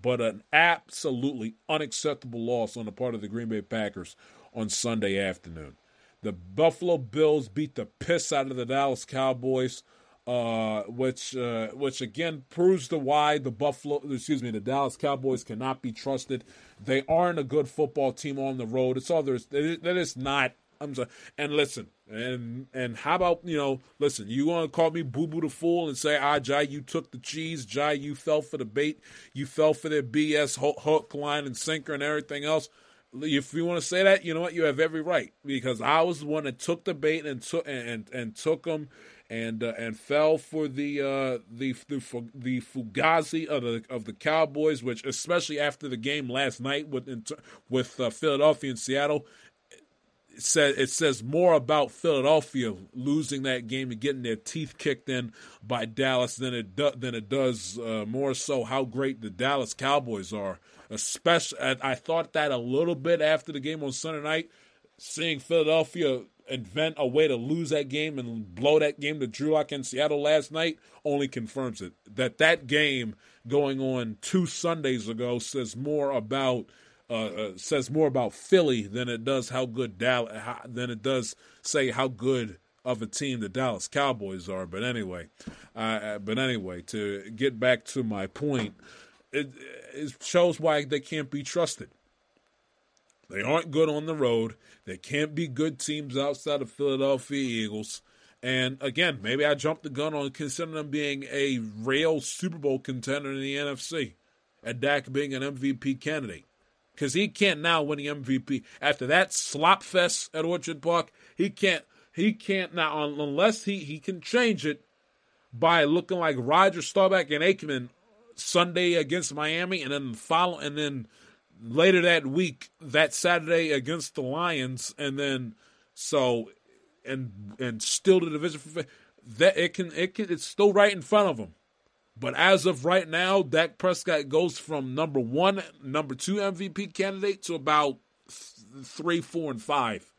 but an absolutely unacceptable loss on the part of the Green Bay Packers on Sunday afternoon. The Buffalo Bills beat the piss out of the Dallas Cowboys, uh, which uh, which again proves the why the Buffalo, excuse me, the Dallas Cowboys cannot be trusted. They aren't a good football team on the road. It's all there's that is not. I'm sorry. And listen, and and how about you know? Listen, you want to call me Boo Boo the fool and say, ah, Jai, you took the cheese. Jai, you fell for the bait. You fell for their BS hook, line, and sinker and everything else. If you want to say that, you know what? You have every right because I was the one that took the bait and took and and took them and uh, and fell for the uh, the the the fugazi of the of the Cowboys, which especially after the game last night with with uh, Philadelphia and Seattle, it says it says more about Philadelphia losing that game and getting their teeth kicked in by Dallas than it do, than it does uh, more so how great the Dallas Cowboys are. Especially, I thought that a little bit after the game on Sunday night, seeing Philadelphia invent a way to lose that game and blow that game to Drew Lock in Seattle last night only confirms it. That that game going on two Sundays ago says more about uh, uh, says more about Philly than it does how good Dallas than it does say how good of a team the Dallas Cowboys are. But anyway, uh, but anyway, to get back to my point, it, it shows why they can't be trusted. They aren't good on the road. They can't be good teams outside of Philadelphia Eagles. And again, maybe I jumped the gun on considering them being a real Super Bowl contender in the NFC, and Dak being an MVP candidate because he can't now win the MVP after that slop fest at Orchard Park. He can't. He can't now unless he he can change it by looking like Roger Staubach and Aikman Sunday against Miami, and then follow and then later that week that Saturday against the Lions, and then so and and still the division that it can it can it's still right in front of them. But as of right now, Dak Prescott goes from number one, number two MVP candidate to about three, four, and five.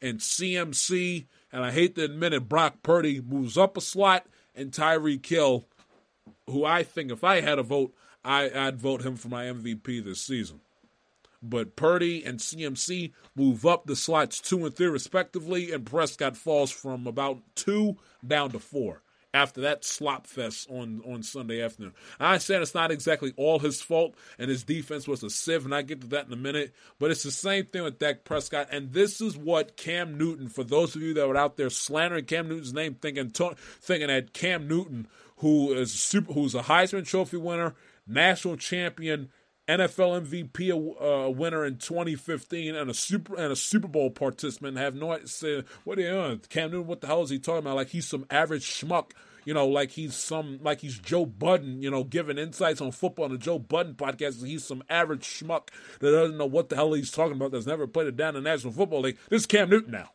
And CMC, and I hate to admit it, Brock Purdy moves up a slot, and Tyreek Hill, who I think if I had a vote, I, I'd vote him for my MVP this season. But Purdy and CMC move up the slots two and three respectively, and Prescott falls from about two down to four after that slop fest on, on Sunday afternoon. I said it's not exactly all his fault, and his defense was a sieve, and I get to that in a minute. But it's the same thing with Dak Prescott, and this is what Cam Newton. For those of you that were out there slandering Cam Newton's name, thinking thinking that Cam Newton, who is super, who's a Heisman Trophy winner, national champion. NFL MVP uh, winner in 2015 and a super and a Super Bowl participant have no say what are you doing? Cam Newton, what the hell is he talking about? Like he's some average schmuck, you know, like he's some like he's Joe Budden, you know, giving insights on football on the Joe Budden podcast. He's some average schmuck that doesn't know what the hell he's talking about. That's never played it down in the National Football League. This is Cam Newton now.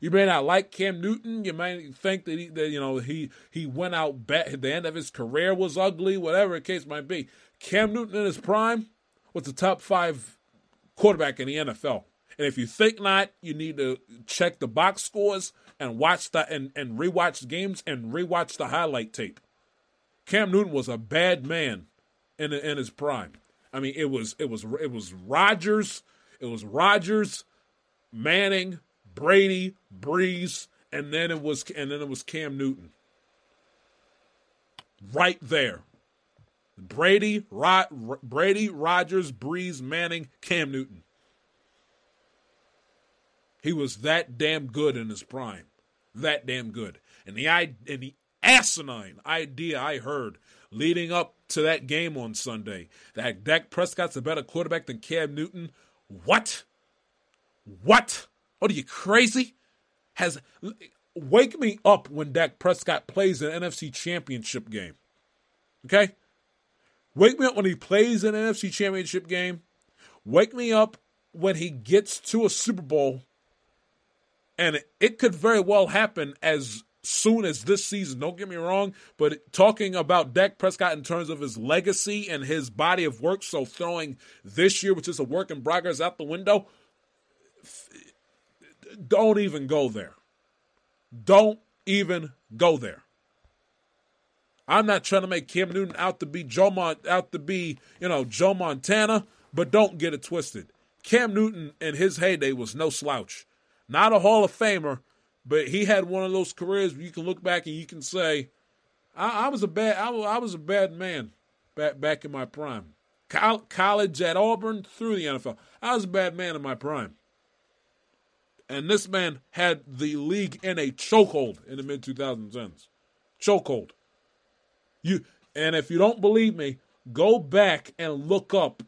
You may not like Cam Newton. You may think that he, that, you know, he he went out bad. The end of his career was ugly. Whatever the case might be. Cam Newton in his prime was the top five quarterback in the NFL. And if you think not, you need to check the box scores and watch the and, and rewatch the games and rewatch the highlight tape. Cam Newton was a bad man in in his prime. I mean, it was it was it was Rodgers, it was Rodgers, Manning, Brady, Brees, and then it was and then it was Cam Newton. Right there. Brady, Rod, Brady, Rodgers, Brees, Manning, Cam Newton. He was that damn good in his prime, that damn good. And the and the asinine idea I heard leading up to that game on Sunday that Dak Prescott's a better quarterback than Cam Newton. What? What? What are you crazy? Has wake me up when Dak Prescott plays an NFC Championship game. Okay? Wake me up when he plays an NFC championship game. Wake me up when he gets to a Super Bowl. And it could very well happen as soon as this season. Don't get me wrong, but talking about Dak Prescott in terms of his legacy and his body of work, so throwing this year, which is a work in progress, out the window, don't even go there. Don't even go there. I'm not trying to make Cam Newton out to be Joe Mon- out to be, you know, Joe Montana, but don't get it twisted. Cam Newton in his heyday was no slouch. Not a Hall of Famer, but he had one of those careers where you can look back and you can say, I, I was a bad I, I, was a bad man back back in my prime. college at Auburn through the NFL. I was a bad man in my prime. And this man had the league in a chokehold in the mid 2010s. Chokehold. You and if you don't believe me, go back and look up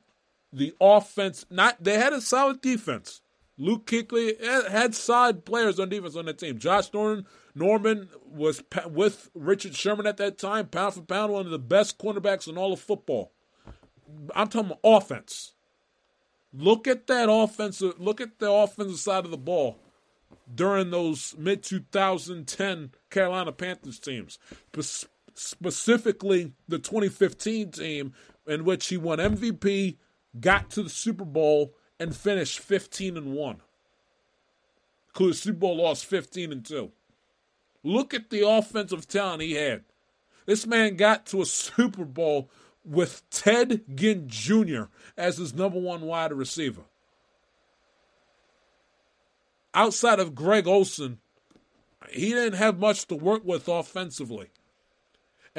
the offense. Not they had a solid defense. Luke Kuechly eh, had solid players on defense on that team. Josh Norman, Norman was with Richard Sherman at that time, pound for pound, one of the best cornerbacks in all of football. I'm talking offense. Look at that offensive. Look at the offensive side of the ball during those mid 2010 Carolina Panthers teams, specifically the 2015 team in which he won MVP, got to the Super Bowl, and finished 15 and one. Because the Super Bowl lost 15 and two. Look at the offensive talent he had. This man got to a Super Bowl with Ted Ginn Jr. as his number one wide receiver. Outside of Greg Olsen, he didn't have much to work with offensively.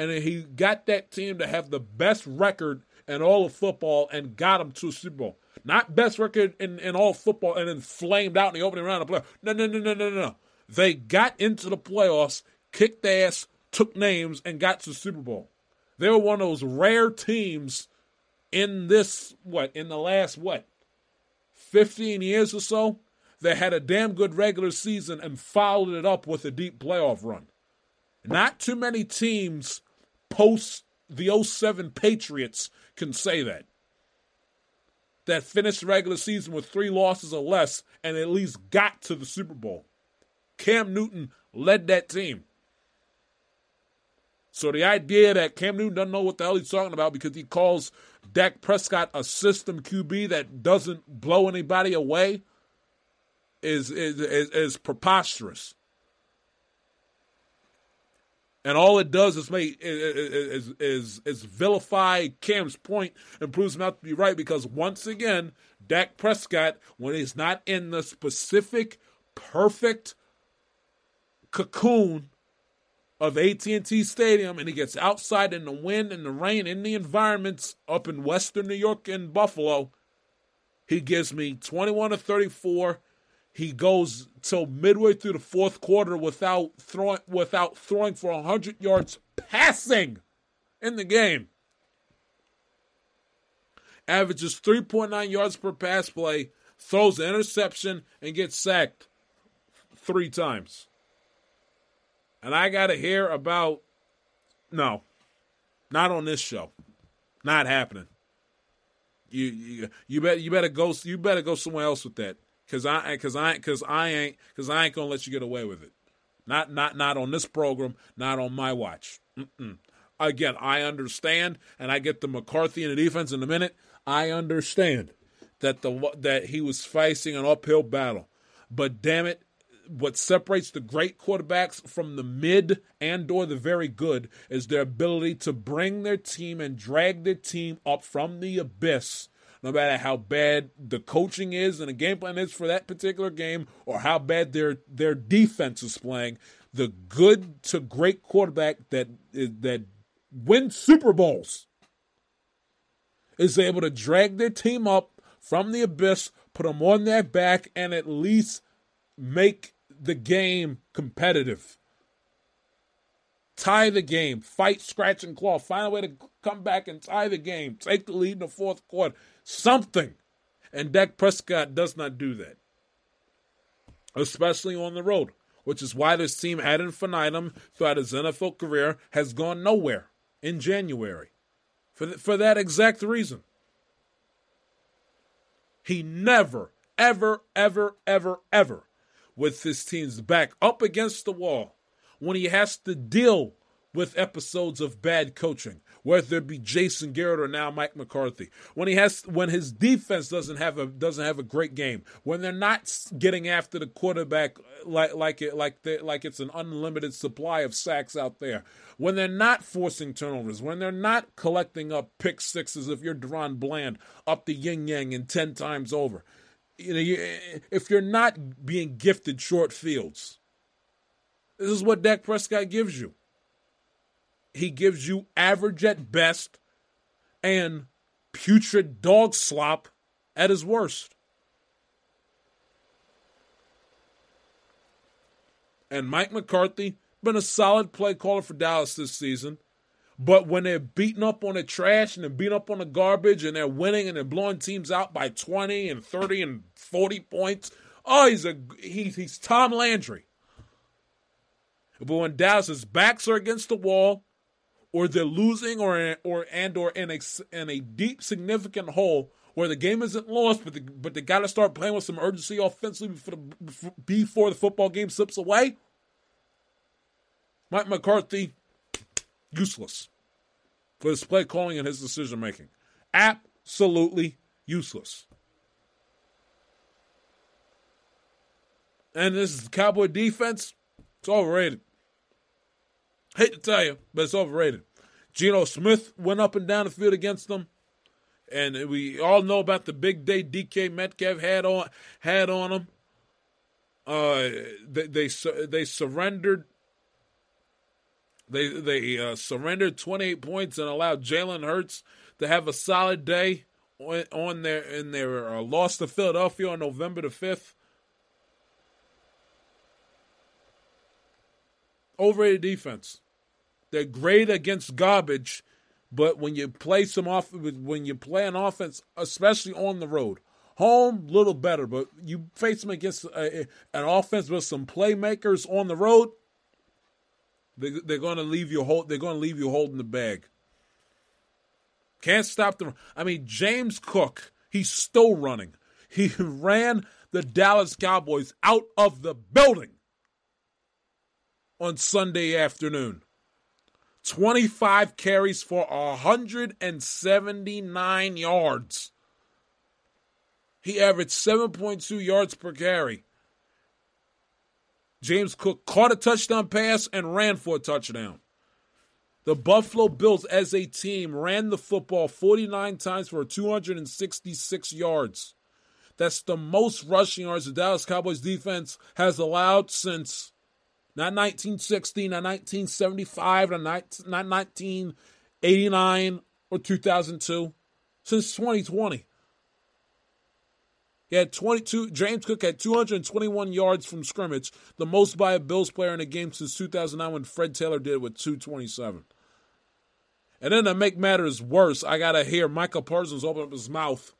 And he got that team to have the best record in all of football and got them to a Super Bowl. Not best record in, in all football and then flamed out in the opening round of play. No, no, no, no, no, no. They got into the playoffs, kicked ass, took names, and got to Super Bowl. They were one of those rare teams in this, what, in the last, what, 15 years or so that had a damn good regular season and followed it up with a deep playoff run. Not too many teams post the 07 Patriots can say that. That finished regular season with three losses or less and at least got to the Super Bowl. Cam Newton led that team. So the idea that Cam Newton doesn't know what the hell he's talking about because he calls Dak Prescott a system QB that doesn't blow anybody away is is is, is preposterous. And all it does is make is, is is vilify Cam's point and proves him out to be right because once again, Dak Prescott, when he's not in the specific perfect cocoon of AT&T Stadium and he gets outside in the wind and the rain in the environments up in western New York and Buffalo, he gives me 21 to 34. He goes till midway through the fourth quarter without throwing without throwing for 100 yards passing in the game. Averages 3.9 yards per pass play, throws an interception and gets sacked 3 times and I got to hear about no, not on this show, not happening. You you you better you better go you better go somewhere else with that because I because I because I ain't because I ain't gonna let you get away with it. Not not not on this program, not on my watch. Mm-mm. Again, I understand, and I get the McCarthy in the defense in a minute. I understand that the that he was facing an uphill battle, but damn it, what separates the great quarterbacks from the mid and or the very good is their ability to bring their team and drag their team up from the abyss no matter how bad the coaching is and the game plan is for that particular game or how bad their their defense is playing the good to great quarterback that that wins super bowls is able to drag their team up from the abyss put them on their back and at least make the game competitive. Tie the game, fight, scratch, and claw. Find a way to come back and tie the game. Take the lead in the fourth quarter. Something. And Dak Prescott does not do that, especially on the road, which is why this team ad infinitum throughout his NFL career has gone nowhere in January. For, th- for that exact reason. He never, ever, ever, ever, ever with his team's back up against the wall when he has to deal with episodes of bad coaching, whether it be Jason Garrett or now Mike McCarthy. When he has when his defense doesn't have a doesn't have a great game, when they're not getting after the quarterback like like it like they, like it's an unlimited supply of sacks out there. When they're not forcing turnovers, when they're not collecting up pick sixes if you're DaRon Bland up the yin yang and 10 times over. You know, you, eh, if you're not being gifted short fields, this is what Dak Prescott gives you he gives you average at best and putrid dog slop at his worst. And Mike McCarthy been a solid play caller for Dallas this season. But when they're beating up on the trash and they're beating up on the garbage and they're winning and they're blowing teams out by 20 and 30 and 40 points, oh, he's a he, he's Tom Landry. But when Dallas's backs are against the wall or they're losing or or and or in a in a deep significant hole where the game isn't lost, but the, but they got to start playing with some urgency offensively before the, before the football game slips away. Mike McCarthy, useless for his play calling and his decision making. Absolutely useless. And this is Cowboy defense. It's overrated. Hate to tell you, but it's overrated. Geno Smith went up and down the field against them. And we all know about the big day DK Metcalf had on had on him. Uh, they they they surrendered. They they uh, surrendered 28 points and allowed Jalen Hurts to have a solid day on, on their in their uh, loss to Philadelphia on November the 5th. Overrated defense. They're great against garbage, but when you play some off, when you play an offense, especially on the road, home little better, but you face them against a, an offense with some playmakers on the road. They, they're going to leave you hold. They're going to leave you holding the bag. Can't stop them. I mean, James Cook, he's still running. He ran the Dallas Cowboys out of the building on Sunday afternoon. 25 carries for 179 yards. He averaged 7.2 yards per carry. James Cook caught a touchdown pass and ran for a touchdown. The Buffalo Bills, as a team, ran the football 49 times for 266 yards. That's the most rushing yards the Dallas Cowboys defense has allowed since not 1960, not 1975, not 1989 or 2002. Since 2020. He had 22. James Cook had 221 yards from scrimmage, the most by a Bills player in a game since 2009 when Fred Taylor did with 227. And then to make matters worse, I gotta hear Micah Parsons open up his mouth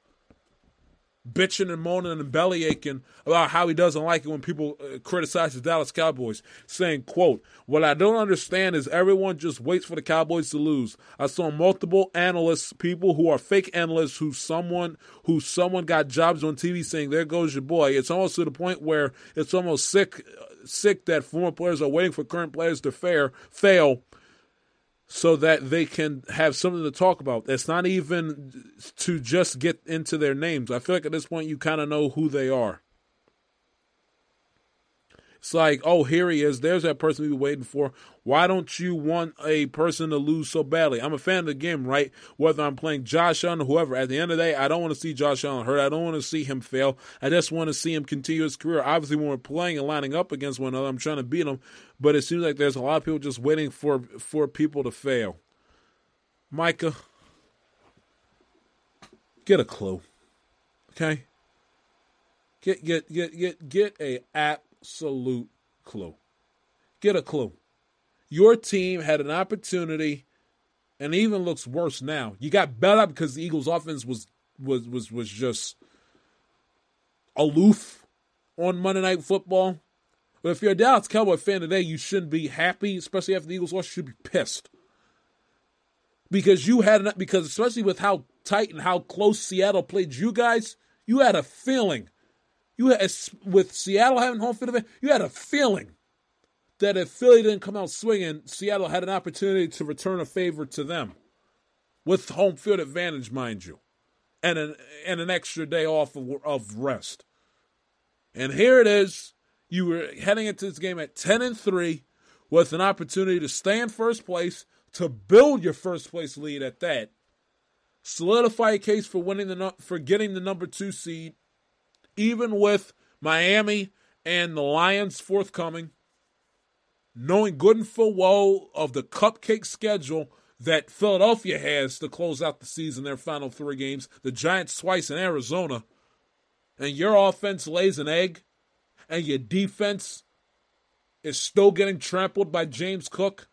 bitching and moaning and belly aching about how he doesn't like it when people uh, criticize the Dallas Cowboys, saying, quote, what I don't understand is everyone just waits for the Cowboys to lose. I saw multiple analysts, people who are fake analysts who someone who someone got jobs on TV saying, there goes your boy. It's almost to the point where it's almost sick sick that former players are waiting for current players to fair, fail so that they can have something to talk about. It's not even to just get into their names. I feel like at this point you kind of know who they are. It's like, oh, here he is. There's that person we were waiting for. Why don't you want a person to lose so badly? I'm a fan of the game, right? Whether I'm playing Josh Allen or whoever. At the end of the day, I don't want to see Josh Allen hurt. I don't want to see him fail. I just want to see him continue his career. Obviously, when we're playing and lining up against one another, I'm trying to beat him. But it seems like there's a lot of people just waiting for for people to fail. Micah, get a clue. Okay? Get get get get get a app absolute clue. Get a clue. Your team had an opportunity, and even looks worse now. You got better because the Eagles' offense was was was was just aloof on Monday Night Football. But if you're a Dallas Cowboy fan today, you shouldn't be happy, especially after the Eagles lost. You should be pissed because you had because especially with how tight and how close Seattle played you guys, you had a feeling you had with Seattle having home field advantage, you had a feeling that if Philly didn't come out swinging, Seattle had an opportunity to return a favor to them with home field advantage, mind you, and an and an extra day off of, of rest. And here it is. You were heading into this game at 10 and 3 with an opportunity to stay in first place, to build your first place lead at that, solidify a case for winning the for getting the number 2 seed even with Miami and the Lions forthcoming, knowing good and full well of the cupcake schedule that Philadelphia has to close out the season, their final three games, the Giants twice in Arizona, and your offense lays an egg, and your defense is still getting trampled by James Cook,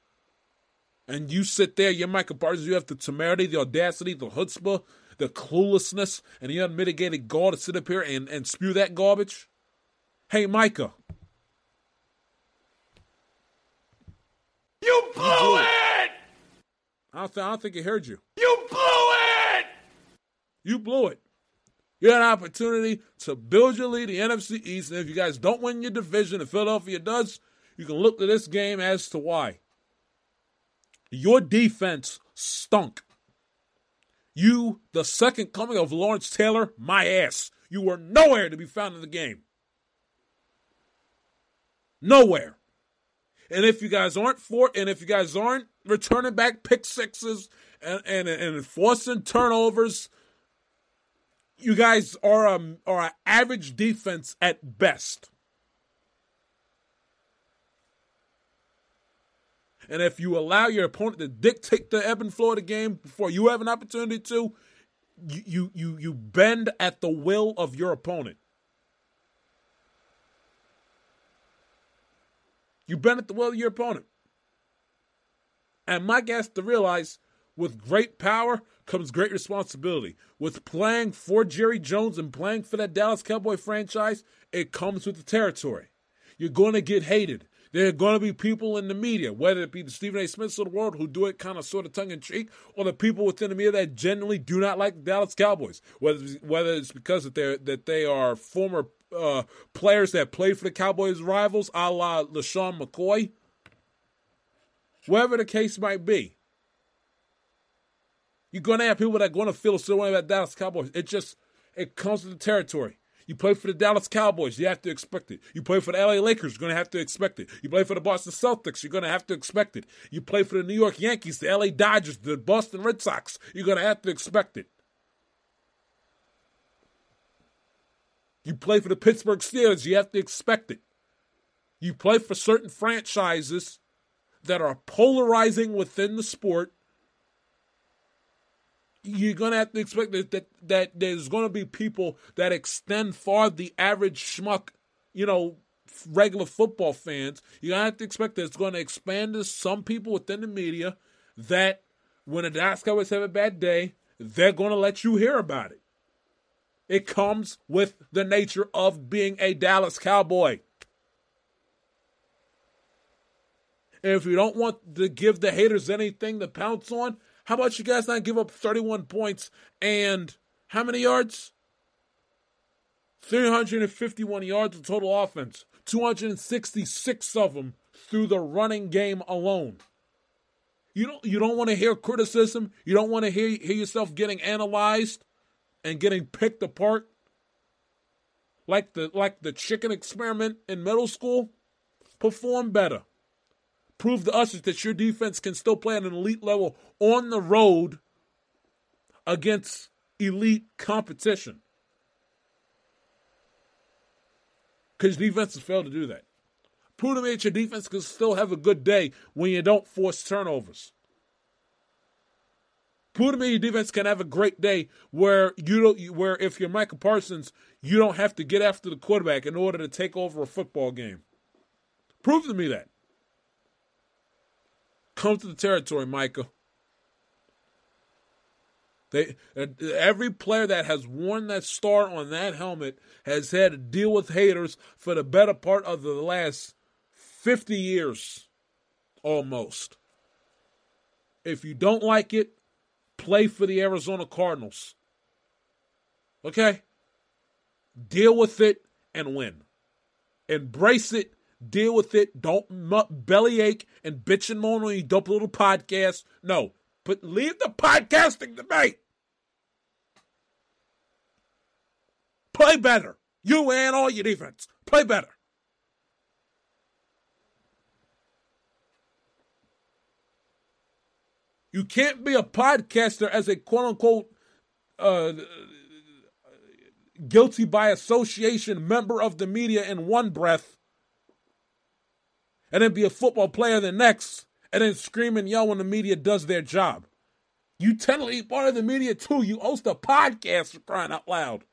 and you sit there, you're Micah Parsons, you have the temerity, the audacity, the chutzpah, the cluelessness, and the unmitigated gall to sit up here and, and spew that garbage? Hey, Micah. You blew, you it! I don't, th- I don't think he heard you. You blew it! You blew it. You had an opportunity to build your lead, the NFC East, and if you guys don't win your division, if Philadelphia does, you can look to this game as to why. Your defense stunk. You, the second coming of Lawrence Taylor, my ass. You were nowhere to be found in the game. Nowhere. And if you guys aren't for, and if you guys aren't returning back pick sixes and and, and enforcing turnovers, you guys are a are an average defense at best. And if you allow your opponent to dictate the ebb and flow of the game before you have an opportunity to, you you you, bend at the will of your opponent. You bend at the will of your opponent. And my guess to realize with great power comes great responsibility. With playing for Jerry Jones and playing for that Dallas Cowboy franchise, it comes with the territory. You're going to get hated. There are going to be people in the media, whether it be the Stephen A. Smiths of the world who do it kind of sort of tongue in cheek, or the people within the media that genuinely do not like the Dallas Cowboys. Whether it's, whether it's because that they that they are former uh, players that play for the Cowboys rivals, a la LeSean McCoy, whatever the case might be. You're going to have people that are going to feel a certain way about Dallas Cowboys. It just it comes with the territory. You play for the Dallas Cowboys, you have to expect it. You play for the LA Lakers, you're going to have to expect it. You play for the Boston Celtics, you're going to have to expect it. You play for the New York Yankees, the LA Dodgers, the Boston Red Sox, you're going to have to expect it. You play for the Pittsburgh Steelers, you have to expect it. You play for certain franchises that are polarizing within the sport you're gonna have to expect that that, that there's gonna be people that extend far the average schmuck, you know, regular football fans. You're gonna have to expect that it's gonna expand to some people within the media that when the Dallas Cowboys have a bad day, they're gonna let you hear about it. It comes with the nature of being a Dallas Cowboy. And if you don't want to give the haters anything to pounce on, how about you guys not give up 31 points and how many yards? 351 yards of total offense, 266 of them through the running game alone. You don't you don't want to hear criticism. You don't want to hear hear yourself getting analyzed and getting picked apart like the like the chicken experiment in middle school. Perform better prove to us that your defense can still play at an elite level on the road against elite competition. Because defenses fail to do that. Prove to me that your defense can still have a good day when you don't force turnovers. Prove to me your defense can have a great day where you don't where if you're Micah Parsons, you don't have to get after the quarterback in order to take over a football game. Prove to me that. Come to the territory, Micah. They uh, every player that has worn that star on that helmet has had to deal with haters for the better part of the last 50 years almost. If you don't like it, play for the Arizona Cardinals. Okay? Deal with it and win. Embrace it, Deal with it. Don't bellyache and bitch and moan on your dope little podcast. No, but leave the podcasting me. Play better. You and all your defense. Play better. You can't be a podcaster as a quote unquote uh, guilty by association member of the media in one breath and then be a football player the next and then scream and yell when the media does their job. You technically part of the media too. You host a podcast for crying out loud.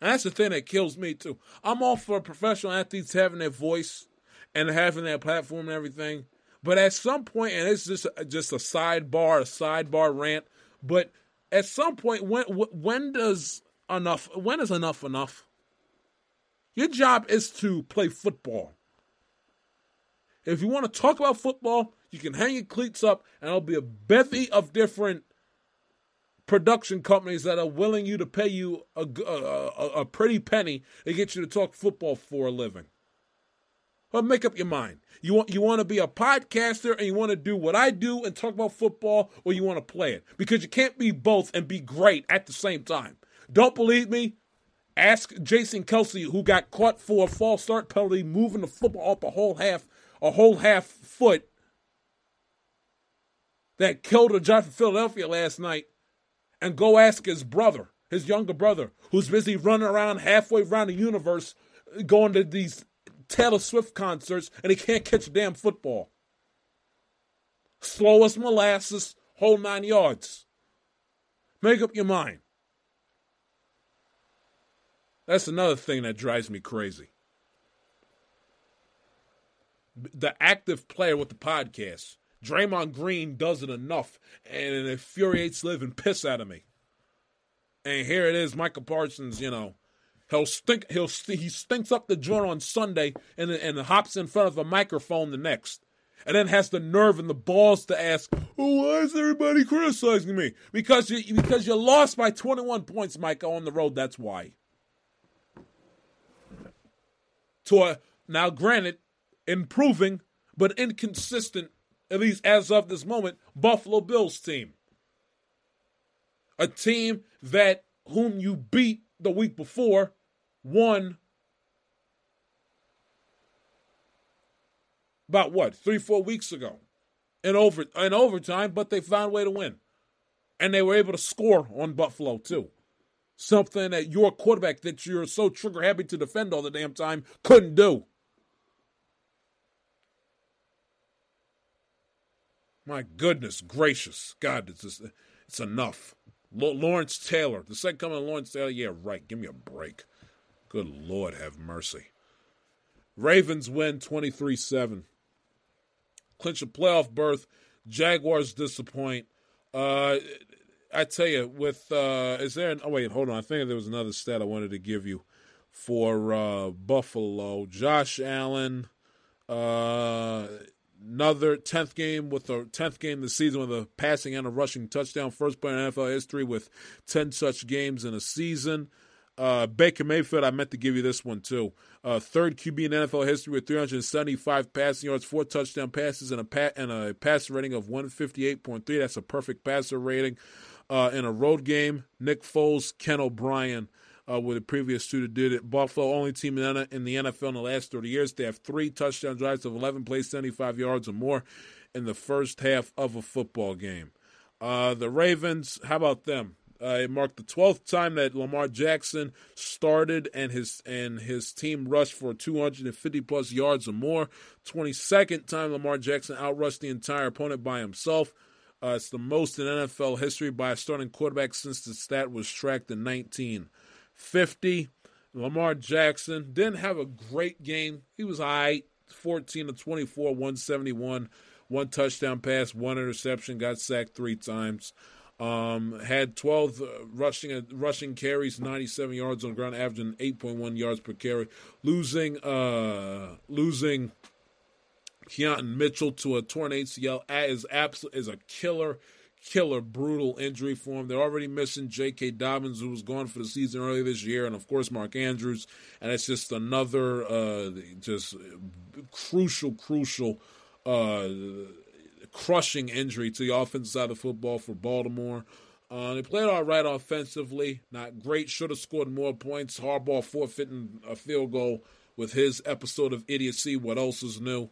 And that's the thing that kills me too. I'm all for professional athletes having their voice and having their platform and everything. But at some point, and it's just just a sidebar, a sidebar rant. But at some point, when when does enough? When is enough enough? Your job is to play football. If you want to talk about football, you can hang your cleats up, and there'll be a bevy of different production companies that are willing you to pay you a, a, a pretty penny to get you to talk football for a living. But make up your mind. You want you want to be a podcaster and you want to do what I do and talk about football, or you want to play it because you can't be both and be great at the same time. Don't believe me? Ask Jason Kelce, who got caught for a false start penalty, moving the football up a whole half a whole half foot that killed a Giant for Philadelphia last night, and go ask his brother, his younger brother, who's busy running around halfway around the universe, going to these Taylor Swift concerts and he can't catch a damn football. Slow as molasses, whole nine yards. Make up your mind. That's another thing that drives me crazy. The active player with the podcast. Draymond Green does it enough, and it infuriates living piss out of me. And here it is, Micah Parsons, you know, He'll stink. He'll he stinks up the joint on Sunday and and hops in front of a microphone the next, and then has the nerve and the balls to ask, oh, "Why is everybody criticizing me?" Because you because you lost by 21 points, Mike, on the road. That's why. To a, now, granted, improving but inconsistent, at least as of this moment, Buffalo Bills team. A team that whom you beat the week before won about what three four weeks ago in over in overtime, but they found a way to win, and they were able to score on Buffalo too. Something that your quarterback that you're so trigger happy to defend all the damn time couldn't do. My goodness gracious, God, it's just, it's enough. Lawrence Taylor, the second coming of Lawrence Taylor. Yeah, right. Give me a break. Good Lord, have mercy. Ravens win 23 7. Clinch a playoff berth. Jaguars disappoint. Uh, I tell you, with uh, is there? An, oh wait, hold on. I think there was another stat I wanted to give you for uh, Buffalo. Josh Allen, uh, another tenth game with the tenth game this season with a passing and a rushing touchdown. First player in NFL history with ten such games in a season. Uh, Baker Mayfield, I meant to give you this one too. Uh, third QB in NFL history with 375 passing yards, four touchdown passes, and a pa- and a passer rating of 158.3. That's a perfect passer rating. Uh, in a road game, Nick Foles, Ken O'Brien uh, were the previous two that did it. Buffalo, only team in the NFL in the last 30 years. They have three touchdown drives of 11 plays, 75 yards or more in the first half of a football game. Uh, the Ravens, how about them? Uh, it marked the 12th time that Lamar Jackson started and his and his team rushed for 250 plus yards or more. 22nd time Lamar Jackson outrushed the entire opponent by himself. Uh, it's the most in NFL history by a starting quarterback since the stat was tracked in 1950. Lamar Jackson didn't have a great game. He was high, 14 to 24, 171, one touchdown pass, one interception, got sacked three times. Um, had 12 uh, rushing uh, rushing carries, 97 yards on the ground, averaging 8.1 yards per carry. Losing uh, losing Keaton Mitchell to a torn ACL is absolute is a killer killer, brutal injury for him. They're already missing J.K. Dobbins, who was gone for the season earlier this year, and of course Mark Andrews. And it's just another uh, just crucial, crucial, uh, crushing injury to the offensive side of football for Baltimore. Uh, they played all right offensively, not great. Should have scored more points. Harbaugh forfeiting a field goal with his episode of idiocy. What else is new?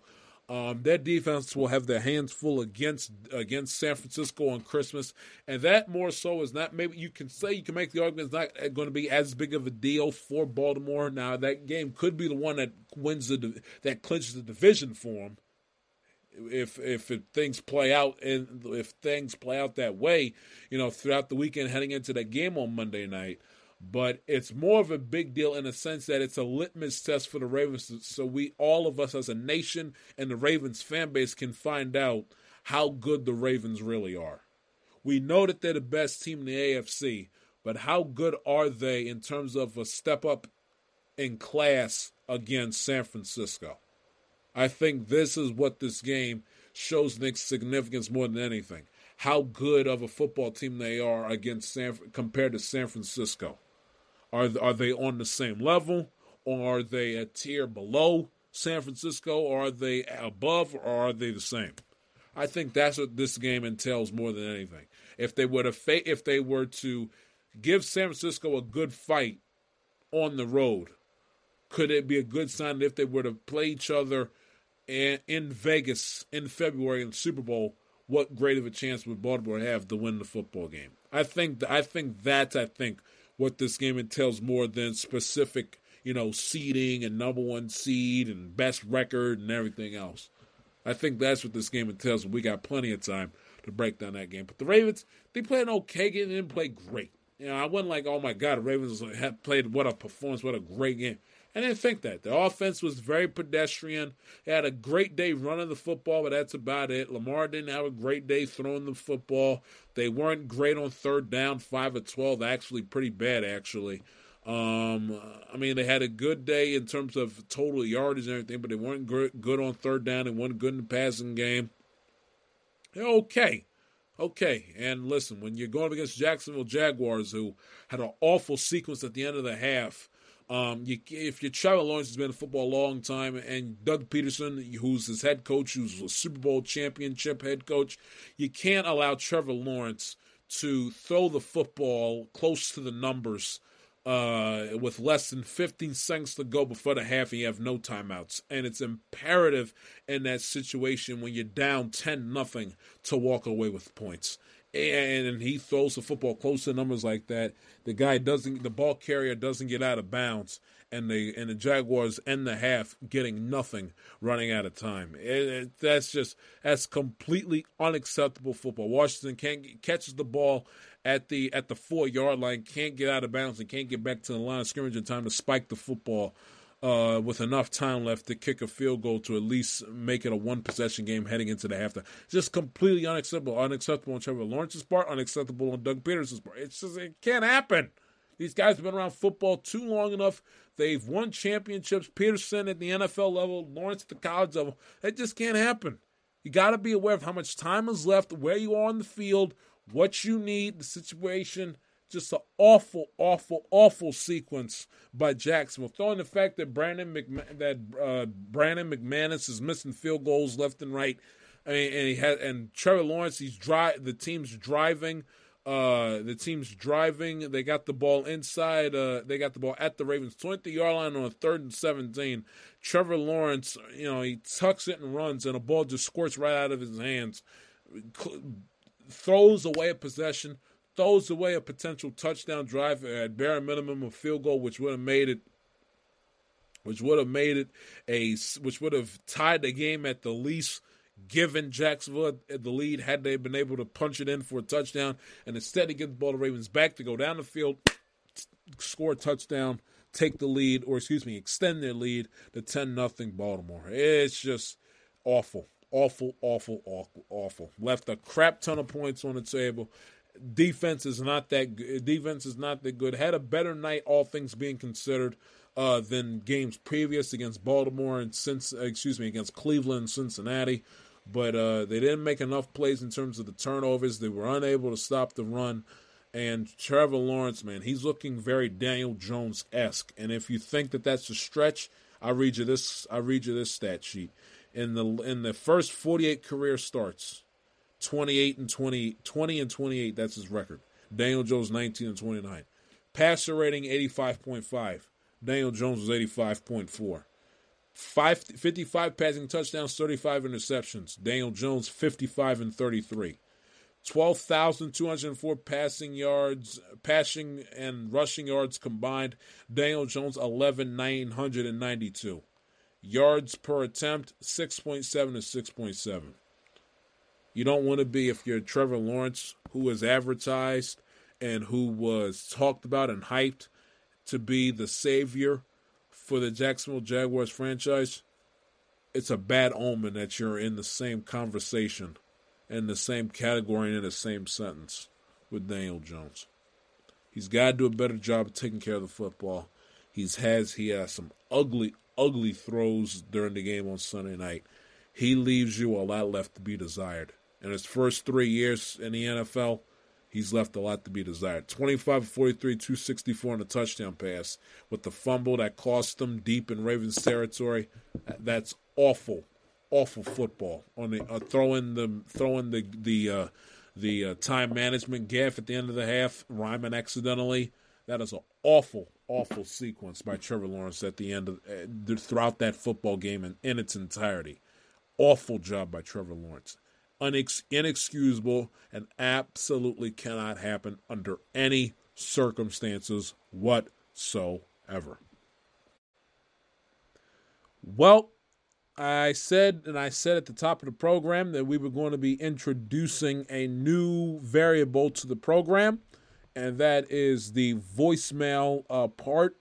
Um, their defense will have their hands full against against San Francisco on Christmas, and that more so is not. Maybe you can say you can make the argument it's not going to be as big of a deal for Baltimore. Now that game could be the one that wins the that clinches the division for them. If if things play out and if things play out that way, you know, throughout the weekend heading into that game on Monday night but it's more of a big deal in the sense that it's a litmus test for the Ravens. So we, all of us as a nation and the Ravens fan base, can find out how good the Ravens really are. We know that they're the best team in the AFC, but how good are they in terms of a step up in class against San Francisco? I think this is what this game shows Nick's significance more than anything. How good of a football team they are against San compared to San Francisco. Are are they on the same level, or are they a tier below San Francisco, are they above, or are they the same? I think that's what this game entails more than anything. If they were to fa- if they were to give San Francisco a good fight on the road, could it be a good sign if they were to play each other in, in Vegas in February in the Super Bowl? What great of a chance would Baltimore have to win the football game? I think I think that's I think what this game entails more than specific, you know, seeding and number one seed and best record and everything else. I think that's what this game entails, we got plenty of time to break down that game. But the Ravens, they played okay, they didn't play great. You know, I wasn't like, oh my God, the Ravens have played what a performance, what a great game. I didn't think that. The offense was very pedestrian. They had a great day running the football, but that's about it. Lamar didn't have a great day throwing the football. They weren't great on third down, five of twelve, actually pretty bad actually. Um, I mean, they had a good day in terms of total yardage and everything, but they weren't good on third down. They weren't good in the passing game. They're okay. Okay, and listen, when you're going against Jacksonville Jaguars, who had an awful sequence at the end of the half, um, you, if you're Trevor Lawrence has been in football a long time, and Doug Pederson, who's his head coach, who's a Super Bowl championship head coach, you can't allow Trevor Lawrence to throw the football close to the numbers uh, with less than 15 seconds to go before the half, and you have no timeouts. And it's imperative in that situation when you're down 10 nothing to walk away with points and he throws the football close to numbers like that, the guy doesn't, the ball carrier doesn't get out of bounds, and the and the Jaguars end the half getting nothing, running out of time. It, it, that's just that's completely unacceptable football. Washington can't catches the ball at the at the four yard line, can't get out of bounds, and can't get back to the line of scrimmage in time to spike the football uh, with enough time left to kick a field goal to at least make it a one possession game heading into the halftime. Just completely unacceptable. Unacceptable on Trevor Lawrence's part, unacceptable on Doug Pederson's part. It's just, it can't happen. These guys have been around football too long enough. They've won championships. Pederson at the NFL level, Lawrence at the college level. That just can't happen. You got to be aware of how much time is left, where you are on the field, what you need, the situation just an awful, awful, awful sequence by Jacksonville. Throwing the fact that Brandon that uh, Brandon McManus is missing field goals left and right, and, and he had and Trevor Lawrence, he's dri- the team's driving. Uh, the team's driving. They got the ball inside. Uh, they got the ball at the Ravens 20 yard line on a third and 17. Trevor Lawrence, you know, he tucks it and runs, and a ball just squirts right out of his hands. Throws away a possession throws away a potential touchdown drive at bare minimum a field goal, which would have made it, which would have made it a, which would have tied the game at the least. Given Jacksonville the lead, had they been able to punch it in for a touchdown, and instead he gets the ball to Ravens back to go down the field, score a touchdown, take the lead, or excuse me, extend their lead to ten nothing Baltimore. It's just awful, awful, awful, awful, awful. Left a crap ton of points on the table defense is not that good. defense is not that good. Had a better night, all things being considered, uh, than games previous against Baltimore and since excuse me against Cleveland and Cincinnati. but uh, they didn't make enough plays in terms of the turnovers. They were unable to stop the run. And Trevor Lawrence, man, he's looking very Daniel Jones esque. And if you think that that's a stretch, I read you this. I read you this stat sheet. In the in the first 48 career starts, 28 and 20, 20 and 28. That's his record. Daniel Jones 19 and 29. Passer rating 85.5. Daniel Jones was 85.4. Five, 55 passing touchdowns, 35 interceptions. Daniel Jones 55 and 33. 12,204 passing yards, passing and rushing yards combined. Daniel Jones 11,992. Yards per attempt 6.7 to 6.7. You don't want to be if you're Trevor Lawrence, who was advertised and who was talked about and hyped to be the savior for the Jacksonville Jaguars franchise. It's a bad omen that you're in the same conversation in the same category and in the same sentence with Daniel Jones. He's got to do a better job of taking care of the football. He's has he has some ugly, ugly throws during the game on Sunday night. He leaves you a lot left to be desired. In his first three years in the NFL, he's left a lot to be desired. 25 43, 264 on a touchdown pass with the fumble that cost him deep in Ravens territory. That's awful awful football on the uh, throwing the throwing the the uh, the uh, time management gaff at the end of the half, rhyming accidentally. That is an awful, awful sequence by Trevor Lawrence at the end of uh, throughout that football game in, in its entirety. Awful job by Trevor Lawrence. Unex- inexcusable and absolutely cannot happen under any circumstances whatsoever. Well, I said, and I said at the top of the program that we were going to be introducing a new variable to the program, and that is the voicemail uh, part.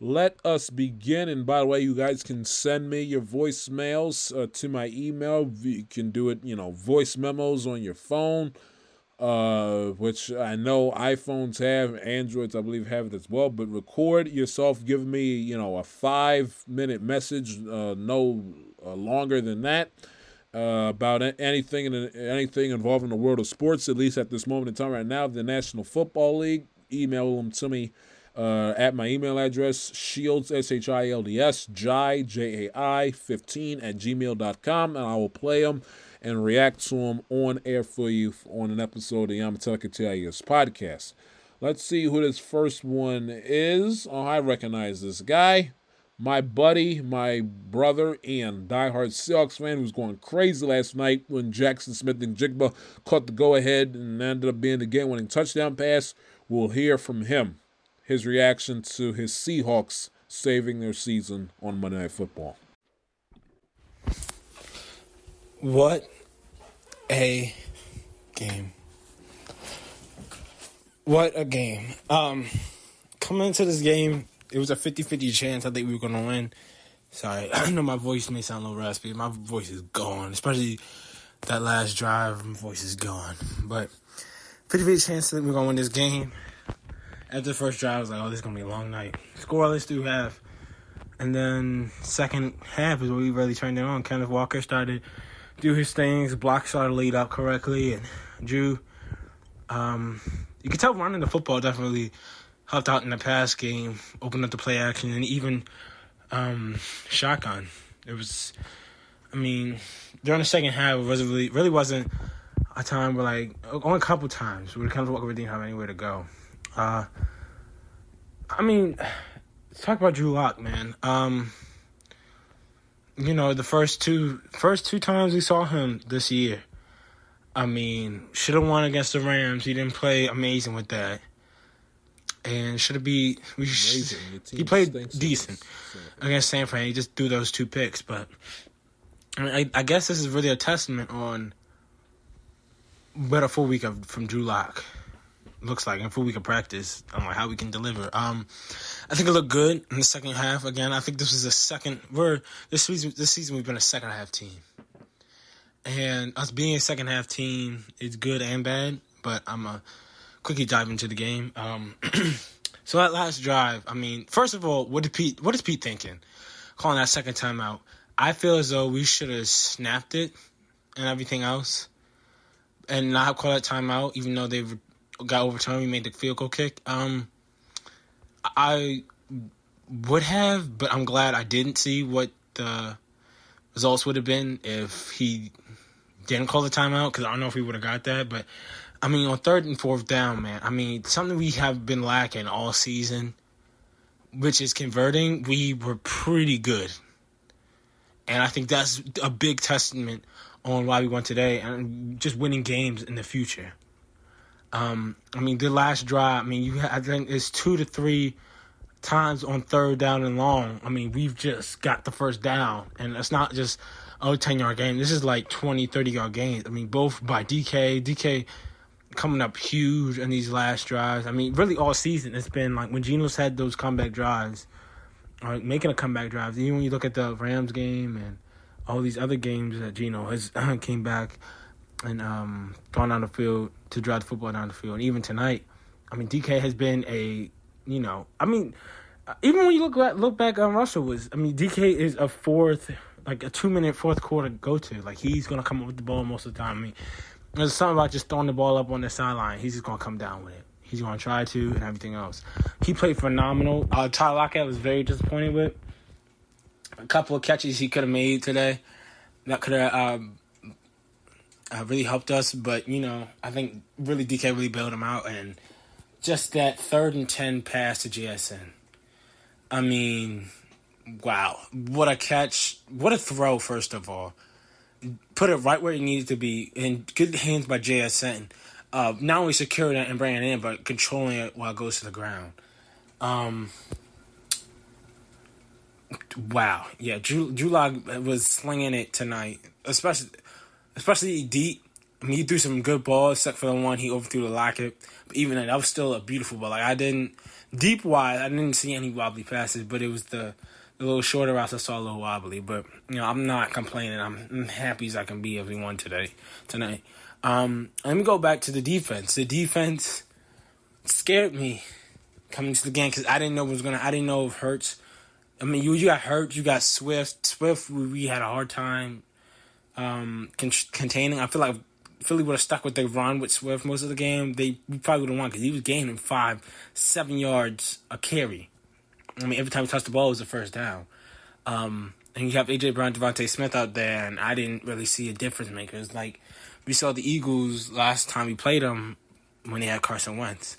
Let us begin. And by the way, you guys can send me your voicemails uh, to my email. You can do it, you know, voice memos on your phone uh, which I know iPhones have, Androids I believe have it as well. But record yourself, give me you know a five minute message, uh, no uh, longer than that. Uh, about anything in anything involving the world of sports, at least at this moment in time right now, the National Football League. Email them to me uh, at my email address, shields, S H I L D S, Jai, J A I, 15 at gmail.com, and I will play them and react to them on air for you on an episode of the Imma Tell It Like It TIS podcast. Let's see who this first one is. Oh, I recognize this guy. My buddy, my brother, and diehard Seahawks fan who's going crazy last night when Jaxon Smith-Njigba caught the go ahead and ended up being the game winning touchdown pass. We'll hear from him his reaction to his Seahawks saving their season on Monday Night Football. What a game. What a game. Um, coming into this game, it was a 50 50 chance I think we were going to win. Sorry, I know my voice may sound a little raspy. My voice is gone, especially that last drive. My voice is gone. But 50 50 chance that we're going to win this game. After the first drive, I was like, oh, this is going to be a long night. Scoreless through half. And then second half is where we really turned it on. Kenneth Walker started do his things. Blocks started laid out correctly, and Drew. Um, you could tell running the football definitely helped out in the pass game, opened up the play action, and even um, shotgun. It was, I mean, during the second half, it was really really wasn't a time where like only a couple times where kind of walk didn't have anywhere to go. Uh, I mean, let's talk about Drew Lock, man. Um, you know, the first two first two times we saw him this year, I mean, should have won against the Rams. He didn't play amazing with that, and should have be we he played decent against San Fran. He just threw those two picks, but I, mean, I, I guess this is really a testament on what a full week of from Drew Lock looks like and week of practice on like how we can deliver. Um, I think it looked good in the second half. Again, I think this was a second. We're this season. This season we've been a second half team, and us being a second half team is good and bad. But I'm a quickly dive into the game. Um, so that last drive, I mean, first of all, what did Pete? What is Pete thinking? Calling that second timeout. I feel as though we should have snapped it and everything else, and not call that timeout, even though they got overturned, we made the field goal kick. Um, I would have, but I'm glad I didn't see what the results would have been if he didn't call the timeout because I don't know if we would have got that. But I mean, on third and fourth down, man, I mean, something we have been lacking all season, which is converting. We were pretty good, and I think that's a big testament on why we won today and just winning games in the future. Um, I mean, the last drive. I mean, you. I think it's two to three times on third down and long. I mean, we've just got the first down, and it's not just oh 10 yard game. This is like 20, 30 yard games. I mean, both by DK. DK coming up huge in these last drives. I mean, really all season it's been like when Geno's had those comeback drives, or making a comeback drive. Even when you look at the Rams game and all these other games that Geno has came back and um, gone down the field to drive the football down the field. And even tonight, I mean, DK has been a, you know, I mean, even when you look at, look back on Russell was, I mean, DK is a fourth, like a two minute fourth quarter go to. Like he's gonna come up with the ball most of the time. I mean, there's something about just throwing the ball up on the sideline. He's just gonna come down with it. He's gonna try to and everything else. He played phenomenal. Uh, Tyler Lockett was very disappointed with a couple of catches he could have made today. That could have um, uh, really helped us, but you know, I think really DK really bailed him out, and just that third and ten pass to JSN. I mean, wow, what a catch! What a throw! First of all, put it right where it needed to be and good hands by JSN. Uh, not only securing it and bringing it in, but controlling it while it goes to the ground. Um, wow, yeah, Drew, Drew was slinging it tonight, especially especially deep. I mean, he threw some good balls, except for the one he overthrew the Lockett. But even then, that was still a beautiful ball. Like I didn't deep wide, I didn't see any wobbly passes, but it was the the little shorter routes I saw a little wobbly. But you know, I'm not complaining. I'm, I'm happy as I can be won today tonight. Um, let me go back to the defense. The defense scared me coming to the game because I didn't know what was gonna. I didn't know if Hurts. I mean, you you got hurt. You got Swift. Swift, we, we had a hard time um, con- containing. I feel like Philly would have stuck with the run with Swift most of the game. They probably would have won because he was gaining five, seven yards a carry. I mean, every time he touched the ball, it was a first down. Um, and you have AJ Brown, DeVonta Smith out there, and I didn't really see a difference maker. It's like we saw the Eagles last time we played them when they had Carson Wentz.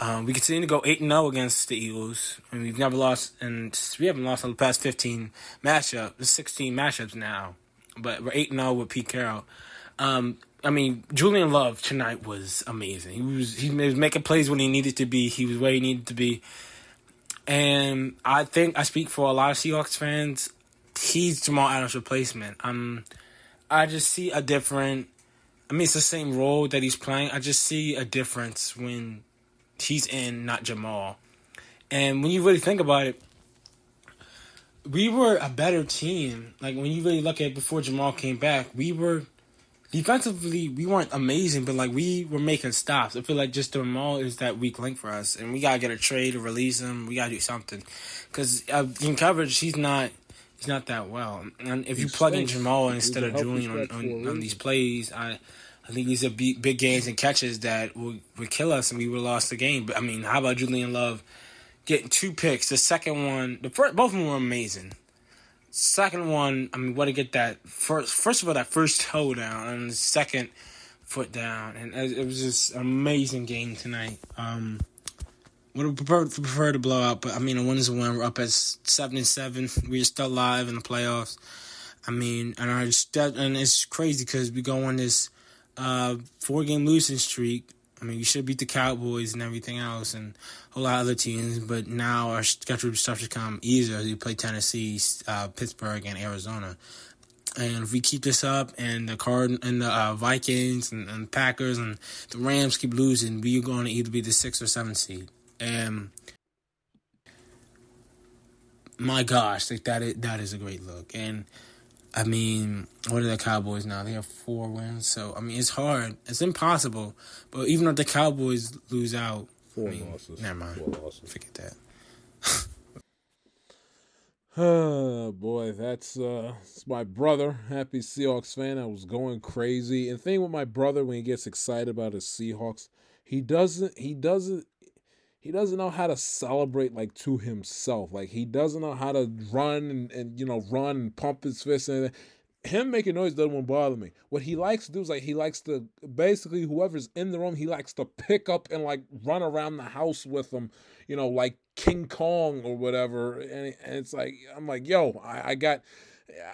Um, we continue to go eight and zero against the Eagles, and we've never lost, and we haven't lost in the past fifteen matchups, sixteen matchups now. But we're eight and zero with Pete Carroll. Um, I mean, Julian Love tonight was amazing. He was he was making plays when he needed to be. He was where he needed to be. And I think I speak for a lot of Seahawks fans. He's Jamal Adams' replacement. Um, I just see a different. I mean, it's the same role that he's playing. I just see a difference when he's in, not Jamal. And when you really think about it, we were a better team. Like when you really look at it before Jamal came back, we were defensively we weren't amazing, but like we were making stops. I feel like just Jamal is that weak link for us, and we gotta get a trade or release him. We gotta do something because uh, in coverage he's not he's not that well. And if you plug in Jamal instead of Julian on, on, on, these plays, I. I think these are big, big gains and catches that would, would kill us, and we would have lost the game. But I mean, how about Julian Love getting two picks? The second one, the first, both of them were amazing. Second one, I mean, what to get that first? First of all, that first toe down, and the second foot down, and it was just an amazing game tonight. Um, would have preferred prefer to blow out, but I mean, a win is a win. We're up at seven and seven. We're still alive in the playoffs. I mean, and I just and it's crazy because we go on this uh, four game losing streak I mean, we should beat the Cowboys and everything else and a lot of other teams, but now our schedule starts to come easier as we play Tennessee, uh, Pittsburgh, and Arizona. And if we keep this up, and the card and the uh, Vikings and, and Packers and the Rams keep losing, we're going to either be the sixth or seventh seed. And my gosh, like that is that is a great look. And I mean, what are the Cowboys now? They have four wins. So, I mean, it's hard. It's impossible. But even if the Cowboys lose out, four I mean, losses. Never mind. Four losses. Forget that. Oh boy, that's uh it's my brother. Happy Seahawks fan. I was going crazy. And thing with my brother when he gets excited about his Seahawks, he doesn't he doesn't he doesn't know how to celebrate like to himself. Like he doesn't know how to run and, and you know run and pump his fist and him making noise doesn't bother me. What he likes to do is like he likes to basically whoever's in the room, he likes to pick up and like run around the house with them, you know, like King Kong or whatever. And, it's like I'm like, yo, I, I got,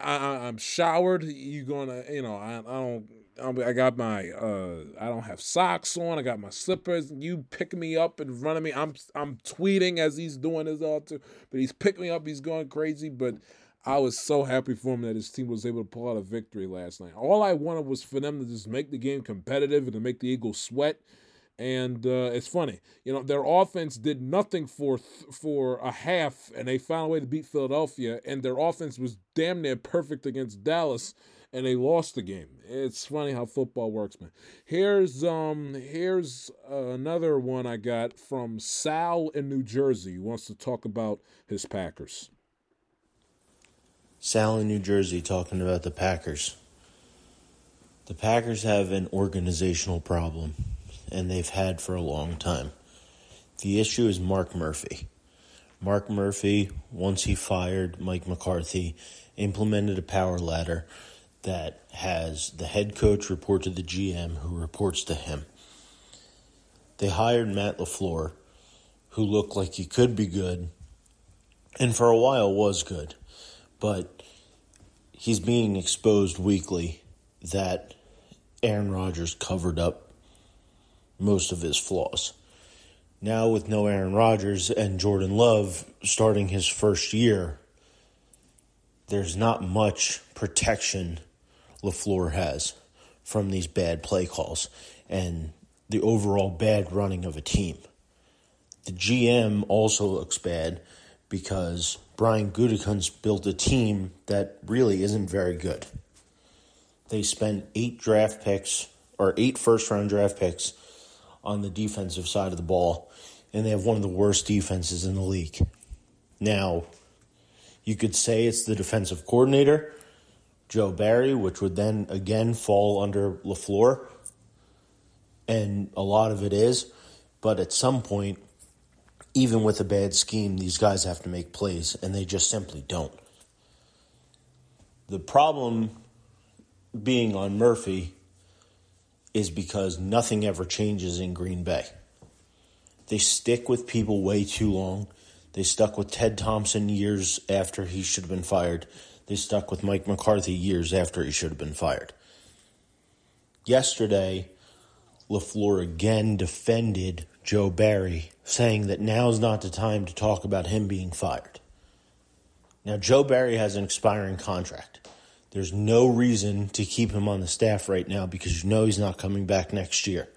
I, am showered. You gonna, you know, I, I don't. I got my uh I don't have socks on. I got my slippers. You pick me up and running me. I'm I'm tweeting as he's doing his all too, but he's picking me up. He's going crazy. But I was so happy for him that his team was able to pull out a victory last night. All I wanted was for them to just make the game competitive and to make the Eagles sweat. And uh, it's funny, you know, their offense did nothing for th- for a half, and they found a way to beat Philadelphia. And their offense was damn near perfect against Dallas, and they lost the game. It's funny how football works, man. Here's um here's uh, another one I got from Sal in New Jersey. He wants to talk about his Packers. Sal in New Jersey talking about the Packers. The Packers have an organizational problem, and they've had for a long time. The issue is Mark Murphy. Mark Murphy, once he fired Mike McCarthy, implemented a power ladder that has the head coach report to the GM, who reports to him. They hired Matt LaFleur, who looked like he could be good, and for a while was good but he's being exposed weekly that Aaron Rodgers covered up most of his flaws. Now, with no Aaron Rodgers and Jordan Love starting his first year, there's not much protection LaFleur has from these bad play calls and the overall bad running of a team. The GM also looks bad because Brian Gutekunst built a team that really isn't very good. They spent eight draft picks or eight first round draft picks on the defensive side of the ball, and they have one of the worst defenses in the league. Now, you could say it's the defensive coordinator, Joe Barry, which would then again fall under LaFleur, and a lot of it is, but at some point, even with a bad scheme, these guys have to make plays, and they just simply don't. The problem being on Murphy is because nothing ever changes in Green Bay. They stick with people way too long. They stuck with Ted Thompson years after he should have been fired. They stuck with Mike McCarthy years after he should have been fired. Yesterday, LaFleur again defended Joe Barry, saying that now's not the time to talk about him being fired. Now, Joe Barry has an expiring contract. There's no reason to keep him on the staff right now because you know he's not coming back next year.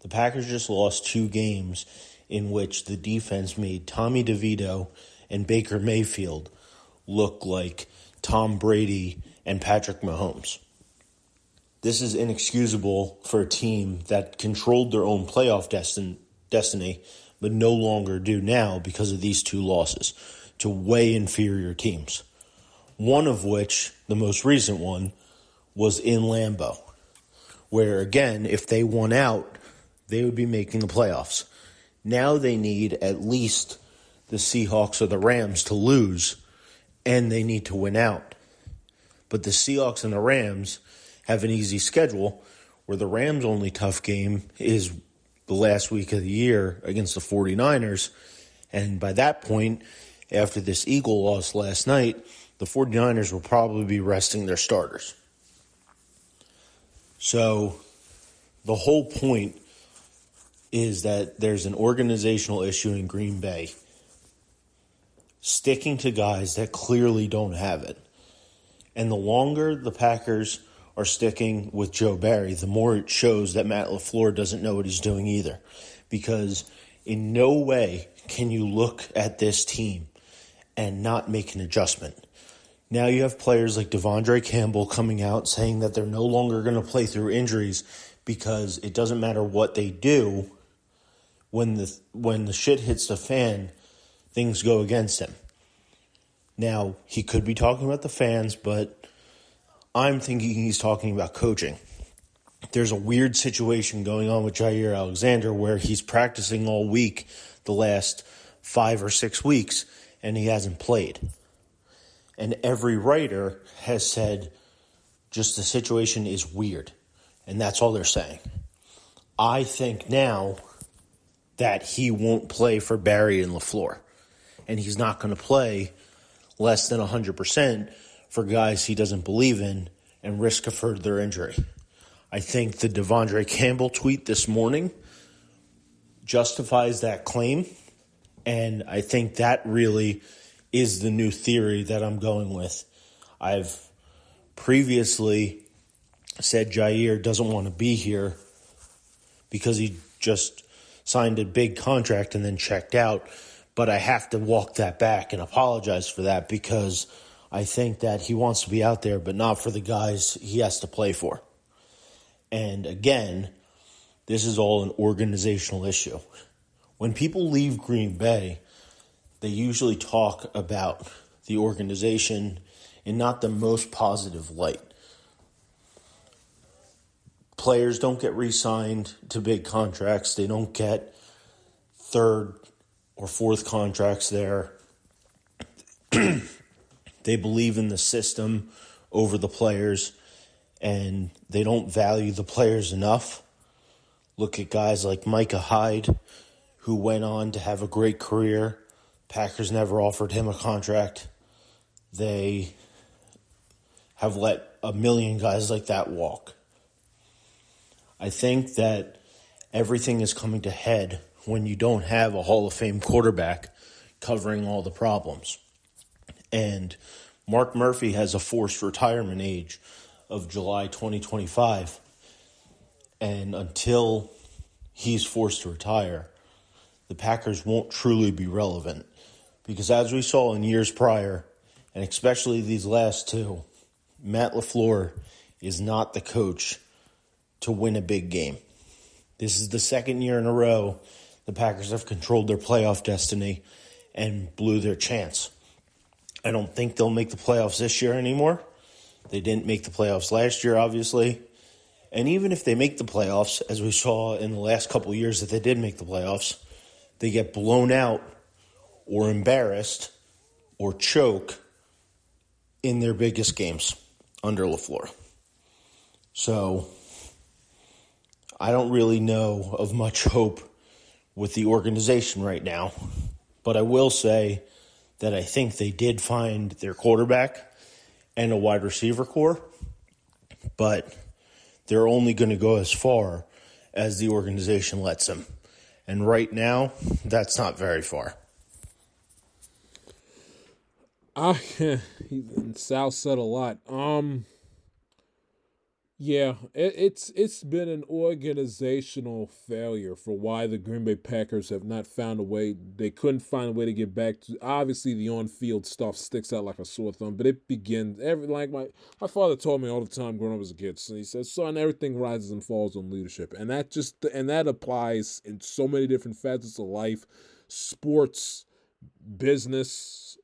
The Packers just lost two games in which the defense made Tommy DeVito and Baker Mayfield look like Tom Brady and Patrick Mahomes. This is inexcusable for a team that controlled their own playoff destin- destiny, but no longer do now because of these two losses to way inferior teams. One of which, the most recent one, was in Lambeau, where again, if they won out, they would be making the playoffs. Now they need at least the Seahawks or the Rams to lose, and they need to win out. But the Seahawks and the Rams have an easy schedule where the Rams' only tough game is the last week of the year against the 49ers. And by that point, after this Eagle loss last night, the 49ers will probably be resting their starters. So the whole point is that there's an organizational issue in Green Bay sticking to guys that clearly don't have it. And the longer the Packers are sticking with Joe Barry, the more it shows that Matt LaFleur doesn't know what he's doing either. Because in no way can you look at this team and not make an adjustment. Now you have players like De'Vondre Campbell coming out saying that they're no longer going to play through injuries because it doesn't matter what they do when the when the shit hits the fan, things go against him. Now, he could be talking about the fans, but I'm thinking he's talking about coaching. There's a weird situation going on with Jaire Alexander where he's practicing all week the last five or six weeks and he hasn't played. And every writer has said just the situation is weird. And that's all they're saying. I think now that he won't play for Barry and LaFleur. And he's not going to play less than 100% for guys he doesn't believe in and risk a further injury. I think the De'Vondre Campbell tweet this morning justifies that claim. And I think that really is the new theory that I'm going with. I've previously said Jaire doesn't want to be here because he just signed a big contract and then checked out. But I have to walk that back and apologize for that because I think that he wants to be out there, but not for the guys he has to play for. And again, this is all an organizational issue. When people leave Green Bay, they usually talk about the organization in not the most positive light. Players don't get re signed to big contracts, they don't get third or fourth contracts there. they believe in the system over the players and they don't value the players enough. Look at guys like Micah Hyde, who went on to have a great career. Packers never offered him a contract. They have let a million guys like that walk. I think that everything is coming to head when you don't have a Hall of Fame quarterback covering all the problems. And Mark Murphy has a forced retirement age of July 2025. And until he's forced to retire, the Packers won't truly be relevant. Because as we saw in years prior, and especially these last two, Matt LaFleur is not the coach to win a big game. This is the second year in a row the Packers have controlled their playoff destiny and blew their chance. I don't think they'll make the playoffs this year anymore. They didn't make the playoffs last year, obviously. And even if they make the playoffs, as we saw in the last couple years that they did make the playoffs, they get blown out or embarrassed or choke in their biggest games under LaFleur. So I don't really know of much hope with the organization right now. But I will say that I think they did find their quarterback and a wide receiver core, but they're only going to go as far as the organization lets them. And right now, that's not very far. I Sal said a lot. Um, yeah, it, it's it's been an organizational failure for why the Green Bay Packers have not found a way. They couldn't find a way to get back to. Obviously, the on-field stuff sticks out like a sore thumb, but it begins every like my my father told me all the time growing up as a kid. So he says, "Son, everything rises and falls on leadership," and that just and that applies in so many different facets of life, sports, business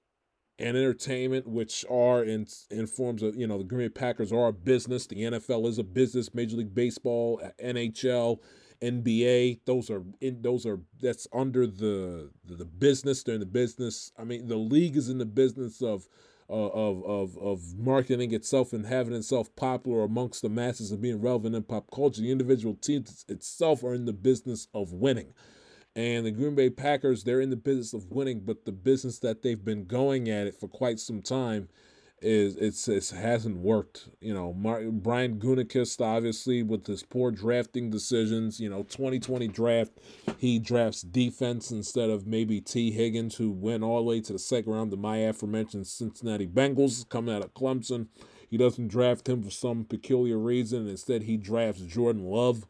and entertainment, which are in in forms of you know the Green Bay Packers are a business. The NFL is a business. Major League Baseball, NHL, NBA. Those are in those are that's under the the, the business. They're in the business. I mean, the league is in the business of. Uh, of, of of marketing itself and having itself popular amongst the masses and being relevant in pop culture. The individual teams itself are in the business of winning. And the Green Bay Packers, they're in the business of winning, but the business that they've been going at it for quite some time is it's it hasn't worked. You know, Mark, Brian Gutekunst obviously with his poor drafting decisions. You know, 2020 draft, he drafts defense instead of maybe Tee Higgins, who went all the way to the second round to my aforementioned Cincinnati Bengals coming out of Clemson. He doesn't draft him for some peculiar reason. Instead, he drafts Jordan Love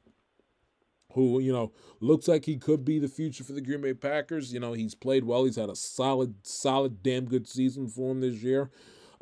who, you know, looks like he could be the future for the Green Bay Packers. You know, he's played well. He's had a solid, solid, damn good season for him this year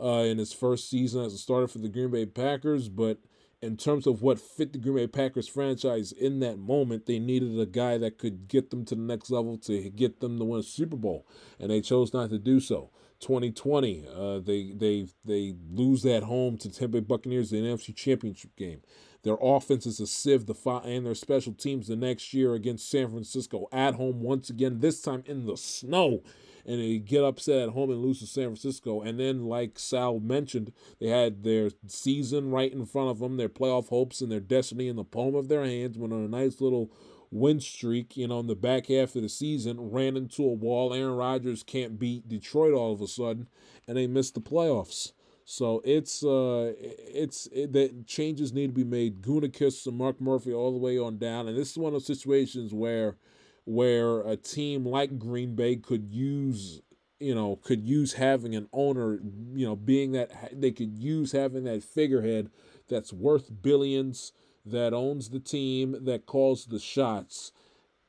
uh, in his first season as a starter for the Green Bay Packers. But in terms of what fit the Green Bay Packers franchise in that moment, they needed a guy that could get them to the next level to get them to win a Super Bowl, and they chose not to do so. 2020, uh, they they they lose at home to Tampa Bay Buccaneers in the NFC Championship game. Their offense is a sieve the fi- and their special teams the next year against San Francisco at home once again. This time in the snow and they get upset at home and lose to San Francisco. And then, like Sal mentioned, they had their season right in front of them, their playoff hopes and their destiny in the palm of their hands. Went on a nice little win streak, you know, in the back half of the season, ran into a wall. Aaron Rodgers can't beat Detroit all of a sudden, and they missed the playoffs. So it's uh it's it, that changes need to be made. Gutekunst and Mark Murphy all the way on down, and this is one of those situations where where a team like Green Bay could use you know could use having an owner you know being that they could use having that figurehead that's worth billions that owns the team that calls the shots.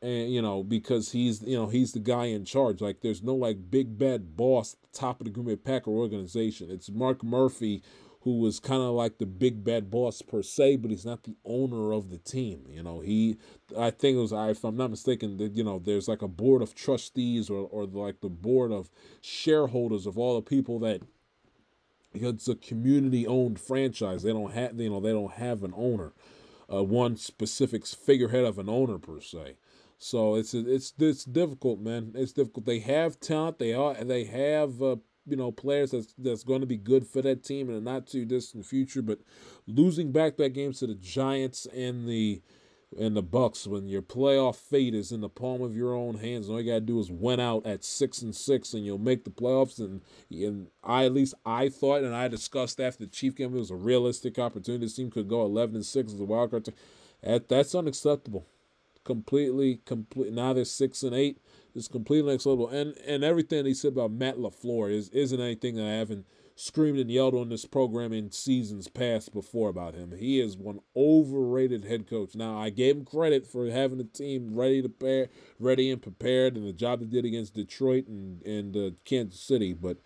And you know because he's you know he's the guy in charge. Like there's no like big bad boss top of the Green Bay Packer organization it's Mark Murphy who was kind of like the big bad boss per se, but he's not the owner of the team. You know, he, I think it was, if I'm not mistaken, that you know, there's like a board of trustees or or like the board of shareholders of all the people that. It's a community-owned franchise. They don't have, you know, they don't have an owner, uh, one specific figurehead of an owner per se. So it's it's it's difficult, man. It's difficult. They have talent. They are they have uh, you know players that's that's going to be good for that team in a not too distant future. But losing back back games to the Giants and the and the Bucs when your playoff fate is in the palm of your own hands, and all you gotta do is win out at six and six, and you'll make the playoffs. And and I at least I thought, and I discussed after the Chief game, it was a realistic opportunity. This team could go eleven and six as a wild card. That that's unacceptable. Completely, complete. Now they're six and eight It's completely unacceptable. And and everything he said about Matt LaFleur is isn't anything that I haven't screamed and yelled on this program in seasons past before about him. He is one overrated head coach. Now I gave him credit for having a team ready to pair, ready and prepared, and the job they did against Detroit and and uh, Kansas City. But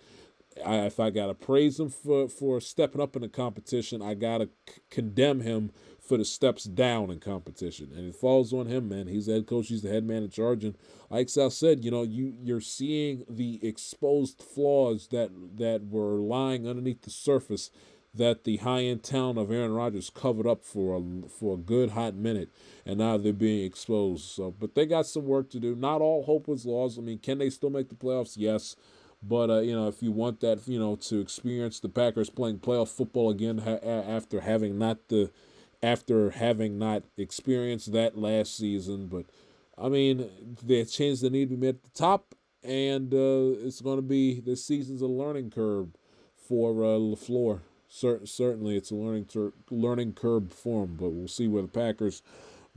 I, if I gotta praise him for for stepping up in the competition, I gotta c- condemn him for the steps down in competition. And it falls on him, man. He's the head coach, he's the head man in charge. And like Sal said, you know, you you're seeing the exposed flaws that that were lying underneath the surface that the high end talent of Aaron Rodgers covered up for a for a good hot minute, and now they're being exposed. So, but they got some work to do. Not all hope was lost. I mean, can they still make the playoffs? Yes. But uh, you know, if you want that, you know, to experience the Packers playing playoff football again ha- after having not the after having not experienced that last season. But I mean, there's changes that need to be at the top, and uh, it's going to be this season's a learning curve for uh, LaFleur. Cer- certainly, it's a learning ter- learning curve for him. But we'll see where the Packers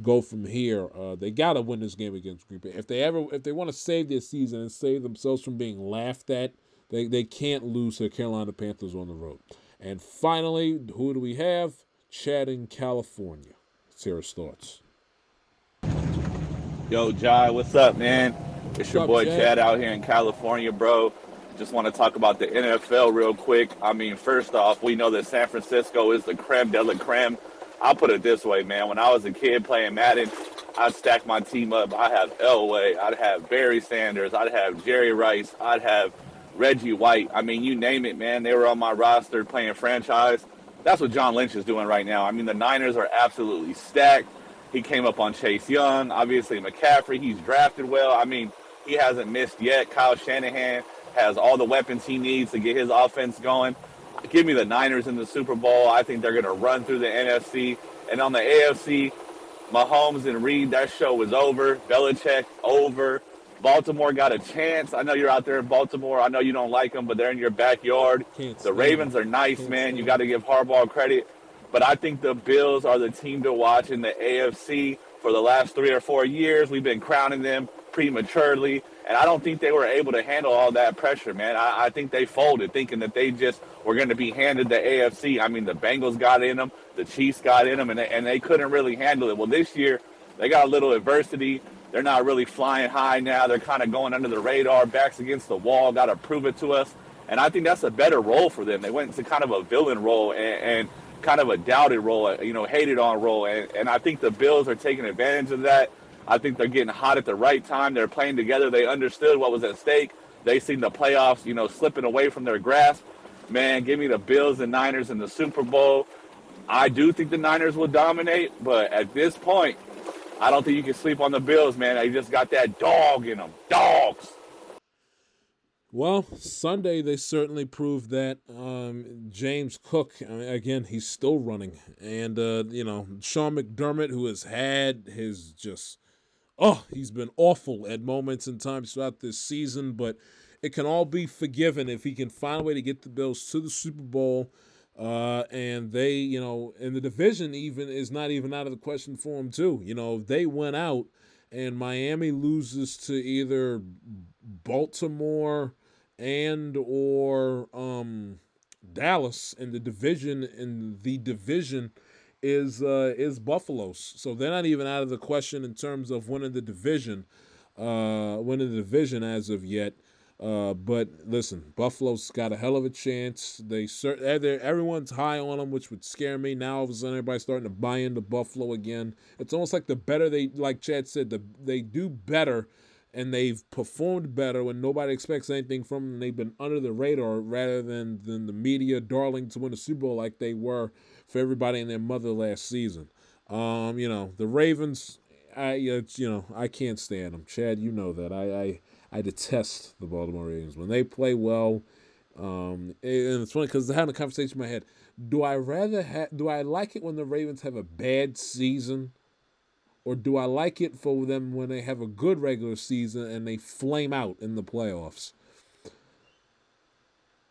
go from here. Uh, they got to win this game against Green Bay. If they ever, if they want to save their season and save themselves from being laughed at, they they can't lose to the Carolina Panthers on the road. And finally, who do we have? Chad in California. His thoughts. Yo, Jai, what's up, man? It's What's your up, boy Chad? Chad out here in California, bro. Just want to talk about the NFL real quick. I mean, first off, we know that San Francisco is the creme de la creme. I'll put it this way, man. When I was a kid playing Madden, I'd stack my team up. I'd have Elway, I'd have Barry Sanders, I'd have Jerry Rice, I'd have Reggie White. I mean, you name it, man. They were on my roster playing franchise. That's what John Lynch is doing right now. I mean, the Niners are absolutely stacked. He came up on Chase Young. Obviously, McCaffrey, he's drafted well. I mean, he hasn't missed yet. Kyle Shanahan has all the weapons he needs to get his offense going. Give me the Niners in the Super Bowl. I think they're going to run through the NFC. And on the AFC, Mahomes and Reid, that show was over. Belichick, over. Baltimore got a chance. I know you're out there in Baltimore. I know you don't like them, but they're in your backyard. Can't the Ravens them. are nice, Can't man. You got to give Harbaugh credit. But I think the Bills are the team to watch in the AFC for the last three or four years. We've been crowning them prematurely, and I don't think they were able to handle all that pressure, man. I, I think they folded, thinking that they just were going to be handed the AFC. I mean, the Bengals got in them, the Chiefs got in them, and they, and they couldn't really handle it. Well, this year they got a little adversity. They're not really flying high now. They're kind of going under the radar, backs against the wall. Got to prove it to us. And I think that's a better role for them. They went into kind of a villain role, and, and kind of a doubted role, you know, hated on role. And, and I think the Bills are taking advantage of that. I think they're getting hot at the right time. They're playing together. They understood what was at stake. They seen the playoffs, you know, slipping away from their grasp. Man, give me the Bills and Niners in the Super Bowl. I do think the Niners will dominate, but at this point, I don't think you can sleep on the Bills, man. They just got that dog in them. Dogs. Well, Sunday they certainly proved that. Um, James Cook, I mean, again, he's still running, and uh, you know Sean McDermott, who has had his just, oh, he's been awful at moments and times throughout this season, but it can all be forgiven if he can find a way to get the Bills to the Super Bowl. Uh, and they, you know, and the division even is not even out of the question for them too. You know, they went out and Miami loses to either Baltimore and or um, Dallas and the division in the division is uh, is Buffalo's. So they're not even out of the question in terms of winning the division, uh, winning the division as of yet. Uh, but listen, Buffalo's got a hell of a chance. They everyone's high on them, which would scare me. Now all of a sudden, everybody's starting to buy into Buffalo again. It's almost like the better they, like Chad said, the they do better and they've performed better when nobody expects anything from them. They've been under the radar rather than than the media darling to win the Super Bowl like they were for everybody and their mother last season. Um, you know the Ravens. I you know I can't stand them. Chad, you know that I I, I detest the Baltimore Ravens when they play well. Um, and it's funny because I had a conversation in my head. Do I rather? Do I like it when the Ravens have a bad season? or do I like it for them when they have a good regular season and they flame out in the playoffs?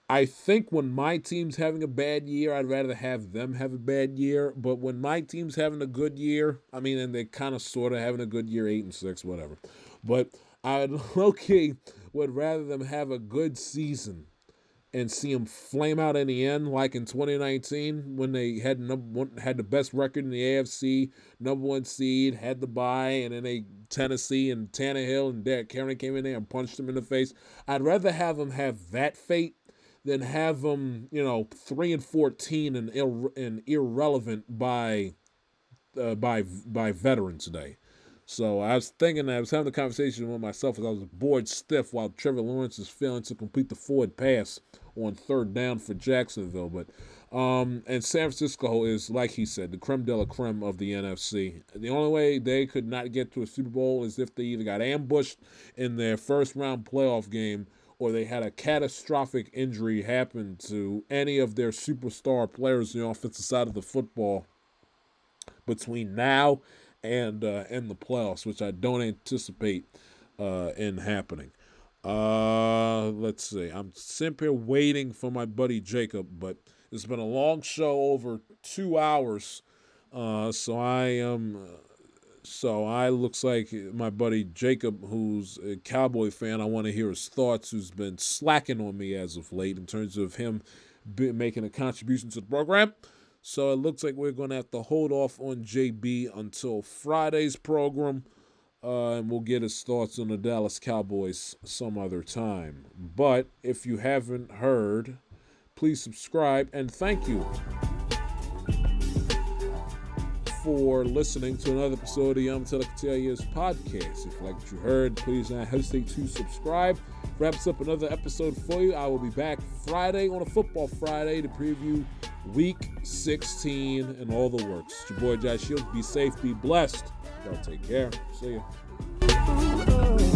I think when my team's having a bad year, I'd rather have them have a bad year. But when my team's having a good year, I mean, and they're kind of sort of having a good year, eight and six, whatever. But I'd okay would rather them have a good season and see them flame out in the end, like in 2019 when they had number one, had the best record in the AFC, number one seed, had the bye, and then they Tennessee and Tannehill and Derrick Henry came in there and punched them in the face. I'd rather have them have that fate than have them, you know, three and 14 and, ir- and irrelevant by uh, by by Veterans Day. So I was thinking, I was having a conversation with myself as I was bored stiff while Trevor Lawrence is failing to complete the forward pass on third down for Jacksonville. But um, and San Francisco is, like he said, the creme de la creme of the NFC. The only way they could not get to a Super Bowl is if they either got ambushed in their first round playoff game or they had a catastrophic injury happen to any of their superstar players on the offensive side of the football between now and uh, and the playoffs, which I don't anticipate uh, in happening. Uh, let's see. I'm simply waiting for my buddy Jacob, but it's been a long show, over two hours. Uh, so I am. Um, so I looks like my buddy Jacob, who's a Cowboy fan. I want to hear his thoughts. Who's been slacking on me as of late in terms of him making a contribution to the program. So it looks like we're going to have to hold off on JB until Friday's program uh, and we'll get his thoughts on the Dallas Cowboys some other time. But if you haven't heard, please subscribe and thank you for listening to another episode of the Young Years podcast. If you like what you heard, please don't hesitate to subscribe. Wraps up another episode for you. I will be back Friday on a football Friday to preview week 16 and all the works. It's your boy Josh Shields. Be safe, be blessed. Y'all take care. See ya.